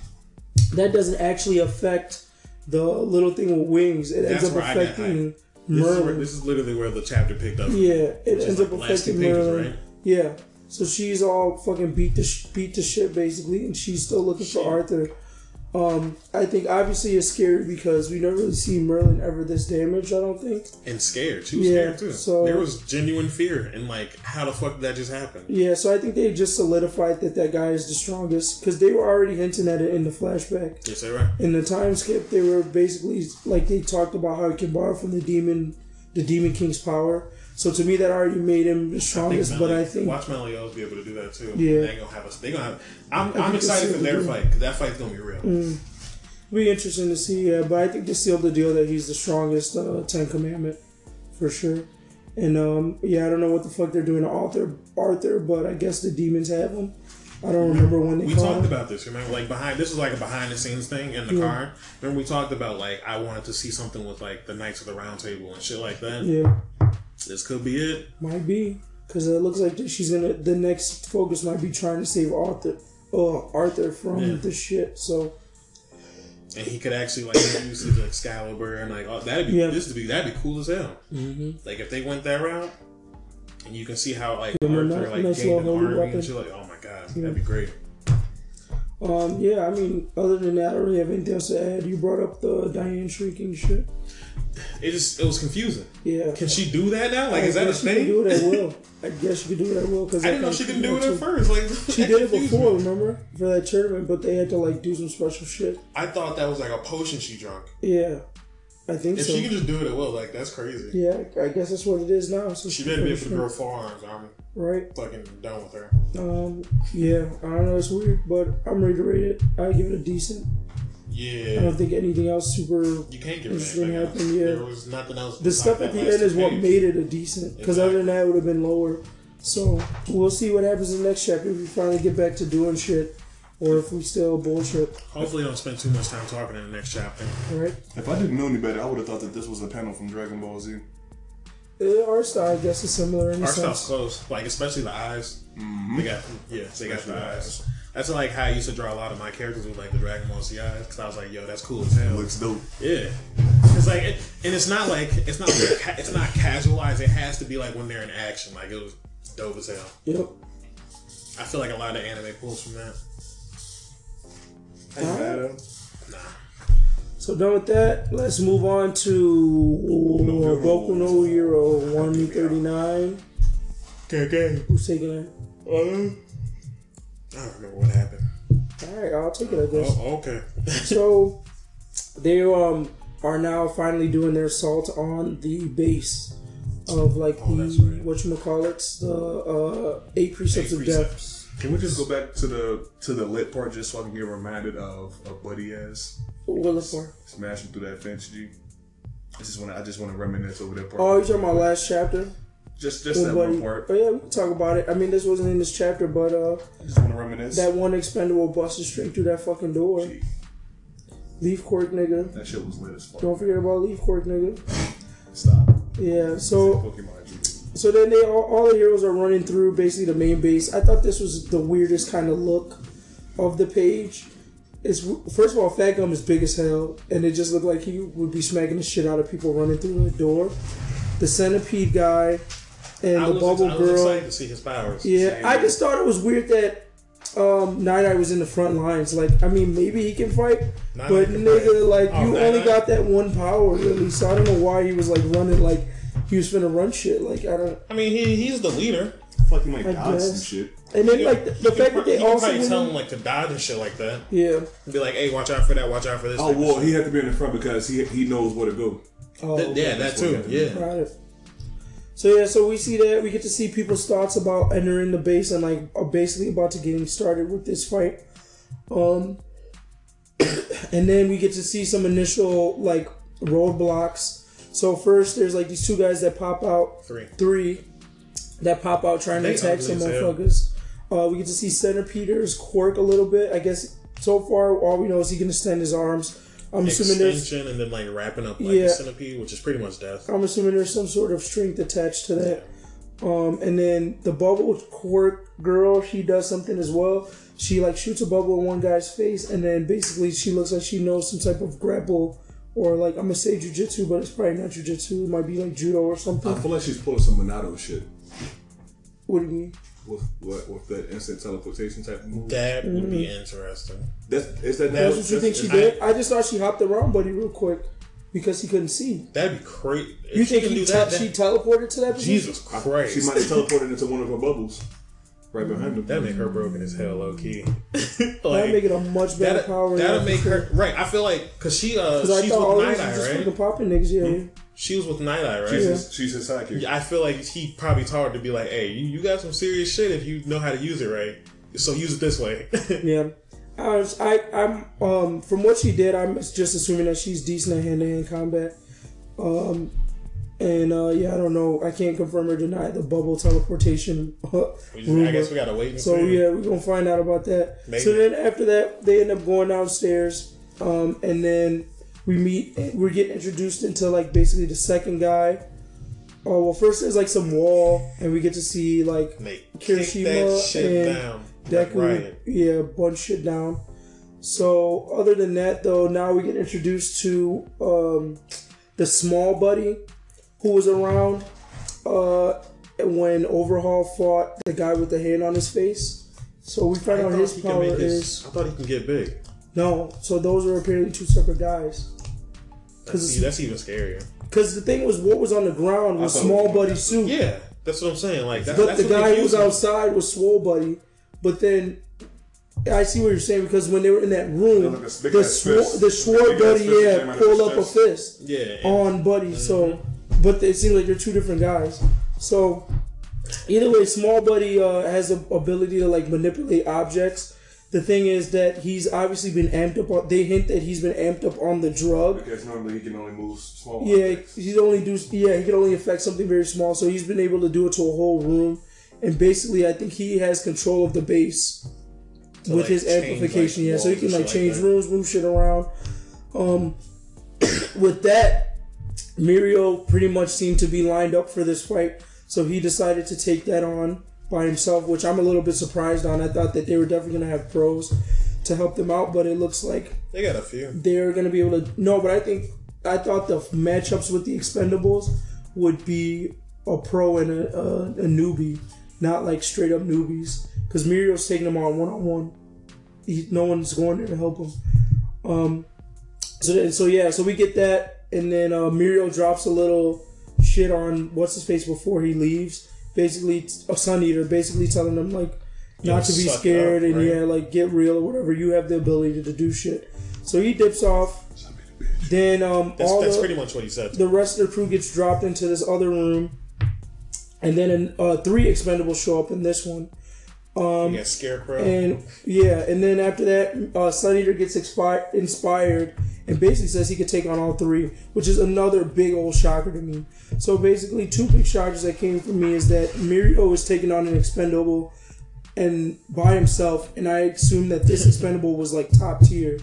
S2: that doesn't actually affect the little thing with wings. It ends
S1: That's
S2: up
S1: where I got
S2: affecting
S1: This is, where, this is literally where the chapter picked up.
S2: yeah, it ends
S1: like
S2: up
S1: the last two
S2: affecting
S1: pages, right?
S2: Yeah, So she's all fucking beat the sh- beat to shit basically, and she's still looking for Arthur. Um, I think obviously it's scary because we never really see Merlin ever this damaged. I don't think.
S1: And scared. She was
S2: Yeah,
S1: scared too.
S2: so-
S1: there was genuine fear and like, how the fuck did that just happen?
S2: Yeah, so I think they just solidified that that guy is the strongest because they were already hinting at it in the flashback.
S1: Yes, they right.
S2: In the time skip, they were basically like they talked about how he can borrow from the demon, the demon king's power. So to me, that already made him the strongest. but I think
S1: watch Meliodas be able to do that too.
S2: Yeah.
S1: they gonna have us. They're gonna have. I'm, I'm excited for their fight because that fight's gonna be real.
S2: it'll be interesting to see. Yeah, but I think they sealed the deal that he's the strongest uh, Ten Commandment for sure. And um, yeah, I don't know what the fuck they're doing to Arthur, Arthur, but I guess the demons have him. I don't remember when they
S1: We talked
S2: him.
S1: about this. Remember, like behind this was like a behind the scenes thing in the
S2: Yeah.
S1: car. Remember we talked about like I wanted to see something with like the Knights of the Round Table and shit like that.
S2: Yeah.
S1: This could be it.
S2: Might be because it looks like she's gonna. The next focus might be trying to save Arthur, uh, Arthur from
S1: Yeah.
S2: the shit. So
S1: And he could actually like use his Excalibur and like oh, that'd be
S2: Yeah.
S1: this would be that'd be cool as hell. Like if they went that route, and you can see how like
S2: him
S1: Arthur like
S2: nice
S1: gained an army
S2: weapon.
S1: and shit. Like oh my god,
S2: Yeah.
S1: that'd be great.
S2: um, yeah, I mean, other than that, I don't really have anything else to add. You brought up the Diane shrieking shit.
S1: It just it was confusing.
S2: Yeah,
S1: Can she do that now? Like
S2: I
S1: is that a
S2: guess she can
S1: thing?
S2: do it at will. <laughs> I guess she could do it at will because
S1: I didn't know she didn't do it at first. Like <laughs>
S2: She did it before,
S1: me.
S2: remember, for that tournament, but they had to like do some special shit.
S1: I thought that was like a potion she drank.
S2: Yeah, I think so.
S1: If
S2: so.
S1: she can just do it at will, like that's crazy.
S2: yeah, I guess that's what it is now. So
S1: She better be able
S2: finish
S1: to
S2: it.
S1: grow forearms. I'm
S2: right.
S1: fucking done with her.
S2: Um, yeah, I don't know. It's weird, but I'm ready to rate it. I give it a decent. I don't think anything else super.
S1: you can't get it
S2: Interesting
S1: anything else.
S2: happened, yeah.
S1: There was nothing else.
S2: The stuff at the end is what made it a decent. Because other than that, it would have been lower. So we'll see what happens in the next chapter. If we finally get back to doing shit, or if we still bullshit.
S1: Hopefully, don't spend too much time talking in the next chapter.
S2: All right.
S3: If I didn't know any better, I would have thought that this was a panel from Dragon Ball Z.
S2: The art style, I guess, is similar in a
S1: Our stuff's
S2: sense.
S1: close, like especially the eyes.
S3: Mm-hmm.
S1: They got yeah, they got the eyes. That's like how I used to draw a lot of my characters with like the Dragon Ball Z eyes because I was like, yo, that's cool as hell.
S3: Looks dope.
S1: Yeah, it's like, it, and it's not like it's not like, it's not casualized. It has to be like when they're in action. Like it was dope as hell.
S2: Yep.
S1: I feel like a lot of anime pulls from that.
S2: Alright.
S1: Nah,
S2: So done with that. Let's move on to
S3: Hero.
S2: Boku no Hero one thirty nine.
S1: okay,
S2: Who's taking it?
S1: Uh, I don't remember what happened.
S2: All right, I'll take it. I guess.
S1: Oh, okay. <laughs>
S2: so they um are now finally doing their assault on the base of like
S1: Oh,
S2: the
S1: right.
S2: what you call it the uh eight precepts
S1: Eight
S2: of death.
S3: Can we just go back to the to the lit part just so I can get reminded of of Buddy as
S2: What is for?
S3: smashing through that fence G? I just want to I just want to reminisce over that part.
S2: Oh, you talking about last chapter?
S3: Just just
S2: With
S3: that
S2: Buddy?
S3: one part.
S2: Oh yeah, we can talk about it. I mean, this wasn't in this chapter, but uh,
S3: just want to reminisce.
S2: that one expendable busted straight through that fucking door.
S3: Gee,
S2: Leaf Court nigga.
S3: that shit was lit as fuck.
S2: Don't forget about Leaf Court nigga. <laughs>
S3: Stop.
S2: Yeah. So
S3: Pokemon
S2: So then they all, all the heroes are running through basically the main base. I thought this was the weirdest kind of look of the page. It's first of all, Fat Gum is big as hell, and it just looked like he would be smacking the shit out of people running through the door. The centipede guy and
S1: I
S2: the
S1: was,
S2: bubble
S1: I was
S2: girl.
S1: excited to see his powers.
S2: Yeah, I just thought it was weird that um, Night Eye was in the front lines. Like, I mean, maybe he can fight,
S1: Night
S2: but
S1: can
S2: nigga,
S1: fight.
S2: like
S1: Oh,
S2: you
S1: Night
S2: only
S1: Eye?
S2: got that one power, really. So I don't know why he was like running like he was finna run shit. Like I don't.
S1: I mean, he he's the leader.
S3: fucking like
S2: I
S3: dodge some shit.
S2: And then like the, the fact
S1: can
S2: that they
S1: pro-
S2: also
S1: can probably tell him like to dodge and shit like that.
S2: yeah.
S1: Be like, hey, watch out for that. Watch out for this.
S3: Oh well, he had to be in the front because he he knows where to go.
S2: Oh,
S1: Th- yeah, that
S3: That's what
S1: too.
S3: to
S1: Yeah.
S3: do.
S2: So yeah, so we see that we get to see people's thoughts about entering the base and like are basically about to getting started with this fight. Um, <coughs> and then we get to see some initial like roadblocks. So first, there's like these two guys that pop out,
S1: Three.
S2: three that pop out trying to attack some
S1: ugly as hell.
S2: motherfuckers. Uh, we get to see Centipede's quirk a little bit. I guess so far all we know is he can extend his arms. I'm assuming there's
S1: Extension and then like wrapping up like
S2: Yeah.
S1: the centipede, which is pretty much death.
S2: I'm assuming there's some sort of strength attached to that. Um, and then the bubble quirk girl, she does something as well. She like shoots a bubble in one guy's face, and then basically she looks like she knows some type of grapple or like I'm gonna say jujitsu, but it's probably not jujitsu. It might be like judo or something.
S3: I feel like she's pulling some Minato shit.
S2: What do you mean?
S9: With what with that instant teleportation type of move.
S1: That would be interesting.
S9: That's is that
S2: That's what you think she did? I just thought she hopped around Buddy real quick because he couldn't see.
S1: That'd be crazy.
S2: You think he te- she teleported to that position?
S1: Jesus Christ.
S9: She might have teleported into one of her bubbles right behind him.
S1: That make her broken as hell, low key. <laughs>
S2: That'd make it a much better
S1: That'd,
S2: power.
S1: that'd make her <laughs> right. I feel like because she uh
S2: Because I
S1: she's
S2: thought
S1: with
S2: all
S1: Night Eye, right?
S2: popping niggas. Yeah,
S1: She was with Night Eye, right?
S9: She's, his, she's his sidekick.
S1: Yeah, I feel like he probably taught her to be like, "Hey, you, you got some serious shit if you know how to use it right. So use it this way." <laughs>
S2: yeah. I was, I, I'm, um, from what she did, I'm just assuming that she's decent at hand to hand combat. Um, and uh, yeah, I don't know. I can't confirm or deny the bubble teleportation.
S1: We just- I guess we gotta wait and
S2: So
S1: see.
S2: yeah, we're gonna find out about that.
S1: Maybe.
S2: So then after that, they end up going downstairs, um, and then we meet. We're getting introduced into like basically the second guy. Oh well, first there's like some wall, and we get to see like
S1: Mate,
S2: Kirishima and
S1: down.
S2: Deku,
S1: Like
S2: yeah, bunch shit down. So other than that, though, now we get introduced to um, the small buddy who was around uh, when Overhaul fought the guy with the hand on his face. So we find
S1: I
S2: out his power
S1: his-
S2: is
S1: I thought he can get big.
S2: no. So those are apparently two separate guys.
S1: See, that's even scarier.
S2: Because the thing was, what was on the ground was Small Buddy's suit.
S1: Yeah, that's what I'm saying. Like, that,
S2: but
S1: that's
S2: the guy who was outside was Swole Buddy. But then I see what you're saying because when they were in that room,
S3: like a
S2: the
S3: ass
S2: swole, the
S3: Big
S2: Swole Buddy yeah
S3: came
S2: pulled
S3: his
S2: up a fist
S1: Yeah,
S2: on Buddy. So, but it seems like they're two different guys. So either way, Small Buddy uh, has the ability to like manipulate objects. The thing is that he's obviously been amped up. On, they hint that he's been amped up on the drug.
S3: Because normally he can only move small.
S2: Yeah,
S3: objects.
S2: he's only do. Yeah, he can only affect something very small. So he's been able to do it to a whole room, and basically, I think he has control of the base
S1: To,
S2: with
S1: like,
S2: his
S1: change,
S2: amplification.
S1: like,
S2: yeah, so he can like
S1: shit like
S2: change rooms, move shit around. Um, <clears throat> with that, Mirio pretty much seemed to be lined up for this fight, so he decided to take that on by himself, which I'm a little bit surprised on. I thought that they were definitely gonna have pros to help them out, but it looks like
S1: They got a few.
S2: they're going to be able to. No, but I think I thought the matchups with the Expendables would be a pro and a, a, a newbie, not like straight up newbies. Because Mirio's taking them on one on one. No one's going there to help him. Um. So then, so yeah, so we get that, and then uh, Mirio drops a little shit on what's his face before he leaves. Basically, a Sun Eater, basically telling them like not to be scared
S1: up,
S2: and
S1: right?
S2: yeah, like get real or whatever. You have the ability to do shit. So he dips off. Then um,
S1: That's,
S2: all
S1: that's
S2: the,
S1: pretty much what he said.
S2: the rest of the crew gets dropped into this other room, and then uh, three expendables show up in this one. Um,
S1: you got Scarecrow.
S2: and yeah, and then after that, uh, Sun Eater gets expi- inspired and basically says he could take on all three, which is another big old shocker to me. So basically, two big shockers that came from me is that Mirio is taking on an expendable and by himself, and I assume that this expendable was like top tier.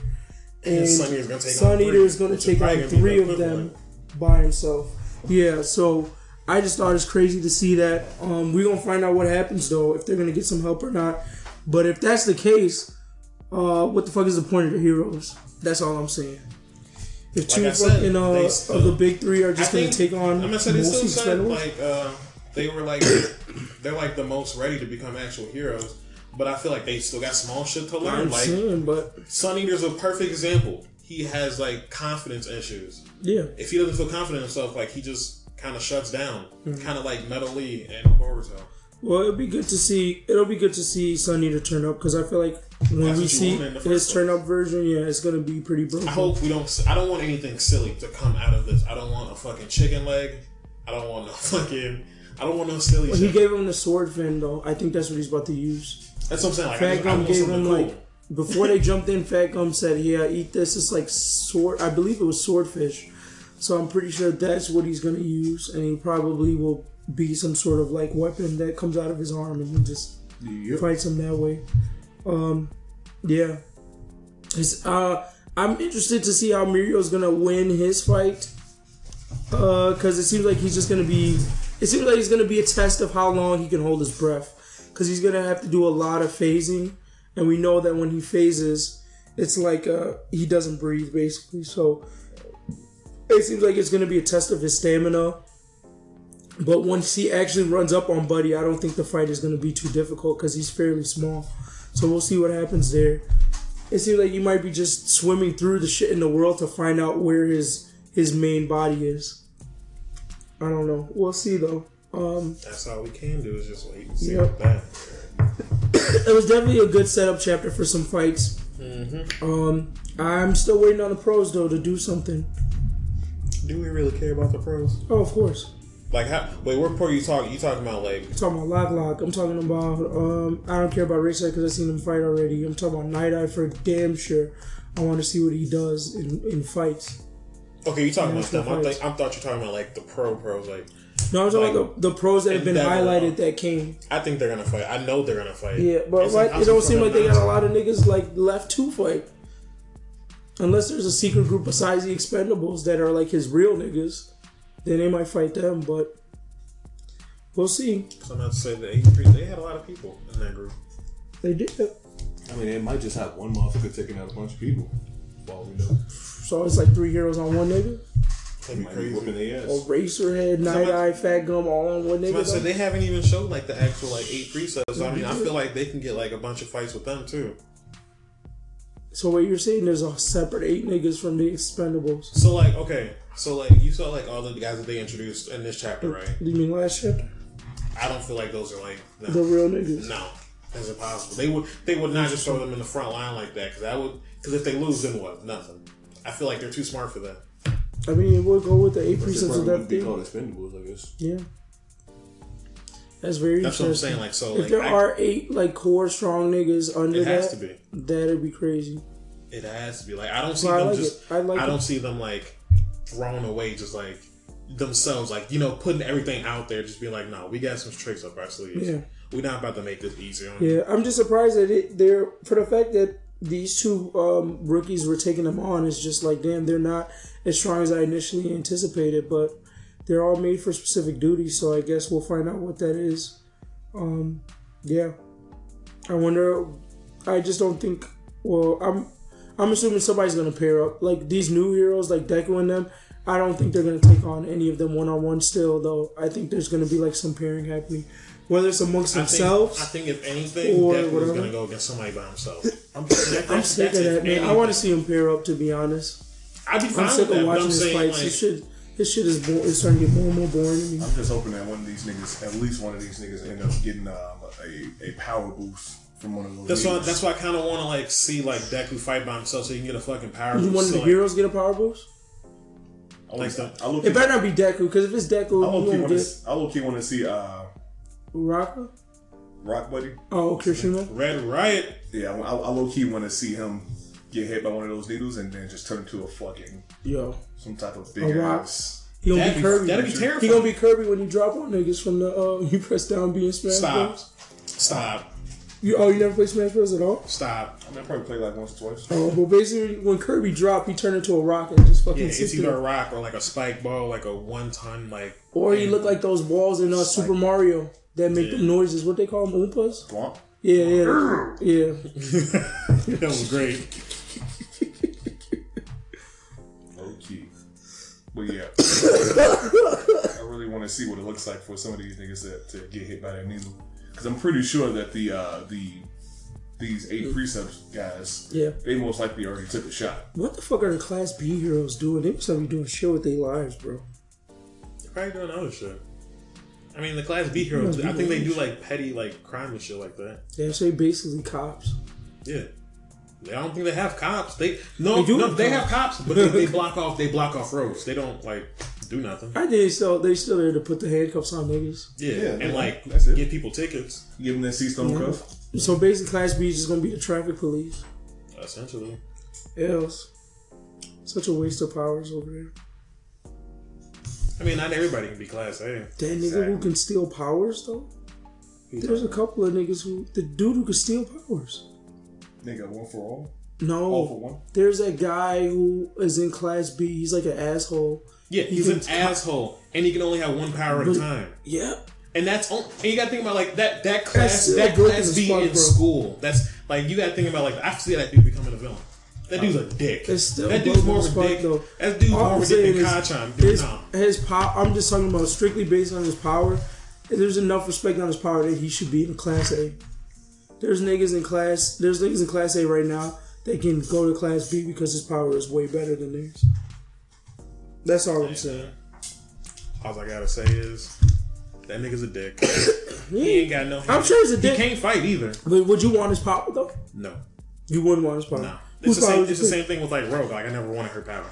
S2: And
S1: Sun Eater's gonna take on
S2: Sun Eater is going to take on three of them by himself. Yeah, so I just thought it's crazy to see that. Um, we're gonna find out what happens though, if they're gonna get some help or not. But if that's the case, uh, what the fuck is the point of the heroes? That's all I'm saying. If two
S1: Like I said,
S2: fucking uh,
S1: they
S2: of the big three are just gonna take on
S1: I'm gonna say they still said like uh, they were like <coughs> they're like the most ready to become actual heroes, but I feel like they still got small shit to learn.
S2: I'm
S1: Like
S2: saying, but
S1: Sun Eater's a perfect example. He has like confidence issues.
S2: yeah,
S1: If he doesn't feel confident in himself, like he just kind of shuts down,
S2: Mm-hmm.
S1: kind of like Metal Lee and Boruto.
S2: Well, it'll be good to see. It'll be good to see Sun Eater turn up because I feel like when we see his turn up version, yeah, it's gonna be pretty broken.
S1: I hope we don't. I don't want anything silly to come out of this. I don't want a fucking chicken leg. I don't want no <laughs> fucking. I don't want no silly
S2: Well, he gave him the sword fin though. I think that's what he's about to use.
S1: That's what I'm saying. Like,
S2: Fat Gum gave him
S1: cool.
S2: like before they <laughs> jumped in. Fat Gum said, "Yeah, eat this. It's like sword. I believe it was swordfish." So I'm pretty sure that's what he's gonna use, and he probably will be some sort of like weapon that comes out of his arm, and he just
S9: Yep.
S2: fights him that way. Um, yeah. It's, uh, I'm interested to see how Mirio's gonna win his fight. Uh, cause it seems like he's just gonna be. It seems like he's gonna be a test of how long he can hold his breath. Cause he's gonna have to do a lot of phasing, and we know that when he phases, it's like uh he doesn't breathe basically. So it seems like it's gonna be a test of his stamina. But once he actually runs up on Buddy, I don't think the fight is to be too difficult because he's fairly small. So we'll see what happens there. It seems like you might be just swimming through the shit in the world to find out where his his main body is. I don't know. We'll see though. Um,
S1: That's all we can do is just wait and see
S2: Yep.
S1: what that. <coughs>
S2: it was definitely a good setup chapter for some fights. Um, I'm still waiting on the pros though to do something.
S1: Do we really care about the pros?
S2: Oh, of course.
S1: Like how? Wait, what pro are you talking? You talking about like?
S2: I'm talking about Lock Lock. I'm talking about. Um, I don't care about Ringside because I've seen him fight already. I'm talking about Night Eye for damn sure. I want to see what he does in, in fights.
S1: Okay, you talking about them? I,
S2: fights.
S1: think, I thought you were talking about like the pro pros. Like,
S2: No, I'm talking
S1: Like,
S2: about the, the pros that have been highlighted that came.
S1: I think they're gonna fight. I know they're gonna fight.
S2: Yeah, but like, it don't seem like they got a lot of niggas like left to fight. Unless there's a secret group besides the Expendables that are like his real niggas, then they might fight them. But we'll see.
S1: So I'm about to say the eight three. They had a lot of people in that group.
S2: They did.
S9: I mean, they might just have one motherfucker taking out a bunch of people. For we know.
S2: So it's like three heroes on one nigga.
S1: That'd be crazy.
S9: whooping their
S2: Or
S9: ass.
S2: Oh, Racerhead, Night
S1: Somebody-
S2: Eye, Fat Gum, all on one
S1: So I
S2: nigga.
S1: said they haven't even showed like the actual like eight precepts. So I mean, I feel like they can get like a bunch of fights with them too.
S2: So what you're saying? There's a separate eight niggas from the Expendables.
S1: So like, okay, so like you saw like all the guys that they introduced in this chapter, right?
S2: You mean last chapter?
S1: I don't feel like those are like no,
S2: The real niggas.
S1: no, that's impossible. They would they would not just throw them in the front line like that because that would because if they lose, then what? Nothing. I feel like they're too smart for that.
S2: I mean, it would go with the eight
S9: They
S2: precepts of
S9: probably
S2: that
S9: wouldn't be
S2: thing.
S9: called expendables, I guess.
S2: Yeah. That's very
S1: That's what I'm
S2: interesting.
S1: saying. Like so,
S2: if
S1: like
S2: there
S1: I-
S2: are eight like core strong niggas under
S1: it has
S2: that,
S1: to be.
S2: that'd be crazy.
S1: It has to be. Like I don't see
S2: Well, I
S1: them
S2: like
S1: just.
S2: it. I like I
S1: don't
S2: it.
S1: see them like thrown away just like themselves. Like you know, putting everything out there. Just be like, no, we got some tricks up our sleeves.
S2: Yeah.
S1: We're not about to make this easy on you.
S2: Yeah, I'm just surprised that it, they're for the fact that these two um, rookies were taking them on. It's just like, damn, they're not as strong as I initially anticipated, but they're all made for specific duties. So I guess we'll find out what that is. Um, yeah, I wonder. I just don't think. Well, I'm I'm assuming somebody's gonna pair up like these new heroes, like Deku and them. I don't think they're gonna take on any of them one on one. Still, though, I think there's gonna be like some pairing happening, whether it's amongst
S1: I think,
S2: themselves.
S1: I think if anything,
S2: or
S1: Deku is
S2: whatever.
S1: gonna go against somebody by himself. I'm, <laughs>
S2: I'm sick of that, man. I want to see him pair up. To be honest,
S1: I'd be fine
S2: I'm sick of watching his fights.
S1: like,
S2: His shit, his shit is bo- it's starting to get more and more boring to me.
S3: I'm just hoping that one of these niggas, at least one of these niggas, end up getting um, a, a power boost from one of those.
S1: That's why. That's why I kind of want to like see like Deku fight by himself so he can get a fucking power.
S2: You
S1: boost.
S2: want
S1: So,
S2: the
S1: like,
S2: heroes get a power boost?
S3: I
S1: like
S3: low-
S1: the-
S3: I low
S2: It better not be Deku, because if it's Deku,
S3: I
S2: you
S3: low key
S2: won't
S3: want
S2: get
S3: to. I low key want to see uh,
S2: Raka.
S3: Rock Buddy.
S2: Oh, Kirishima.
S1: Red Riot.
S3: Yeah, I, I low key want to see him get hit by one of those needles and then just turn into a fucking
S2: Yo,
S3: some type of big
S2: rock.
S3: ass.
S2: he gonna
S1: That'd
S2: be
S1: be,
S2: Kirby.
S1: that'd be
S2: He gonna be Kirby when you drop on niggas from the uh, <laughs> you press down being Smash
S1: Stop.
S2: Bros.
S1: Stop.
S2: You oh you never play Smash Bros at all?
S1: Stop.
S3: I mean, I probably played like once or twice.
S2: Oh, but basically when Kirby dropped, he turned into a rock and just fucking
S1: Yeah, it's either a rock or like a spike ball, like a one ton like.
S2: Or he looked like those balls in uh, Super Mario that make
S1: Yeah.
S2: them noises. What they call them, Oompas?
S3: Swamp.
S2: Yeah, yeah, yeah. <laughs>
S1: that was great.
S3: But yeah, I really want to see what it looks like for some of these niggas that to get hit by that needle, because I'm pretty sure that the uh, the these eight precepts guys,
S2: Yeah.
S3: they most likely already took a shot.
S2: What the fuck are the Class B heroes doing? They must be doing shit with their lives, bro.
S1: They're probably doing other shit. I mean, the Class B heroes. I think they do like petty like crime and shit like that.
S2: Yeah, so they say basically cops.
S1: Yeah. I don't think they have cops. They no,
S2: They do
S1: no,
S2: have
S1: they
S2: cops.
S1: have cops, but they, they <laughs> block off. They block off roads. They don't like do nothing.
S2: I did. so. They still there to put the handcuffs on niggas.
S1: Yeah,
S3: Yeah,
S1: and like
S3: that's it.
S1: give people tickets.
S3: Give them that C stone
S2: Yeah.
S3: cuff.
S2: So basically, Class B is just gonna be the traffic police.
S1: Essentially,
S2: Else, such a waste of powers over there.
S1: I mean, not everybody can be Class A.
S2: That nigga who can steal powers though. There's a couple of niggas who the dude who can steal powers.
S3: Nigga, one for all.
S2: No,
S3: All for one.
S2: there's a guy who is in Class B. He's like an asshole.
S1: Yeah,
S2: He
S1: he's an
S2: can-
S1: asshole, and he can only have one power at a time.
S2: Yep.
S1: And that's on, and you got to think about like that that class that class B
S2: fuck,
S1: in
S2: bro.
S1: school. That's like you got to think about like I see that dude becoming a villain. That dude's a dick.
S2: It's still
S1: that dude's more of a dick.
S2: though.
S1: That dude's
S2: All
S1: more of a dick than. Dude,
S2: his,
S1: no.
S2: his power. I'm just talking about strictly based on his power. There's enough respect on his power that he should be in Class A. There's niggas in class. There's niggas in Class A right now that can go to Class B because his power is way better than theirs. That's all I'm saying.
S1: All I gotta say is that nigga's a dick. <coughs> he ain't got no.
S2: I'm sure he's a dick.
S1: He can't fight either.
S2: But would you want his power though?
S1: No,
S2: You wouldn't want his power.
S1: no.
S2: Whose
S1: It's the same. It's the same thing with like Rogue. Like I never wanted her power.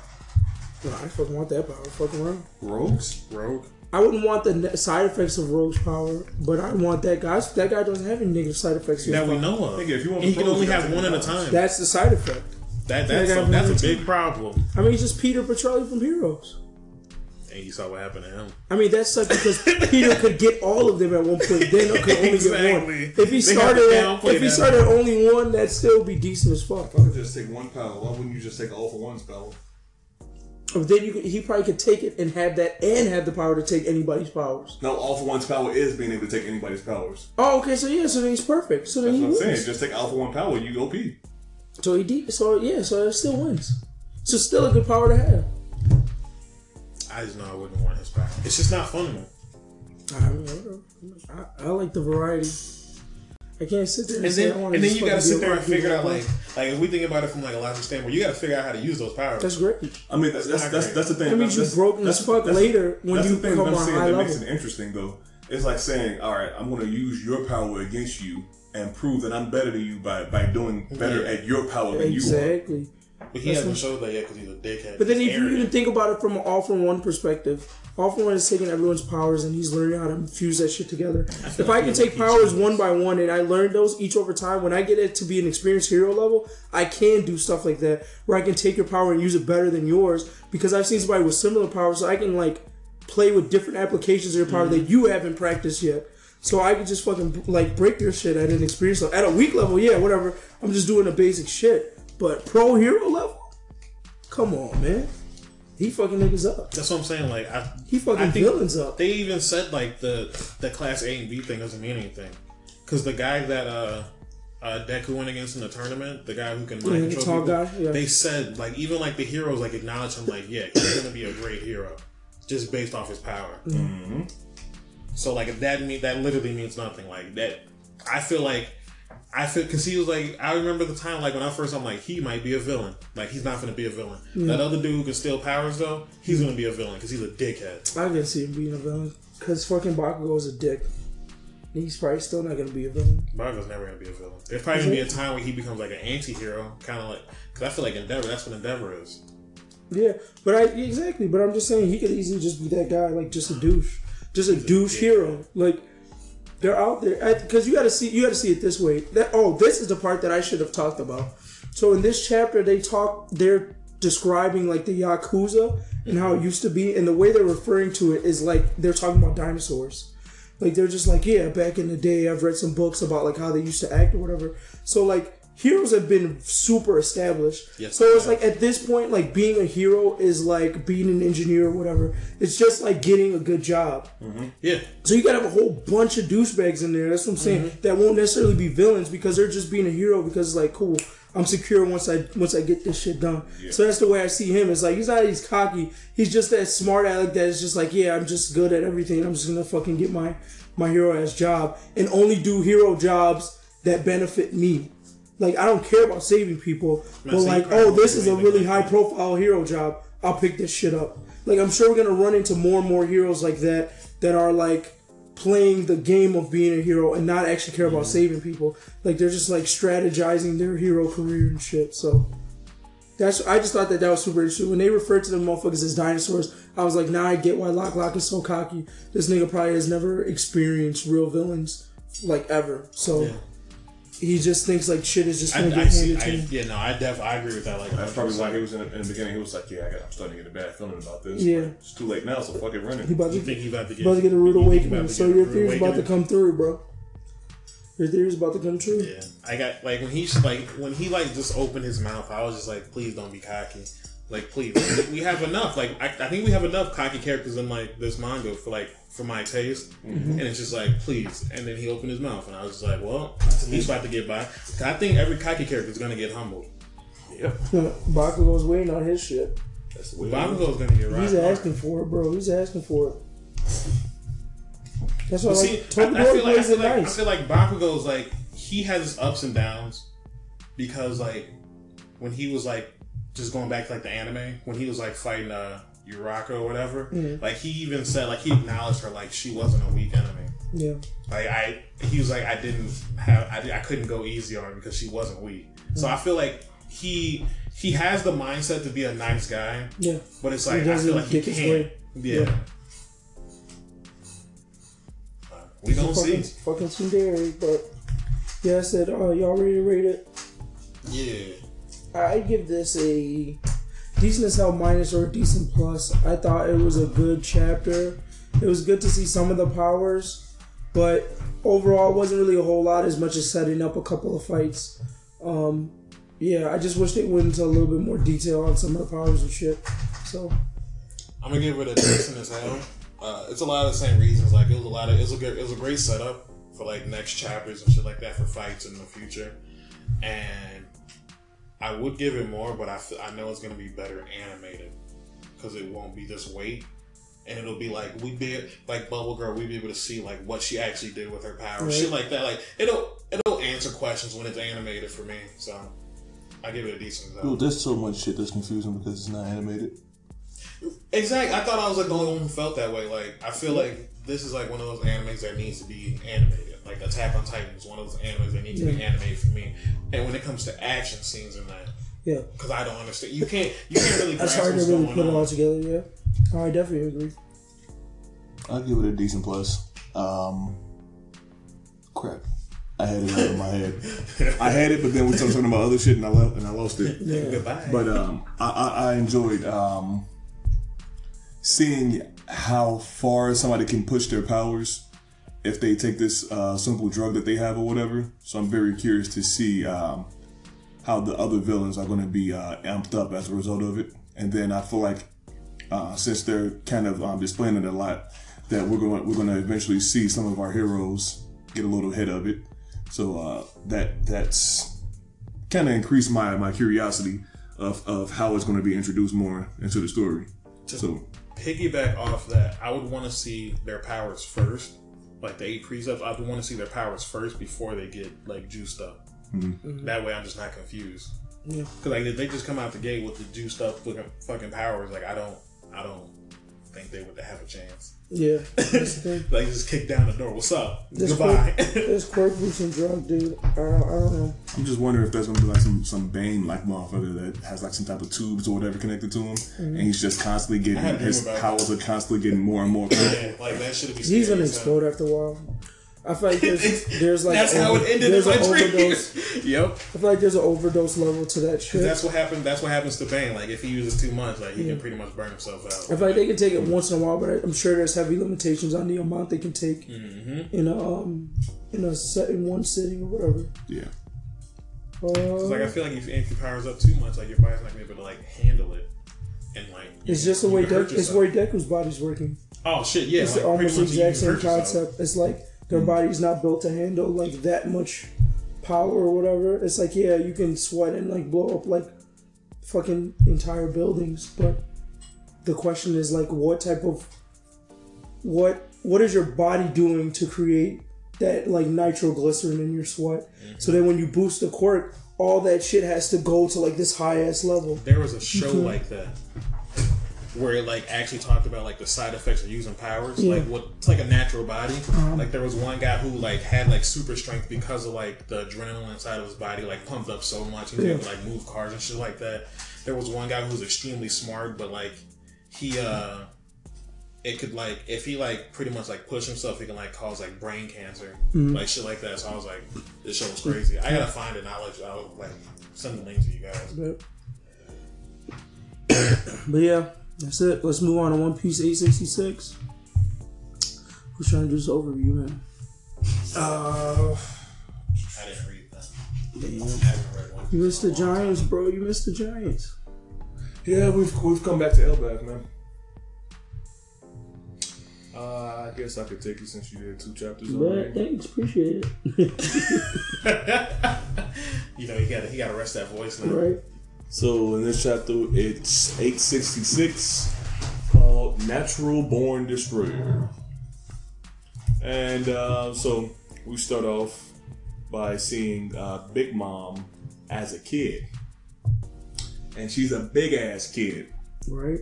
S2: No, I fucking want that power. Fucking Rogue.
S9: Rogues?
S1: Rogue.
S2: I wouldn't want the side effects of Rogue's power, but I want that guy. That guy doesn't have any negative side effects. to
S1: That we
S2: power.
S1: know of.
S9: Nigga, if you want
S1: And he can only have one at a time.
S2: That's the side effect.
S1: That
S2: That
S1: that's
S2: guy
S1: a, that's a
S2: wants
S1: big problem.
S2: I mean, he's just Peter Petrelli from Heroes.
S1: And you saw what happened to him.
S2: I mean, that's such because Peter could get all of them at one point. Daniel could only get one.
S1: Exactly.
S2: If he
S1: They
S2: started
S1: to
S2: at, if he started only one, that'd still be decent as fuck.
S3: If I could just take one power, why wouldn't you just take all for one's power?
S2: But then you could, he probably could take it and have that, and have the power to take anybody's powers.
S3: No, All for One's power is being able to take anybody's powers.
S2: Oh, okay, so yeah, so then he's perfect. So then
S3: That's
S2: he
S3: what I'm
S2: wins.
S3: saying. Just take All for One power, you OP.
S2: So he de- so yeah, so it still wins. So still a good power to have.
S1: I just know I wouldn't want his power. It's just not fun to.
S2: I, mean, whatever. I, I like the variety. I can't sit there and,
S1: And
S2: say I
S1: then,
S2: want
S1: and then you gotta
S2: gotta
S1: sit there and figure out like, like if we think about it from like a logical standpoint, you gotta figure out how to use those powers.
S2: That's great.
S3: I mean, that's that's, that's, that's the thing.
S2: That means
S3: that's,
S2: you're broken
S3: that's-
S2: as fuck
S3: that's-
S2: later when
S3: that's
S2: you
S3: the thing
S2: become
S3: that I'm
S2: on
S3: saying
S2: high
S3: that makes it interesting though. It's like saying, all right, I'm going to use your power against you and prove that I'm better than you by by doing better
S1: Yeah.
S3: at your power than you are.
S2: Exactly.
S1: But he hasn't showed that yet because he's a dickhead.
S2: But then
S1: He's
S2: if you even think about it from an all from one perspective, from one is taking everyone's powers and he's learning how to fuse that shit together. If I can take powers one by one and I learn those each over time, when I get it to be an experienced hero level, I can do stuff like that where I can take your power and use it better than yours because I've seen somebody with similar powers, so I can like play with different applications of your power that you haven't practiced yet. So I can just fucking like break your shit at an experience level. At a weak level, yeah, whatever. I'm just doing the basic shit. But pro hero level, come on, man. He fucking niggas up.
S1: That's what I'm saying. Like I,
S2: He fucking
S1: I
S2: villains up.
S1: They even said like the the class A and B thing doesn't mean anything because the guy that uh uh Deku went against in the tournament, the guy who can mind
S2: Yeah, the
S1: control
S2: tall
S1: people,
S2: guy, yeah.
S1: they said like even like the heroes like acknowledge him like yeah he's gonna be a great hero just based off his power.
S2: Mm-hmm.
S1: So like that mean that literally means nothing. Like that, I feel like. I feel because he was like I remember the time like when I first I'm like he might be a villain like he's not gonna be a villain that other dude who can steal powers though he's gonna be a villain because he's a dickhead
S2: I can see him being a villain. Because fucking Bakugo is a dick. He's probably still not gonna be a villain.
S1: Marvel's never gonna be a villain. There's probably gonna be a time where he becomes like an anti-hero, kind of like because I feel like Endeavor. That's what Endeavor is.
S2: Yeah, but I exactly. But I'm just saying he could easily just be that guy, like just a douche, just a douche hero. Like they're out there because you got to see you got to see it this way. That oh, this is the part that I should have talked about. So in this chapter, they talk. They're describing like the yakuza and how it mm-hmm. used to be, and the way they're referring to it is like they're talking about dinosaurs. Like they're just like, yeah, back in the day, I've read some books about like how they used to act or whatever. So like heroes have been super established.
S1: Yes,
S2: so it's like at this point, like being a hero is like being an engineer or whatever. It's just like getting a good job. Mm-hmm.
S1: Yeah,
S2: So you gotta have a whole bunch of douchebags in there. That's what I'm saying. Mm-hmm. That won't necessarily be villains because they're just being a hero because it's like cool. I'm secure once I once I get this shit done. So that's the way I see him. It's like he's not he's cocky. He's just that smart aleck that is just like yeah I'm just good at everything. I'm just gonna fucking get my my hero ass job and only do hero jobs that benefit me. Like I don't care about saving people, but like oh this is a really high profile hero job. I'll pick this shit up. Like I'm sure we're gonna run into more and more heroes like that that are like playing the game of being a hero and not actually care about saving people. Like they're just like strategizing their hero career and shit. So that's I just thought that that was super interesting. When they referred to them motherfuckers as dinosaurs, I was like, now I get why Lock Lock is so cocky. This nigga probably has never experienced real villains like ever. So
S1: Yeah.
S2: He just thinks like shit is just gonna
S1: I
S2: get
S1: see.
S2: handed
S1: I,
S2: to him.
S1: yeah, no, I def I agree with that. Like
S3: That's probably why he was in the, in the beginning. He was like, "Yeah, I got, I'm starting to get a bad feeling about this.
S2: Yeah.
S3: But it's too late now, so fuck it, run it."
S2: He about
S1: You
S2: to,
S1: think he's about to get
S2: about to get a rude
S1: you think he's
S2: awakening. So your
S1: rude
S2: theory's about to come through, bro. Your theory's about to come true.
S1: Yeah, I got like when he like when he like just opened his mouth, I was just like, please don't be cocky. Like, please, we have enough. Like, I, I think we have enough cocky characters in like this manga for like for my taste,
S2: Mm-hmm.
S1: and it's just like, please. And then he opened his mouth, and I was just like, well, he's about to get by. I think every cocky character is gonna get humbled.
S12: Yep. <laughs>
S2: Bakugo's waiting on his shit.
S12: That's the way.
S1: Bakugo's gonna get right.
S2: He's asking for it, bro. He's asking for it. That's why
S1: But
S2: I
S1: see,
S2: like
S1: I, I feel like I
S2: plays
S1: feel
S2: it
S1: like, I feel like Bakugo's like he has his ups and downs because like when he was like just going back to like the anime when he was like fighting uh Uraka or whatever,
S2: Mm-hmm.
S1: like he even said like he acknowledged her like she wasn't a weak enemy.
S2: Yeah,
S1: Like I, he was like I didn't have I, I couldn't go easy on her because she wasn't weak. So
S2: Mm-hmm.
S1: I feel like he he has the mindset to be a nice guy,
S2: yeah.
S1: but it's like I
S2: doesn't
S1: feel like he can't. Yeah.
S2: Yeah.
S1: Uh, We don't
S2: fucking,
S1: see.
S2: fucking Tsundere, but yeah, I said, uh, y'all ready to rate it?
S1: Yeah.
S2: I give this a decent as hell minus or a decent plus. I thought it was a good chapter. It was good to see some of the powers, but overall, it wasn't really a whole lot as much as setting up a couple of fights. Um, yeah, I just wish they went into a little bit more detail on some of the powers and shit. So
S1: I'm gonna give it a decent as hell. Uh, it's a lot of the same reasons. Like it was a lot of it was a good, it was a great setup for like next chapters and shit like that for fights in the future. And I would give it more, but I, f- I know it's gonna be better animated because it won't be this weight. And it'll be like we be like Bubble Girl, we'd be able to see like what she actually did with her power,
S2: Right.
S1: shit like that. Like it'll it'll answer questions when it's animated for me. So I give it a decent. as hell.
S9: Dude, there's so much shit that's confusing because it's not animated.
S1: Exactly. I thought I was like the only one who felt that way. Like I feel like this is like one of those animes that needs to be animated. Like Attack on Titan is one of those animes that need to be animated for me. And when it comes to action scenes and that,
S2: yeah,
S1: because I don't understand, you can't you can't really.
S2: that's
S1: grasp
S2: hard to really
S1: going
S2: put it all together. Yeah, I definitely agree.
S9: I'll give it a decent plus. Um, crap. I had it out of my head. I had it, but then we started talking about other shit, and I left, and I lost it.
S1: Goodbye.
S9: But um, I, I, I enjoyed um, seeing how far somebody can push their powers if they take this uh, simple drug that they have or whatever. So I'm very curious to see um, how the other villains are going to be uh, amped up as a result of it. And then I feel like uh, since they're kind of um, displaying it a lot, that we're going we're going to eventually see some of our heroes get a little ahead of it. So uh, that that's kind of increased my my curiosity of, of how it's going to be introduced more into the story. So
S1: Piggyback off that, I would want to see their powers first. Like the eight precepts, I want to see their powers first before they get like juiced up. Mm-hmm. Mm-hmm. That way, I'm just not confused.
S2: Yeah.
S1: Because like if they just come out the gate with the juiced up fucking, fucking powers, like I don't, I don't think they would have a chance.
S2: Yeah, <laughs> that's the thing.
S1: Like just kick down the door. What's up?
S2: This
S1: Goodbye.
S2: quirk, this quirk boosting drug, dude. I don't, I don't know.
S9: I'm just wondering if there's going to be like some some Bane like motherfucker that has like some type of tubes or whatever connected to him, and mm-hmm. he's just constantly getting
S1: had a dream
S9: his
S1: about
S9: powers are constantly getting more and more.
S1: yeah, like that should be.
S2: He's gonna
S1: as hell.
S2: explode after a while. I feel like there's, <laughs> there's like
S1: That's
S2: an
S1: how
S2: over-
S1: it ended in
S2: there's
S1: my
S2: an
S1: dream.
S2: overdose. <laughs>
S1: yep.
S2: I feel like there's an overdose level to that shit.
S1: That's what happened. That's what happens to Bane. Like if he uses too much, like he can pretty much burn himself out.
S2: I feel like they can take it once in a while, but I- I'm sure there's heavy limitations on the amount they can take
S1: Mm-hmm.
S2: in a um in a set in one sitting or whatever.
S9: Yeah.
S1: It's
S2: Uh,
S1: like I feel like if, if your powers up too much, like your body's not gonna be able to like handle it, and like you-
S2: it's just the way Deku, it's
S1: yourself.
S2: the way Deku's body's working.
S1: Oh shit! Yeah,
S2: It's
S1: like,
S2: almost the
S1: pretty much you
S2: exact same concept. It's like their body's not built to handle like that much power or whatever. It's like yeah, you can sweat and like blow up like fucking entire buildings, but the question is like what type of what what is your body doing to create that like nitroglycerin in your sweat? So then when you boost the quirk, all that shit has to go to like this high ass level.
S1: There was a show
S2: Mhm.
S1: like that where it like actually talked about like the side effects of using powers,
S2: Yeah.
S1: like what it's like a natural body.
S2: Uh-huh.
S1: Like there was one guy who like had like super strength because of like the adrenaline inside of his body like pumped up so much he was
S2: Yeah.
S1: able to like move cars and shit like that. There was one guy who was extremely smart, but like he uh it could like if he like pretty much like push himself, he can like cause like brain cancer,
S2: Mhm.
S1: like shit like that. So I was like, this show was crazy. I gotta find it. and I'll let. I'll like send the link to you guys.
S2: But, <coughs> but yeah, that's it. Let's move on to One Piece 866. Who's trying to do this overview, man?
S1: Uh, I didn't read that.
S2: Damn.
S1: I haven't read one.
S2: You missed the Giants, bro. You missed the Giants.
S12: Yeah, we've we've come back to Elbaf, man. Uh, I guess I could take it since you did two chapters
S2: But
S12: already.
S2: thanks, appreciate it. <laughs> <laughs>
S1: You know, he got he got to rest that voice now.
S2: right?
S9: So in this chapter, it's 866 called Natural Born Destroyer. And uh, so we start off by seeing uh, Big Mom as a kid. And she's a big ass kid.
S2: Right.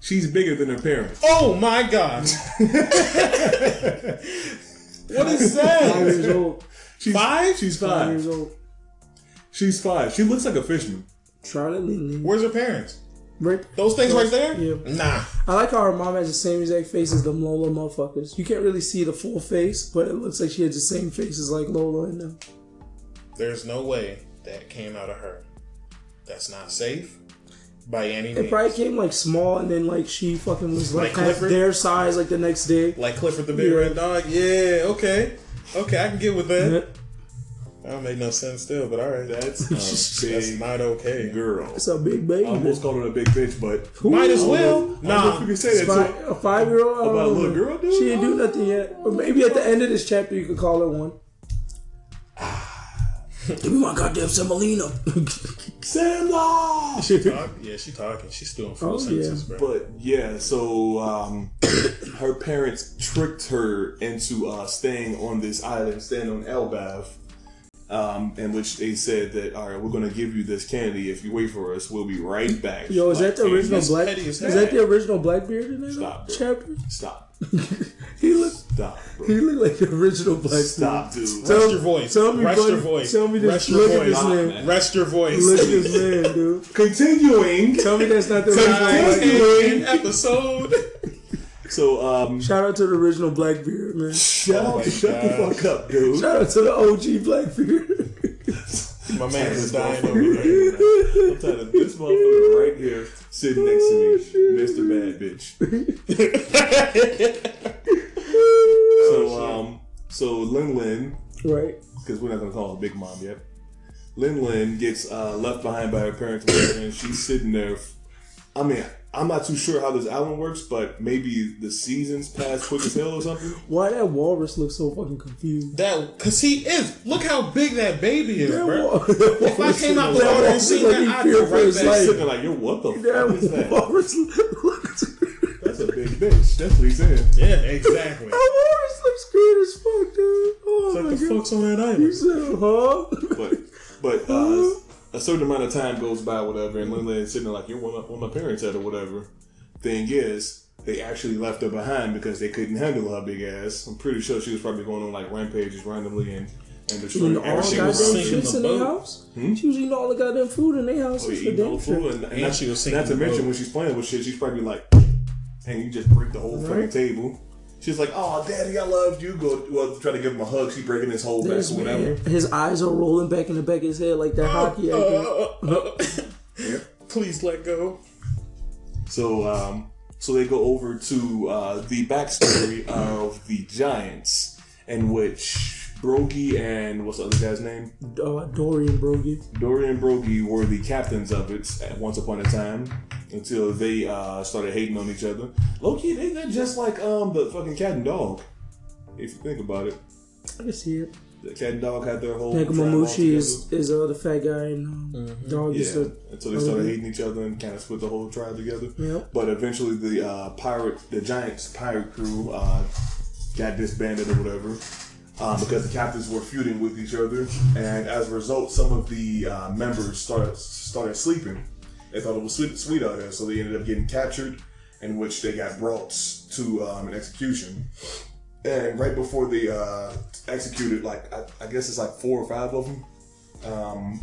S9: She's bigger than her parents.
S1: Oh my god! <laughs> what is that?
S2: Five years old.
S9: She's
S1: Five?
S9: She's
S2: Five
S9: five.
S2: years old.
S9: She's five. She looks like a fisherman.
S2: Charlotte Linlin.
S1: Where's her parents?
S2: Right.
S1: Those things right there?
S2: Yeah.
S1: Nah.
S2: I like how her mom has the same exact face as them Lola motherfuckers. You can't really see the full face, but it looks like she has the same face as like Lola and them.
S1: There's no way that came out of her. That's not safe by any
S2: It
S1: means.
S2: It probably came like small, and then like she fucking was like,
S1: Like Clifford?
S2: their size like the next day.
S1: Like Clifford the Big
S2: Yeah.
S1: Red Dog? Yeah, okay. Okay, I can get with that.
S2: Yeah.
S1: That don't make no sense still, but alright.
S9: That's a
S1: That's not okay.
S9: girl.
S2: It's a big baby.
S9: I almost called her a big bitch, but
S1: Might as well.
S9: I don't if
S1: Nah.
S9: you can say that
S2: Five,
S9: to
S2: a five year old
S9: about a little girl, dude.
S2: She didn't do nothing yet. Or maybe at the end of this chapter you could call her one. <sighs> Give me my goddamn semolina. <laughs>
S9: Sam
S1: She talk, yeah, she talking. She's still in full
S2: Oh,
S1: sentences,
S2: yeah.
S1: bro.
S9: But yeah, so um, <coughs> her parents tricked her into uh, staying on this island, staying on Elbaf, um, in which they said that, all right, we're going to give you this candy. If you wait for us, we'll be right back.
S2: Yo, is that the original Black? Is that the original Blackbeard in that
S9: Stop, bro.
S2: chapter?
S9: Stop. <laughs>
S2: He looked.
S9: Stop, bro.
S2: He looked like the original Blackbeard.
S9: Stop, dude.
S2: Tell-
S1: Rest your voice.
S2: Tell me,
S1: Rest
S2: buddy,
S1: your voice.
S2: Tell me this.
S1: Rest
S2: Look
S1: your
S2: at this
S1: voice.
S2: man.
S1: Rest your voice.
S2: Look at this man, dude.
S9: Continuing.
S2: Tell me that's not the original
S1: Continuing episode.
S9: So, um,
S2: Shout out to the original Blackbeard, man. <laughs>
S9: shut,
S1: Oh my
S9: shut the
S1: God.
S9: fuck up, dude.
S2: Shout out to the OG Blackbeard. <laughs>
S1: My man is dying over
S9: right
S1: here.
S9: here. I'm telling you, this motherfucker right here sitting next to me, Mr. Bad Bitch. <laughs> so, um, so Lin Lin,
S2: right.
S9: because we're not gonna call her Big Mom yet. Lin Lin gets uh, left behind by her parents, and she's sitting there. I mean, I'm not too sure how this island works, but maybe the seasons pass quick as hell or something. <laughs>
S2: Why that walrus looks so fucking confused?
S1: That, cause he is. Look how big that baby is,
S2: That
S1: bro.
S2: wa-
S1: If I came out
S2: looks-
S1: the water and seen
S2: look
S1: that, I'd
S2: feared
S1: go
S2: for
S1: right
S2: his
S1: back.
S2: life.
S9: Sitting there like, yo, what the fuck is
S2: That
S9: that?
S2: walrus looks.
S9: That's a big bitch. That's what he's saying.
S1: Yeah, exactly.
S2: That walrus looks good as fuck, dude. Oh
S1: Like
S2: my
S1: the
S2: god.
S1: fuck's on that
S2: You
S1: island?
S2: said, huh?
S9: But but uh, a certain amount of time goes by, whatever, and Lin Lin's sitting there like, you're where my, where my parents at or whatever. Thing is, they actually left her behind because they couldn't handle her big ass. I'm pretty sure she was probably going on like rampages randomly and and destroying
S2: Eating all
S9: everything
S2: goddamn
S9: around
S1: sinking
S9: her.
S2: shits
S1: the
S2: in their house.
S9: Hmm?
S2: She was eating all the goddamn food in their house.
S9: Oh, yeah, eating all the food, and, and,
S1: And
S9: not,
S1: she was
S9: not to mention
S1: boat.
S9: when she's playing with shit, she's probably like, and you just break the whole fucking table. She's like, "Oh, daddy, I love you." Go, well, try to give him a hug. She's breaking his whole back
S2: This
S9: or whatever.
S2: his eyes are rolling back in the back of his head like that hockey actor.
S1: Please let go.
S9: So, um, so they go over to uh, the backstory of the Giants, in which Brogy and what's the other guy's name?
S2: Uh, Dorry and Brogy.
S9: Dorry and Brogy were the captains of it at once upon a time until they uh, started hating on each other. Loki, they, they're just like um the fucking cat and dog. If you think about it,
S2: I can see it.
S9: the cat and dog had their whole tribe all
S2: Nekomamushi
S9: together.
S2: is, is uh, the fat guy and um, dog is
S9: Yeah,
S2: the.
S9: until they started hating each other and kind of split the whole tribe together.
S2: Yep.
S9: But eventually, the uh, pirate, the Giants pirate crew, uh, got disbanded or whatever uh, because the captains were feuding with each other, and as a result, some of the uh, members started started sleeping. They thought it was sweet, sweet out there, so they ended up getting captured, in which they got brought to um, an execution. And right before they uh, executed, like I, I guess it's like four or five of them. Um,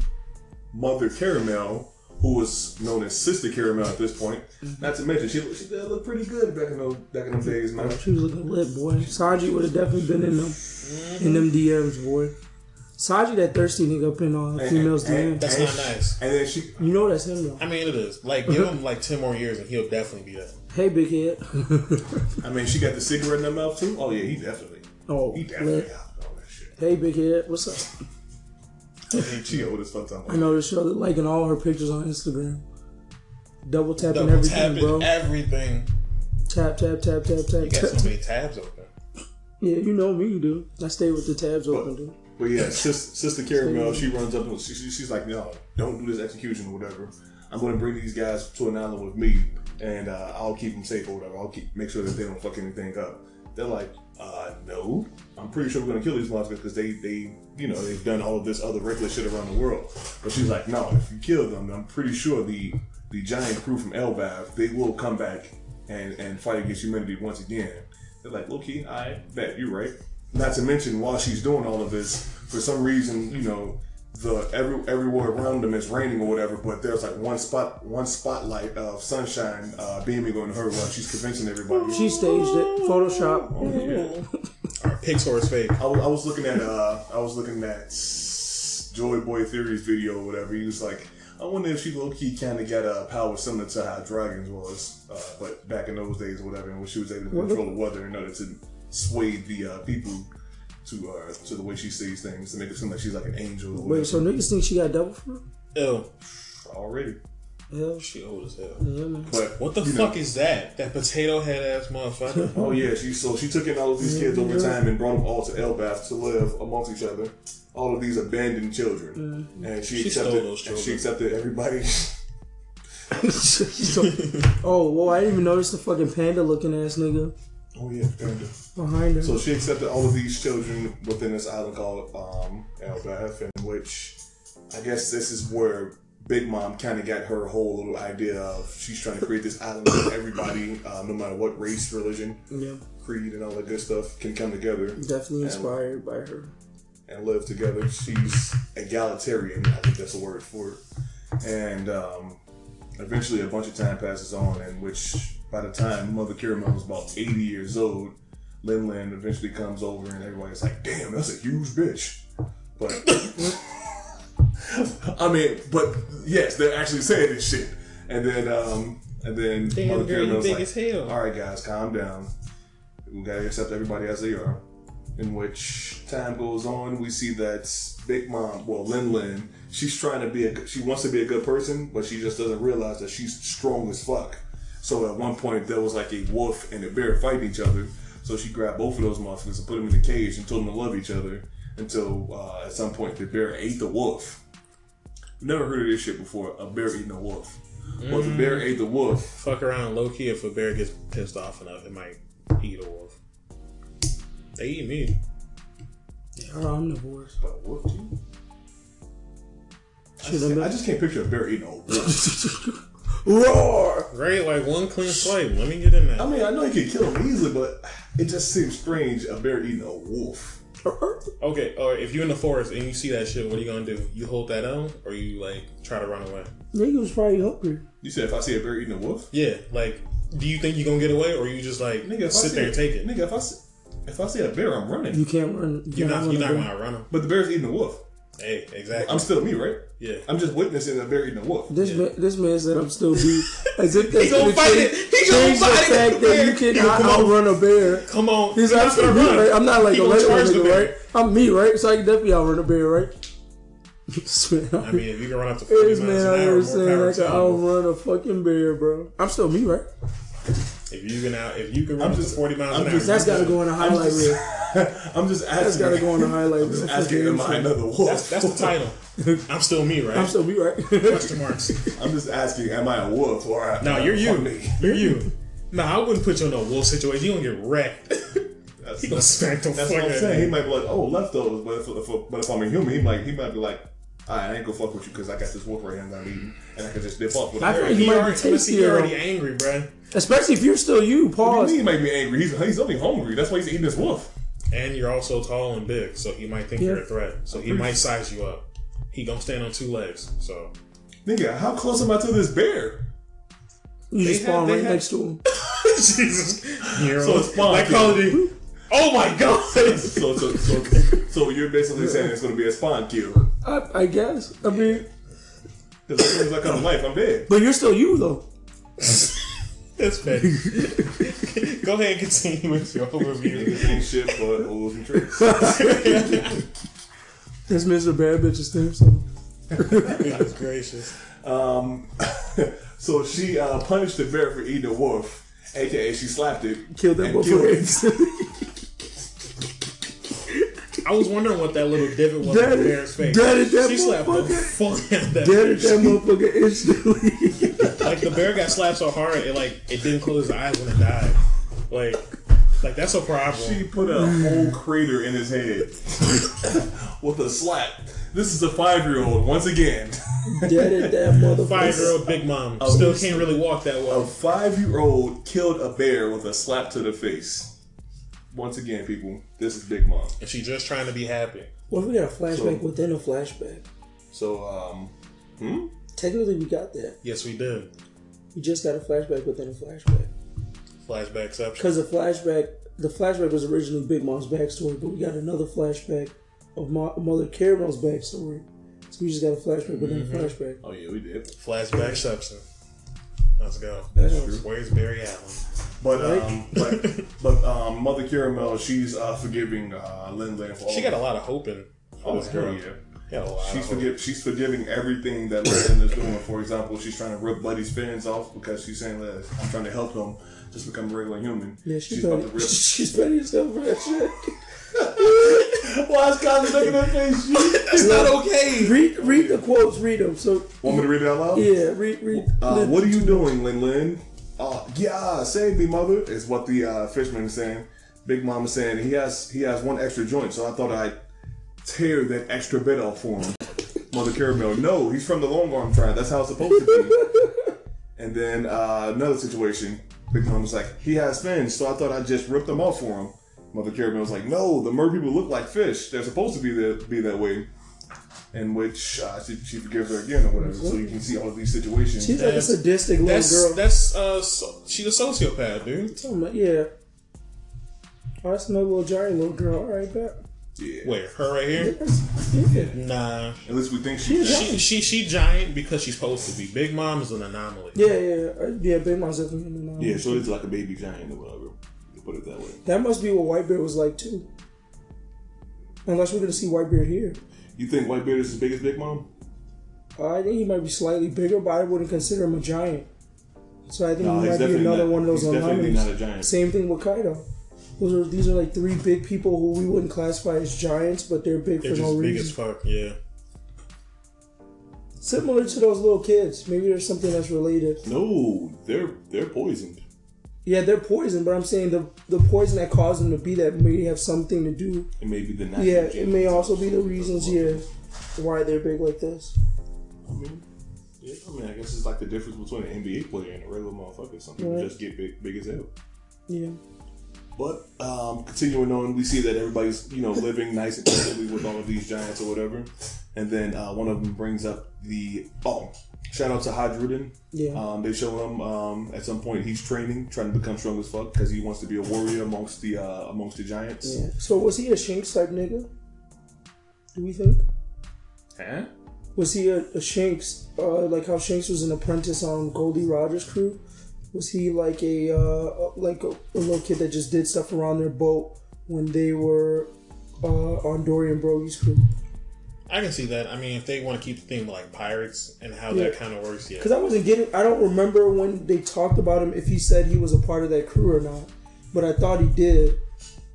S9: Mother Carmel, who was known as Sister Carmel at this point. Not to mention, she she did look pretty good back in those back in them days, man.
S2: She was looking lit, boy. Sanji would have definitely been in them, in them DMs, boy. Sanji, that thirsty nigga up in uh, females DMs.
S1: That's
S9: And
S1: not
S9: she-
S1: nice.
S9: And then she,
S2: You know that's him though.
S1: I mean, it is. Like, give him like 10 more years and he'll definitely be that.
S2: Hey, big head. <laughs>
S9: I mean, she got the cigarette in her mouth too. Oh yeah, he definitely,
S2: oh,
S9: he definitely
S2: lit.
S9: got all that shit.
S2: Hey, big head. What's up?
S9: I mean, she old as fuck.
S2: I know the show that liking all her pictures on Instagram. Double tapping
S1: Double
S2: everything,
S1: tapping
S2: bro.
S1: everything.
S2: Tap, tap, tap, tap, tap,
S1: You got
S2: tap.
S1: so many tabs open. <laughs>
S2: Yeah, you know me, dude. I stay with the tabs open, dude.
S9: But yeah, sis, Sister Carmel, she runs up and she, she- she's like, no, don't do this execution or whatever. I'm going to bring these guys to an island with me, and uh, I'll keep them safe or whatever. I'll keep make sure that they don't fuck anything up. They're like, uh, no, I'm pretty sure we're going to kill these monsters because they, they, you know, they've done all of this other reckless shit around the world. But she's like, no, if you kill them, I'm pretty sure the the giant crew from Elbaf, they will come back and, and fight against humanity once again. They're like, okay, I bet you're right. Not to mention, while she's doing all of this, for some reason, you know, the every everywhere around them is raining or whatever, but there's like one spot, one spotlight of sunshine uh, beaming on her while she's convincing everybody.
S2: She staged it. Photoshop.
S9: Oh, yeah.
S1: Our <laughs> Pixar's fake.
S9: I was, I was looking at uh I was looking at Joy Boy Theory's video or whatever. He was like, I wonder if she low key kind of got a power similar to how dragons was, uh, but back in those days or whatever, and when she was able to control the weather in order to sway the uh, people to uh, to the way she sees things to make it seem like she's like an angel. Or
S2: Wait, so
S9: whatever.
S2: niggas think she got double fruit?
S1: Ew.
S9: already.
S2: Yeah.
S1: She old as hell.
S2: Yeah.
S9: But
S1: What the fuck
S9: know-
S1: is that? That potato head ass motherfucker. <laughs>
S9: Oh yeah, she so she took in all of these kids over time and brought them all to Elbaf to live amongst each other. All of these abandoned children, and she,
S1: She stole
S9: accepted.
S1: those
S9: and she accepted everybody. <laughs>
S2: oh, well, I didn't even notice the fucking panda looking ass nigga
S9: oh yeah, panda.
S2: behind her.
S9: So she accepted all of these children within this island called um, Elbaf, in which I guess this is where Big Mom kind of got her whole little idea of she's trying to create this island where everybody, uh, no matter what race, religion,
S2: yeah,
S9: creed, and all that good stuff, can come together
S2: definitely inspired by her.
S9: and live together. She's egalitarian, I think that's a word for it. And um, eventually, a bunch of time passes on, in which by the time Mother Carmel was about 80 years old, Lin Lin eventually comes over, and everybody's like, damn, that's a huge bitch. But, <laughs> I mean, but yes, they're actually saying this shit. And then, um, and then
S1: Damn,
S9: Mother
S1: girl,
S9: Carmel's
S1: big
S9: like,
S1: as hell.
S9: all right, guys, calm down. We gotta accept everybody as they are. In which time goes on, we see that Big Mom, well, Lin Lin, she's trying to be a, she wants to be a good person, but she just doesn't realize that she's strong as fuck. So at one point, there was like a wolf and a bear fighting each other. So she grabbed both of those motherfuckers and put them in a cage and told them to love each other until uh, at some point the bear ate the wolf. Never heard of this shit before. A bear eating a wolf. Well, the bear ate the wolf.
S1: Fuck around low key if a bear gets pissed off enough, it might eat a wolf. They eat me.
S2: They are omnivores.
S9: But wolf too? I just,
S2: I'm
S9: can't, I
S2: not-
S9: just can't picture a bear eating a wolf. <laughs>
S2: Roar!
S1: Right? Like one clean slate. Let me get in there.
S9: I mean, I know you can kill him easily, but it just seems strange a bear eating a wolf. <laughs>
S1: Okay, or if you're in the forest and you see that shit, what are you gonna do? You hold that on, or you like try to run away?
S2: Nigga was probably hungry.
S9: You said if I see a bear eating a wolf?
S1: Yeah, like, do you think you're gonna get away, or you just like
S9: Nigga,
S1: sit there
S9: a-
S1: and take it?
S9: Nigga, if I see, if I see a bear, I'm running.
S2: You can't run. You
S1: You're
S2: can't
S1: not,
S2: run
S1: you're not gonna outrun him.
S9: but the bear's eating a wolf.
S1: Hey, exactly.
S9: I'm still me, right?
S1: Yeah.
S9: I'm just witnessing a buried eating a wolf.
S2: This man, this man said I'm still beat. As if <laughs> that's
S1: gonna
S2: gonna
S1: fight
S2: change,
S1: it. He gonna
S2: change the
S1: fight it.
S2: fact that you can
S1: Yo, come
S2: out-
S1: on.
S2: outrun a bear.
S1: Come on.
S2: He's
S1: You're not
S2: absolutely
S1: gonna run.
S2: right. I'm not like
S1: He
S2: a
S1: gonna
S2: regular nigga,
S1: bear.
S2: right? I'm me, right? So I can definitely outrun a bear, right? <laughs>
S1: I mean, if you can run up to 40
S2: this
S1: miles
S2: man
S1: an
S2: out
S1: hour,
S2: here
S1: more
S2: saying
S1: power
S2: I
S1: to
S2: can
S1: you.
S2: outrun a fucking bear, bro. I'm still me, right?
S1: If you can out, if you can run
S9: I'm
S1: up
S9: just-
S1: to 40 miles
S9: I'm
S1: an hour, <laughs>
S9: just-
S2: That's got to go on the highlight reel.
S9: I'm just asking.
S2: That's got to go on the highlight reel.
S9: asking,
S2: damn
S9: am I another wolf?
S1: that's, that's the title. I'm still me, right?
S2: I'm still me, right?
S1: Question marks.
S9: I'm just asking, am I a wolf or?
S1: No, you're you.
S9: me.
S1: You're you. No, I wouldn't put you in a wolf situation. You gonna get wrecked.
S9: That's,
S1: He gonna smack the
S9: that's
S1: fuck
S9: what I'm saying.
S1: of
S9: He might be like, oh, leftovers. But if, if, but if I'm a human, he might he might be like, I ain't gonna fuck with you because I got this wolf right here I'm eating, and I can just dip off with
S2: I
S9: it.
S2: like
S1: He
S2: might be
S1: already, listen, he
S2: tastier,
S1: already angry, bruh.
S2: Especially if you're still you.
S9: do you
S2: Pause.
S9: mean he might be angry? He's he's only hungry. That's why he's eating this wolf.
S1: And you're also tall and big, so he might think
S2: Yeah.
S1: you're a threat. So he might size you up. He gonna stand on two legs. So
S9: Nigga, how close am I to this bear?
S2: You just
S1: They
S2: spawn right
S1: have-
S2: next to him. <laughs>
S1: Jesus, you're
S9: So it's fine.
S1: like Call of Duty. Oh my god! <laughs>
S9: So so so so you're basically saying it's gonna be a spawn kill.
S2: I, I guess. I mean,
S9: Because as soon as I come to life, I'm dead.
S2: but you're still you though. <laughs>
S1: That's petty. Go ahead and continue with your overview.
S9: Niggas ain't shit but holes and tricks.
S2: That's Mr. Bad Bitches theme song. <laughs>
S1: Goodness gracious.
S9: Um, <laughs> so she uh, punished the bear for eating a wolf, aka she slapped it,
S2: Killed that
S9: and
S2: both
S9: killed it. <laughs>
S1: I was wondering what that little divot was
S2: That
S1: on the bear's face.
S2: that is that
S1: she slapped the fuck out of that
S2: Dead at
S1: bitch.
S2: that motherfucker instantly.
S1: Like the bear got slapped so hard, it like it didn't close his eyes when it died. Like, like that's a problem.
S9: She put a whole crater in his head <laughs> with a slap. This is a five year old once again.
S2: Dead at that motherfucker.
S1: Five year old big mom
S9: Oh,
S1: still can't really walk that well.
S9: A
S1: well.
S9: five year old killed a bear with a slap to the face. Once again, people, this is Big Mom.
S1: And she just trying to be happy.
S2: What if we got a flashback
S9: So-
S2: within a flashback?
S9: So, um, hmm?
S2: Technically, we got that.
S1: Yes, we did.
S2: We just got a flashback within a flashback.
S1: Flashback exception.
S2: Because the flashback, the flashback was originally Big Mom's backstory, but we got another flashback of Mo- Mother Carmel's backstory. So we just got a flashback within
S1: Mm-hmm.
S2: a flashback.
S9: Oh, yeah, we did.
S1: Flashback exception. Let's go.
S2: That's
S1: true. Where's Barry Allen?
S9: But, um, but, but um, Mother Carmel, she's uh, forgiving uh, Lin Lin for all
S1: She got a lot of hope in
S9: Oh,
S1: this girl.
S9: yeah.
S1: Got a lot
S9: She's
S1: of
S9: forgive, she's forgiving everything that Lynn is doing. For example, she's trying to rip Buddy's fins off because she's saying that I'm trying to help him just become a regular human.
S2: Yeah, she's,
S9: she's about to rip. <laughs>
S2: She's petty as hell for that shit. <laughs>
S9: Why is Cosmo making that face? <laughs>
S1: It's not okay.
S2: Read, read the quotes. Read them. So
S9: Want me to read it out loud?
S2: yeah, read, read.
S9: Uh,
S2: Lin-
S9: what are you doing, Lin Lin? Uh, yeah, save me, mother, is what the uh, fisherman is saying. Big Mama saying he has he has one extra joint, so I thought I'd tear that extra bit off for him. Mother Carmel, no, he's from the long arm tribe. That's how it's supposed to be. and then uh, another situation, Big Mama's like, he has fins, so I thought I'd just rip them off for him. Mother Carmel's like, no, the mer people look like fish. They're supposed to be that be that way. In which uh, she, she forgives her again or whatever. So you can see all of these situations.
S2: She's like a sadistic little
S1: That's
S2: girl.
S1: that's uh so, she's a sociopath, dude.
S2: Talking about- yeah. Oh, that's another little giant little girl. All right, bet.
S9: Yeah.
S1: Wait, her right here?
S2: Yeah.
S1: Nah.
S9: At least we think she's
S1: She she she giant because she's supposed to be. Big Mom is an anomaly.
S2: Yeah, yeah, uh, yeah. Big Mom's definitely in the
S9: Yeah, so it's like a baby giant or whatever. To put it that way.
S2: That must be what White Whitebeard was like too. Unless we're gonna see White Whitebeard here.
S9: You think White Whitebeard is as big as Big Mom?
S2: Uh, I think he might be slightly bigger, but I wouldn't consider him a giant. So I think
S9: No,
S2: he might be another
S9: not-
S2: one of those
S9: he's definitely
S2: anomalies.
S9: not a giant.
S2: Same thing with Kaido. Those are these are like three big people who we wouldn't classify as giants, but they're big
S1: They're
S2: for no
S1: just big as fuck. Yeah.
S2: Similar to those little kids. Maybe there's something that's related.
S9: No, they're they're poisoned.
S2: Yeah, they're poisoned, but I'm saying the the poison that caused them to be that may have something to do.
S9: It may be the natural.
S2: Yeah, it may also be the reasons. Yeah, why they're big like this.
S9: I mean, yeah, I mean, I guess it's like the difference between an NBA player and a regular motherfucker. Some people
S2: Right.
S9: just get big, big as hell.
S2: Yeah.
S9: But um, continuing on, we see that everybody's you know living nice and peacefully with all of these giants or whatever. And then uh, one of them brings up the oh, shout out to Hajrudin.
S2: Yeah.
S9: Um, they show him um, at some point he's training, trying to become strong as fuck because he wants to be a warrior amongst the uh, amongst the giants.
S2: Yeah. So was he a Shanks type nigga? Do we think?
S9: Huh?
S2: Was he a, a Shanks, uh, like how Shanks was an apprentice on Goldie Rogers' crew? Was he like a uh, like a, a little kid that just did stuff around their boat when they were uh, on Dorry and Brogy's crew?
S1: I can see that. I mean, if they want to keep the theme like pirates and how
S2: Yeah.
S1: that kind of works, yeah.
S2: Because I wasn't getting, I don't remember when they talked about him if he said he was a part of that crew or not, but I thought he did.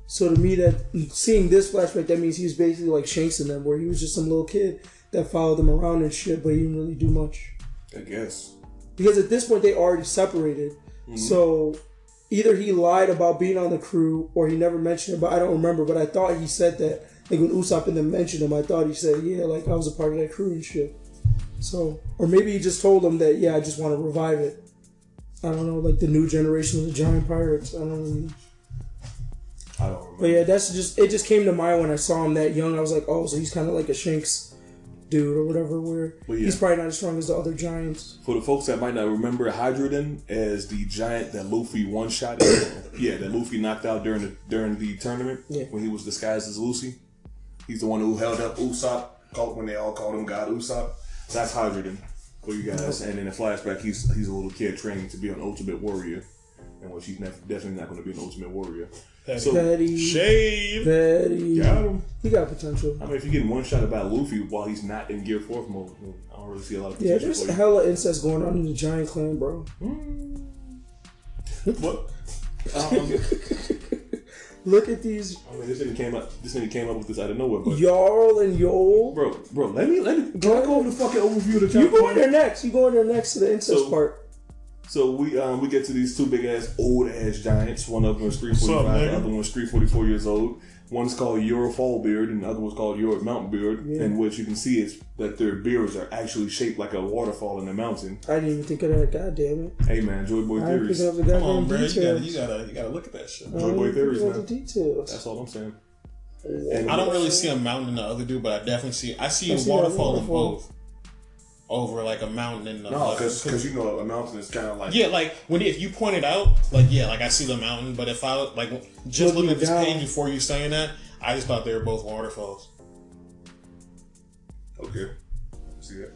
S2: So to me, that seeing this flashback, that means he was basically like Shanks in them, where he was just some little kid that followed them around and shit, but he didn't really do much.
S9: I guess.
S2: Because at this point they already separated. Mm-hmm. So either he lied about being on the crew or he never mentioned it, but I don't remember. But I thought he said that. Like when Usopp and them mentioned him, I thought he said, "Yeah, like I was a part of that crew and shit." So, or maybe he just told them that, "Yeah, I just want to revive it." I don't know, like the new generation of the giant pirates. I don't really.
S9: I don't remember.
S2: But yeah, that's just it. Just came to mind when I saw him that young. I was like, "Oh, so he's kind of like a Shanks dude or whatever." Where
S9: Well, yeah.
S2: he's probably not as strong as the other giants.
S9: For the folks that might not remember Hajrudin as the giant that Luffy one shot, <coughs> yeah, that Luffy knocked out during the during the tournament
S2: Yeah.
S9: when he was disguised as Lucy. He's the one who held up Usopp called, when they all called him God Usopp. That's Hajrudin for you guys. And in the flashback, he's he's a little kid training to be an ultimate warrior, and well, she's nef- definitely not going to be an ultimate warrior. So
S2: Petty,
S1: Shade.
S2: petty.
S9: got him.
S2: He got potential.
S9: I mean, if you're getting one shot about Luffy while he's not in Gear Fourth mode, I don't really see a lot of potential.
S2: Yeah, there's
S9: for you.
S2: hella incest going on in the Giant Clan, bro.
S9: But um, <laughs>
S2: Look at these
S9: I mean, this nigga came up. This nigga came up with this out of nowhere, but
S2: Jarl and Yol.
S9: bro, bro, let me let me can I go over the fucking overview of the chapter.
S2: You going in there next. You going in there next to the incest
S9: So-
S2: part.
S9: So we um we get to these two big ass old ass giants. One of them is three forty five. The
S1: nigga?
S9: other one's three forty four years old. One's called Euro Fallbeard, and the other one's called Euro Mountain Beard.
S2: Yeah.
S9: And what you can see is that their beards are actually shaped like a waterfall in a mountain.
S2: I didn't even think of that. God damn it.
S9: Hey man, Joy Boy
S2: I didn't
S9: theories.
S2: pick up the
S1: Come on, bro. You gotta, you gotta, you gotta look at that shit.
S2: I
S9: Joy Boy theories, man.
S2: the details.
S9: That's all I'm saying.
S2: And
S9: And
S1: I don't really see a mountain in the other dude, but I definitely see. I see
S2: I
S1: a
S2: see that
S1: waterfall in both. Over like a mountain in the.
S9: No,
S1: like,
S9: because you know a mountain is kind of like
S1: Yeah, like when if you point it out, like yeah, like I see the mountain, but if I like just looking at this
S2: down.
S1: page before you saying that, I just thought they were both waterfalls.
S9: okay. See that?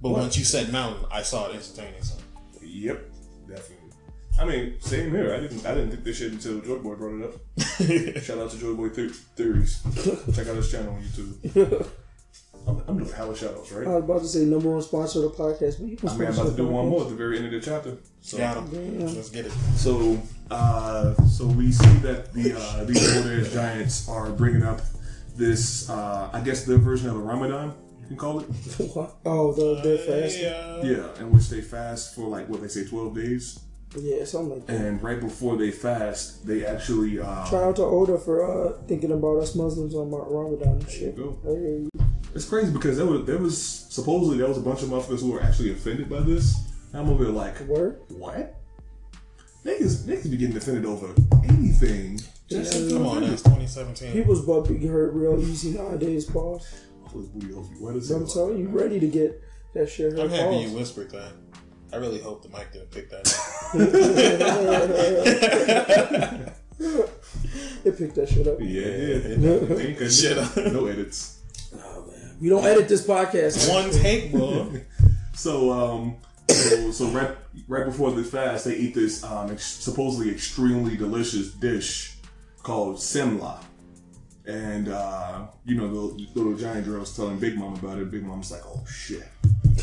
S1: But once you said mountain, I saw it instantaneously.
S9: Yep, definitely. I mean, same here. I didn't I didn't think this shit until Joy Boy brought it up. <laughs> Shout out to Joy Boy Theories. Check out his channel on YouTube. <laughs> I'm, I'm doing hella shout outs, right?
S2: I was about to say number one sponsor of the podcast, but you can
S9: I mean, I'm
S2: sponsor
S9: about to do one
S2: podcast.
S9: more at the very end of the chapter. So,
S1: Got him.
S2: Damn.
S1: Let's get it.
S9: so, uh, so we see that the uh, these old ass giants are bringing up this, uh, I guess, their version of the Ramadan. You can call it. <laughs>
S2: What? Oh, the they're fast. Yeah.
S1: Yeah.
S9: Yeah, in which they fast for like what they say, twelve days.
S2: Yeah, something like that.
S9: And right before they fast, they actually uh,
S2: Shout out to Oda for uh, thinking about us Muslims on Ramadan and shit.
S9: go.
S2: I hear you.
S9: It's crazy because there was there was supposedly there was a bunch of motherfuckers who were actually offended by this. I'm over there like,
S2: Word?
S9: what? Niggas, niggas be getting offended over anything. Just
S2: Yeah,
S1: Come on,
S9: offended.
S1: that's 2017.
S2: People's butt be hurt real easy nowadays, boss.
S9: Those booty holes be wet as
S2: I'm
S9: hell.
S2: telling you, ready to get that shit hurt.
S1: I'm happy you
S2: balls.
S1: whispered that. I really hope the mic didn't pick that <laughs> up.
S2: They picked that shit up.
S9: Yeah, yeah. <laughs> Ain't good.
S1: Shit up.
S9: No edits.
S2: Oh, man. We don't edit this podcast.
S1: One take, bro.
S9: So, um, so, so right, right before the fast, they eat this um, ex- supposedly extremely delicious dish called semla. And, uh, you know, the little giant girl's telling Big Mom about it. Big Mom's like, oh, shit.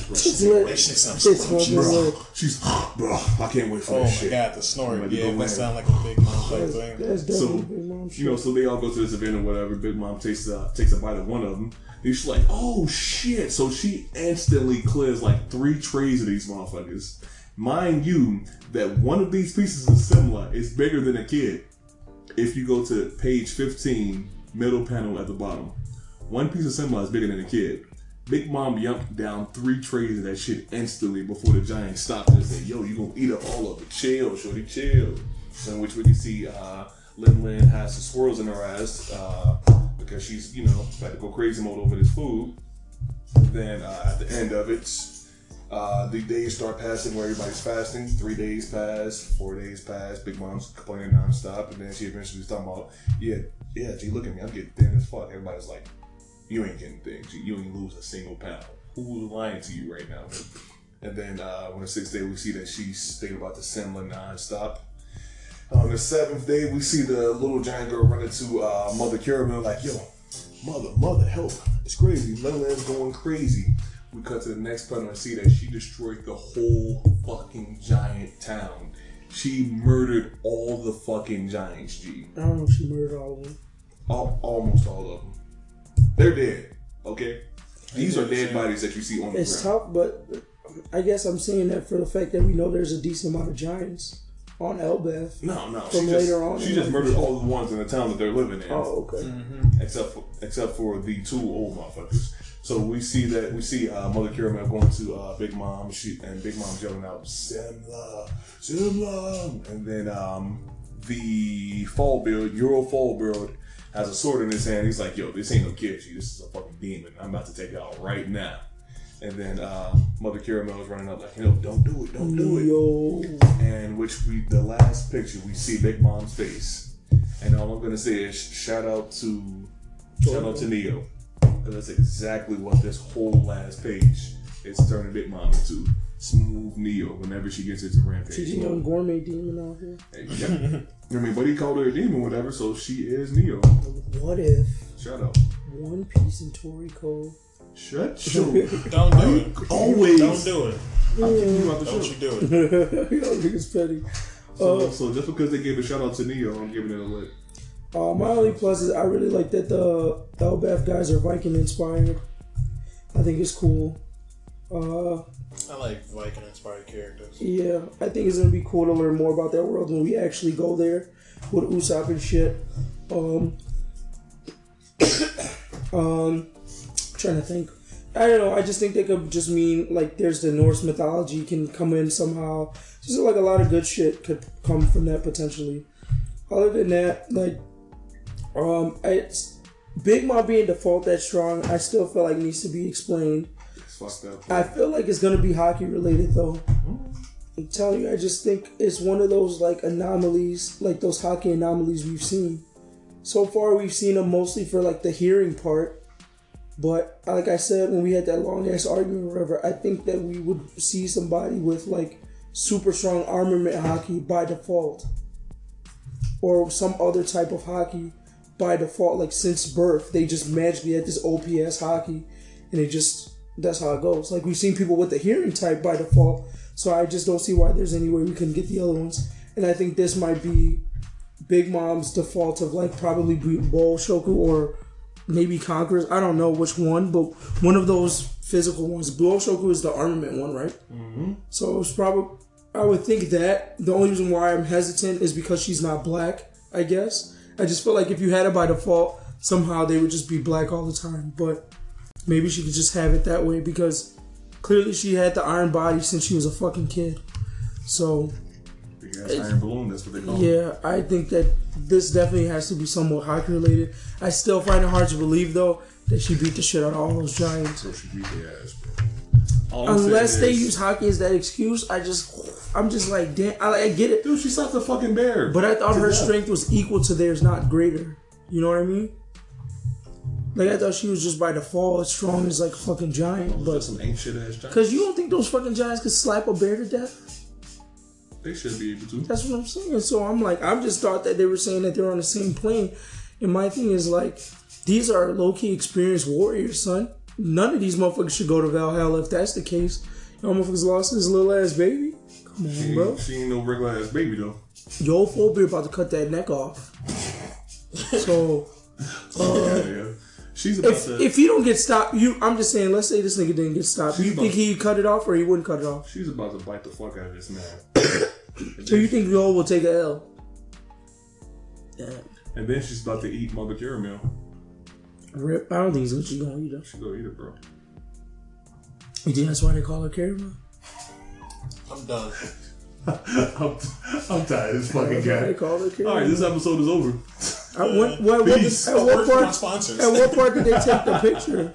S2: It's lit.
S1: Shit sounds
S2: It's lit.
S9: She's, bro, I can't wait for
S1: Oh my
S9: this shit.
S1: god, the snort.
S9: Ready
S1: Yeah,
S9: go
S1: that
S9: in.
S1: sound like a big mom type thing.
S2: That's
S9: So,
S2: big mom shit.
S9: You know, so they all go to this event or whatever. Big Mom takes uh, takes a bite of one of them. And she's like, "Oh shit!" So she instantly clears like three trays of these motherfuckers. Mind you, that one of these pieces of semla is bigger than a kid. If you go to page fifteen, middle panel at the bottom, one piece of semla is bigger than a kid. Big Mom yumped down three trays of that shit instantly before the giant stopped and said, "Yo, you gonna eat up all of it? Chill, shorty, chill." In which we can see uh, Lin Lin has some swirls in her eyes uh, because she's, you know, about to go crazy mode over this food. Then uh, at the end of it, uh, the days start passing where everybody's fasting. Three days pass, four days pass. Big Mom's complaining nonstop, and then she eventually talking about, "Yeah, yeah, G, look at me, I'm getting thin as fuck." Everybody's like, "You ain't getting thin. G. You ain't lose a single pound. Who's lying to you right now?" And then uh, on the sixth day, we see that she's thinking about the semla nonstop. On the seventh day, we see the little giant girl running to uh, Mother Carmel, like, yo, mother, mother, help. It's crazy. Lilian's going crazy. We cut to the next panel and see that she destroyed the whole fucking giant town. She murdered all the fucking giants, G.
S2: I don't know if she murdered all of them.
S9: All, almost all of them. They're dead, okay? These are dead bodies that you see on the
S2: It's
S9: ground.
S2: tough, but I guess I'm saying that for the fact that we know there's a decent amount of giants on Elbaf.
S9: No, no.
S2: From
S9: she just,
S2: later on
S9: she just murdered all the ones in the town that they're living in.
S2: Oh, okay.
S9: except for except for the two old motherfuckers. So we see that we see uh, Mother Carmel going to uh, Big Mom, she and Big Mom yelling out Semla, Semla, and then um, the Fall Build, Euro Fall Build, has a sword in his hand. He's like, "Yo, this ain't no kid. G. This is a fucking demon. I'm about to take it out right now." And then uh, Mother Carmel is running up like, "You know, don't do it, don't do it."
S2: Yo,
S9: and which we the last picture we see Big Mom's face, and all I'm gonna say is shout out to shout out to Neo, because that's exactly what this whole last page is turning Big Mom into. Smooth Neo whenever she gets into rampage.
S2: she's a young gourmet demon out here.
S9: Yeah. <laughs> I mean, but he called her a demon, whatever. So she is Neo.
S2: What if
S9: Shout out.
S2: One Piece and Toriko?
S9: Shut <laughs> your
S1: Don't do it.
S9: always.
S1: Don't do it.
S9: I'm kicking you out the
S1: Don't
S9: show.
S1: you do it. <laughs>
S2: Yo, niggas petty.
S9: So, so just because they gave a shout out to Neo, I'm giving it a lit.
S2: Uh, my only plus is I really like that the Elbaf guys are Viking inspired. I think it's cool. Uh,
S1: I like Viking inspired characters.
S2: yeah, I think it's gonna be cool to learn more about that world when we actually go there with Usopp and shit. Um, <coughs> um, trying to think. I don't know. I just think they could just mean like there's the Norse mythology can come in somehow. Just like a lot of good shit could come from that potentially. Other than that, like, um, it's Big Mom being default that strong. I still feel like needs to be explained. I feel like it's gonna be haki related though. I'm telling you, I just think it's one of those like anomalies, like those haki anomalies we've seen. So far, we've seen them mostly for like the hearing part. But like I said, when we had that long ass argument, or whatever, I think that we would see somebody with like super strong armament haki by default, or some other type of haki by default. Like since birth, they just magically had this OPS haki, and it just that's how it goes. Like we've seen people with the hearing type by default, so I just don't see why there's any way we can get the other ones. And I think this might be Big Mom's default of like probably Busoshoku or maybe Conquerors. I don't know which one, but one of those physical ones. Busoshoku is the armament one, right? Mm-hmm. So it's probably I would think that the only reason why I'm hesitant is because she's not black. I guess I just feel like if you had it by default, somehow they would just be black all the time. But maybe she could just have it that way because clearly she had the iron body since she was a fucking kid. So
S9: Big ass iron balloon, that's what they call it.
S2: yeah, I think that this definitely has to be somewhat haki related. I still find it hard to believe though that she beat the shit out of all those giants.
S9: So she beat their ass, bro. All
S2: Unless they
S9: is-
S2: use haki as that excuse, I just, I'm just like, damn, I, I get it.
S9: Dude, she slapped a fucking bear.
S2: But I thought her
S9: death.
S2: strength was equal to theirs, not greater. You know what I mean? Like I thought she was just by default as strong as like a fucking giant, but
S9: some ancient ass giant.
S2: because you don't think those fucking giants could slap a bear to death?
S9: They should be able to.
S2: That's what I'm saying. So I'm like, I'm just thought that they were saying that they're on the same plane. And my thing is like, these are low key experienced warriors, son. None of these motherfuckers should go to Valhalla if that's the case. Y'all motherfuckers lost his little ass baby. Come on,
S9: She,
S2: bro.
S9: she ain't no regular ass baby though.
S2: Yo, Phobia about to cut that neck off. So <laughs>
S9: yeah, yeah. Uh, She's about
S2: if
S9: to.
S2: if he don't get stopped, you I'm just saying, let's say this nigga didn't get stopped. You think
S9: about-
S2: he cut it off or he wouldn't cut it off?
S9: she's about to bite the fuck out of this man. <coughs>
S2: So you think Yo will take a L? Damn.
S9: And then she's about to eat Mother Caramel.
S2: Rip. I don't think he's what you gonna eat though.
S9: She gonna eat it, bro.
S2: You think that's why they call her caramel?
S1: I'm done. <laughs>
S9: I'm, I'm tired of this fucking
S2: That's they
S9: guy.
S2: call her caramel.
S9: All right, this episode is over. <laughs>
S2: At what, what, what,
S9: Peace.
S2: at what
S1: word from my
S2: part?
S1: sponsors.
S2: At what part did they take the picture?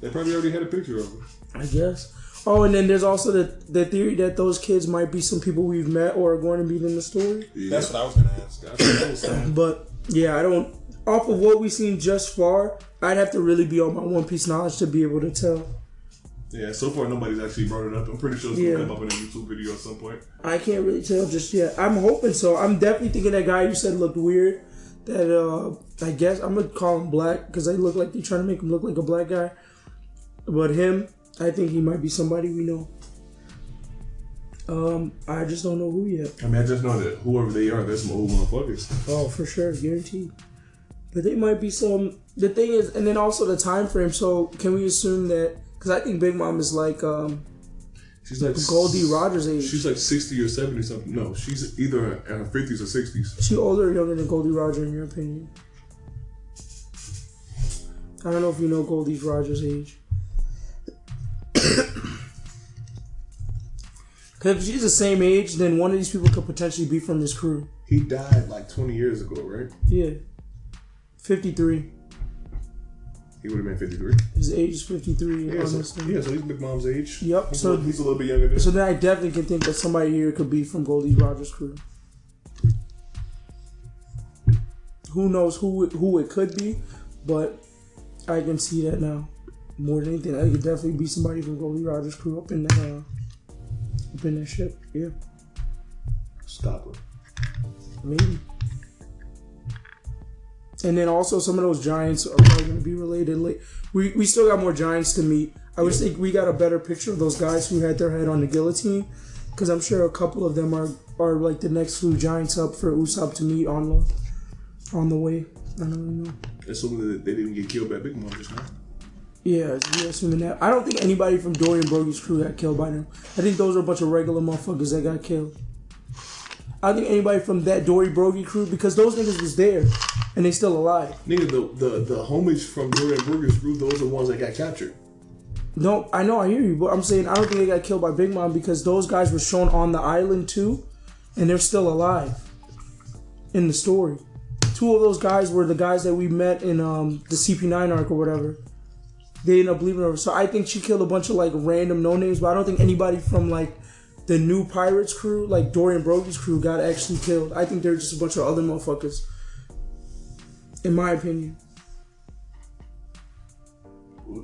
S9: They probably already had a picture of her.
S2: I guess. Oh, and then there's also the the theory that those kids might be some people we've met or are going to meet in the story.
S1: That's what I was gonna ask.
S9: That's what I was.
S2: But yeah, I don't. Off of what we've seen just far, I'd have to really be on my One Piece knowledge to be able to tell.
S9: Yeah, so far nobody's actually brought it up. I'm pretty sure it's gonna come up in a YouTube video at some point.
S2: I can't really tell just yet. I'm hoping so. I'm definitely thinking that guy you said looked weird. That uh, I guess I'm gonna call him black because they look like they're trying to make him look like a black guy. But him, I think he might be somebody we know. Um, I just don't know who yet.
S9: I mean, I just know that whoever they are, they're some old motherfuckers.
S2: Oh, for sure, guaranteed. But they might be some. The thing is, and then also the time frame. So can we assume that? Because I think Big Mom is like um
S9: She's like
S2: Goldie Rogers age.
S9: She's like 60 or 70 something. No, she's either in her 50s or 60s.
S2: She older or younger than Goldie Rogers in your opinion? I don't know if you know Goldie Rogers' age. <coughs> If she's the same age, then one of these people could potentially be from this crew.
S9: He died like 20 years ago, right?
S2: Yeah. 53.
S9: He would have been 53.
S2: His age is 53.
S9: Yeah, so, yeah, so he's Big Mom's age.
S2: Yep,
S9: He's,
S2: so-
S9: a, little- he's a little bit younger than
S2: So then I definitely can think that somebody here could be from Goldie Rogers' crew. Who knows who it, who it could be, but I can see that now. More than anything, I could definitely be somebody from Goldie Rogers' crew up in that uh, up in that ship. Yeah,
S9: Stop her.
S2: maybe. And then also some of those giants are probably going to be related. We we still got more giants to meet. I wish think we got a better picture of those guys who had their head on the guillotine. because I'm sure a couple of them are are like the next few giants up for Usopp to meet on the on the way. I don't really know.
S13: Assuming that they didn't get killed by Big Mom just now.
S2: Yeah, yeah, assuming that. I don't think anybody from Dorry and Brogy's crew got killed by them. I think those are a bunch of regular motherfuckers that got killed. I don't think anybody from that Dorry Brogy crew because those niggas was there and they still alive.
S13: Nigga, the the the homies from Dorry and Brogy's group, those are the ones that got captured.
S2: No, I know, I hear you, but I'm saying I don't think they got killed by Big Mom because those guys were shown on the island too, and they're still alive in the story. Two of those guys were the guys that we met in um, the CP9 arc or whatever. They ended up leaving her. So I think she killed a bunch of like random no names, but I don't think anybody from like the new Pirates crew, like Dorry and Brogy's crew, got actually killed. I think they're just a bunch of other motherfuckers. In my opinion.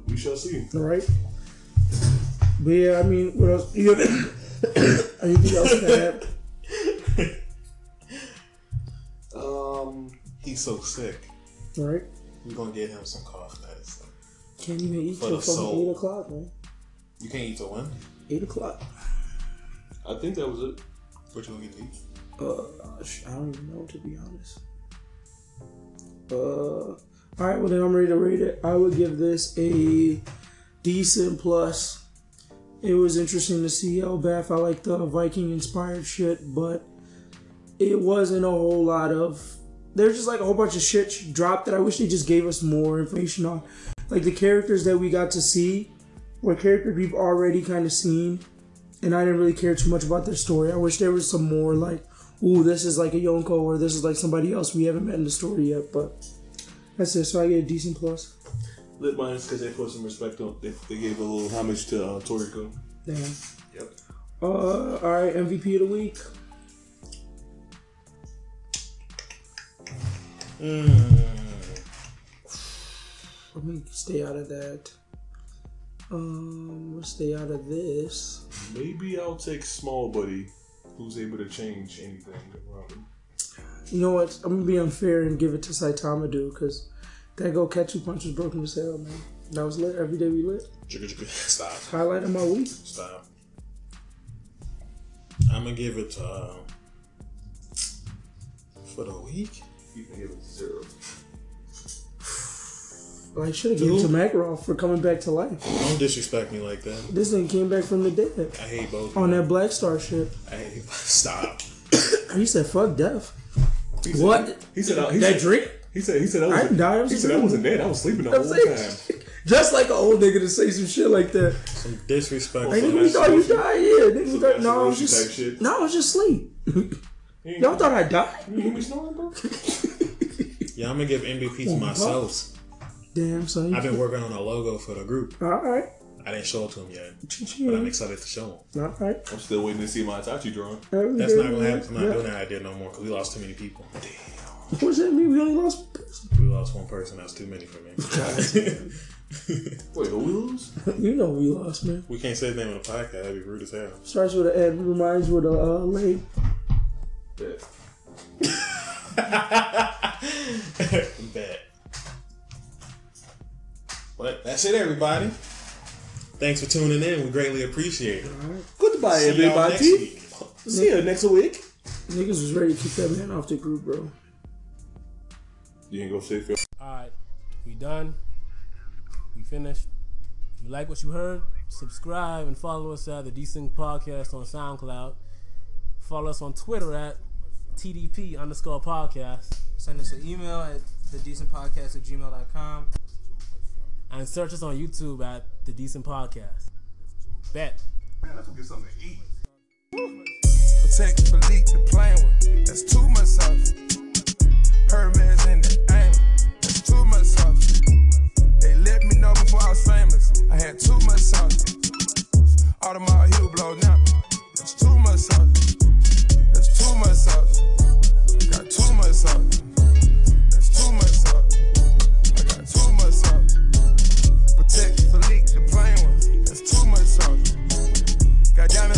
S13: We shall see.
S2: All right. But yeah, I mean, what else? You <coughs> anything else to add? <laughs>
S1: Um, he's so sick.
S2: All right.
S1: We're gonna get him some cough medicine.
S2: Can't even eat till fucking eight o'clock, man.
S1: You can't eat till when?
S2: Eight o'clock.
S13: I think that was it.
S1: What you gonna get to eat?
S2: Uh, I don't even know to be honest. Uh, all right. Well, then I'm ready to rate it. I would give this a decent plus. It was interesting to see Elbaf. I like the Viking inspired shit, but it wasn't a whole lot of. There's just like a whole bunch of shit dropped that I wish they just gave us more information on. Like the characters that we got to see were characters we've already kind of seen, and I didn't really care too much about their story. I wish there was some more like, ooh, this is like a Yonko or this is like somebody else we haven't met in the story yet. But that's it. So I get a decent plus.
S13: Lit minus because they put some respect on. They, they gave a little homage to uh, Toriko.
S2: Damn.
S13: Yep.
S2: Uh, all right. MVP of the week. Let me stay out of that. Um, let's stay out of this.
S13: Maybe I'll take Small Buddy, who's able to change anything around him.
S2: You know what? I'm gonna be unfair and give it to Saitama, dude, because that Goketsu punch was broken as hell, man. That was lit. Every day we lit.
S1: Jigga, jigga. <laughs> Stop.
S2: Highlight of my week.
S1: Stop. I'm gonna give it to uh, for the week.
S13: You can give it zero.
S2: I should have given to Makarov for coming back to life.
S1: Don't disrespect me like that.
S2: This thing came back from the dead
S1: I hate both.
S2: on that Black Star shit.
S1: I hate. <laughs> Stop. <coughs>
S2: He said, "Fuck death."
S13: He said-
S2: What?
S13: He said. He
S2: that
S13: said,
S2: drink?
S13: He said. He said. I
S2: I
S13: wasn't.
S2: didn't die, I'm
S13: he said I wasn't dead. I was sleeping the whole time. <laughs>
S2: Just like an old nigga to say some shit like that.
S1: Some disrespect.
S2: Hey, nigga, we thought you died. Yeah, nigga, thought, no, I was just, no, I was just asleep. Y'all thought I died?
S13: You hear me snoring, bro? <laughs>
S1: Yeah, I'm gonna give MVP to oh, myself.
S2: Damn, son.
S1: I've been working on a logo for the group.
S2: All right.
S1: I didn't show it to him yet,
S2: Ching-ching.
S1: but I'm excited to show him.
S2: All right.
S13: I'm still waiting to see my Itachi drawing.
S2: Every
S1: That's not gonna happen. I'm not
S2: Yeah.
S1: doing that idea no more because we lost too many people. Damn.
S2: What does that mean? We only lost one person.
S1: We lost one person. That's too many for me. <laughs>
S13: Wait, who we lose?
S2: You know we lost, man.
S1: we can't say the name of the podcast. That'd be rude as hell.
S2: Starts with an N, reminds with a uh, late.
S1: Bet. <laughs> But that's it, everybody. Thanks for tuning in. We greatly appreciate it.
S13: Goodbye,
S1: See y'all next
S13: everybody.
S1: week.
S13: See you next week.
S2: Niggas was ready to kick that man off the group, bro.
S13: You ain't gonna say Phil.
S5: Alright, we done. We finished. If you like what you heard, subscribe and follow us at the Decent Podcast on SoundCloud. Follow us on Twitter at TDP underscore podcast.
S7: Send us an email at the thedecentpodcast at gmail.com
S5: and search us on YouTube at The Decent Podcast. Bet.
S3: Man, let's go get something to eat.
S8: Protect Philippe with. That's too much stuff. Hermes in the aim. That's too much stuff. They let me know before I was famous. I had too much heel blow now. That's too much. That's too much. Got too much. Texas leaks, the plain one. That's too much sauce. Goddamn it.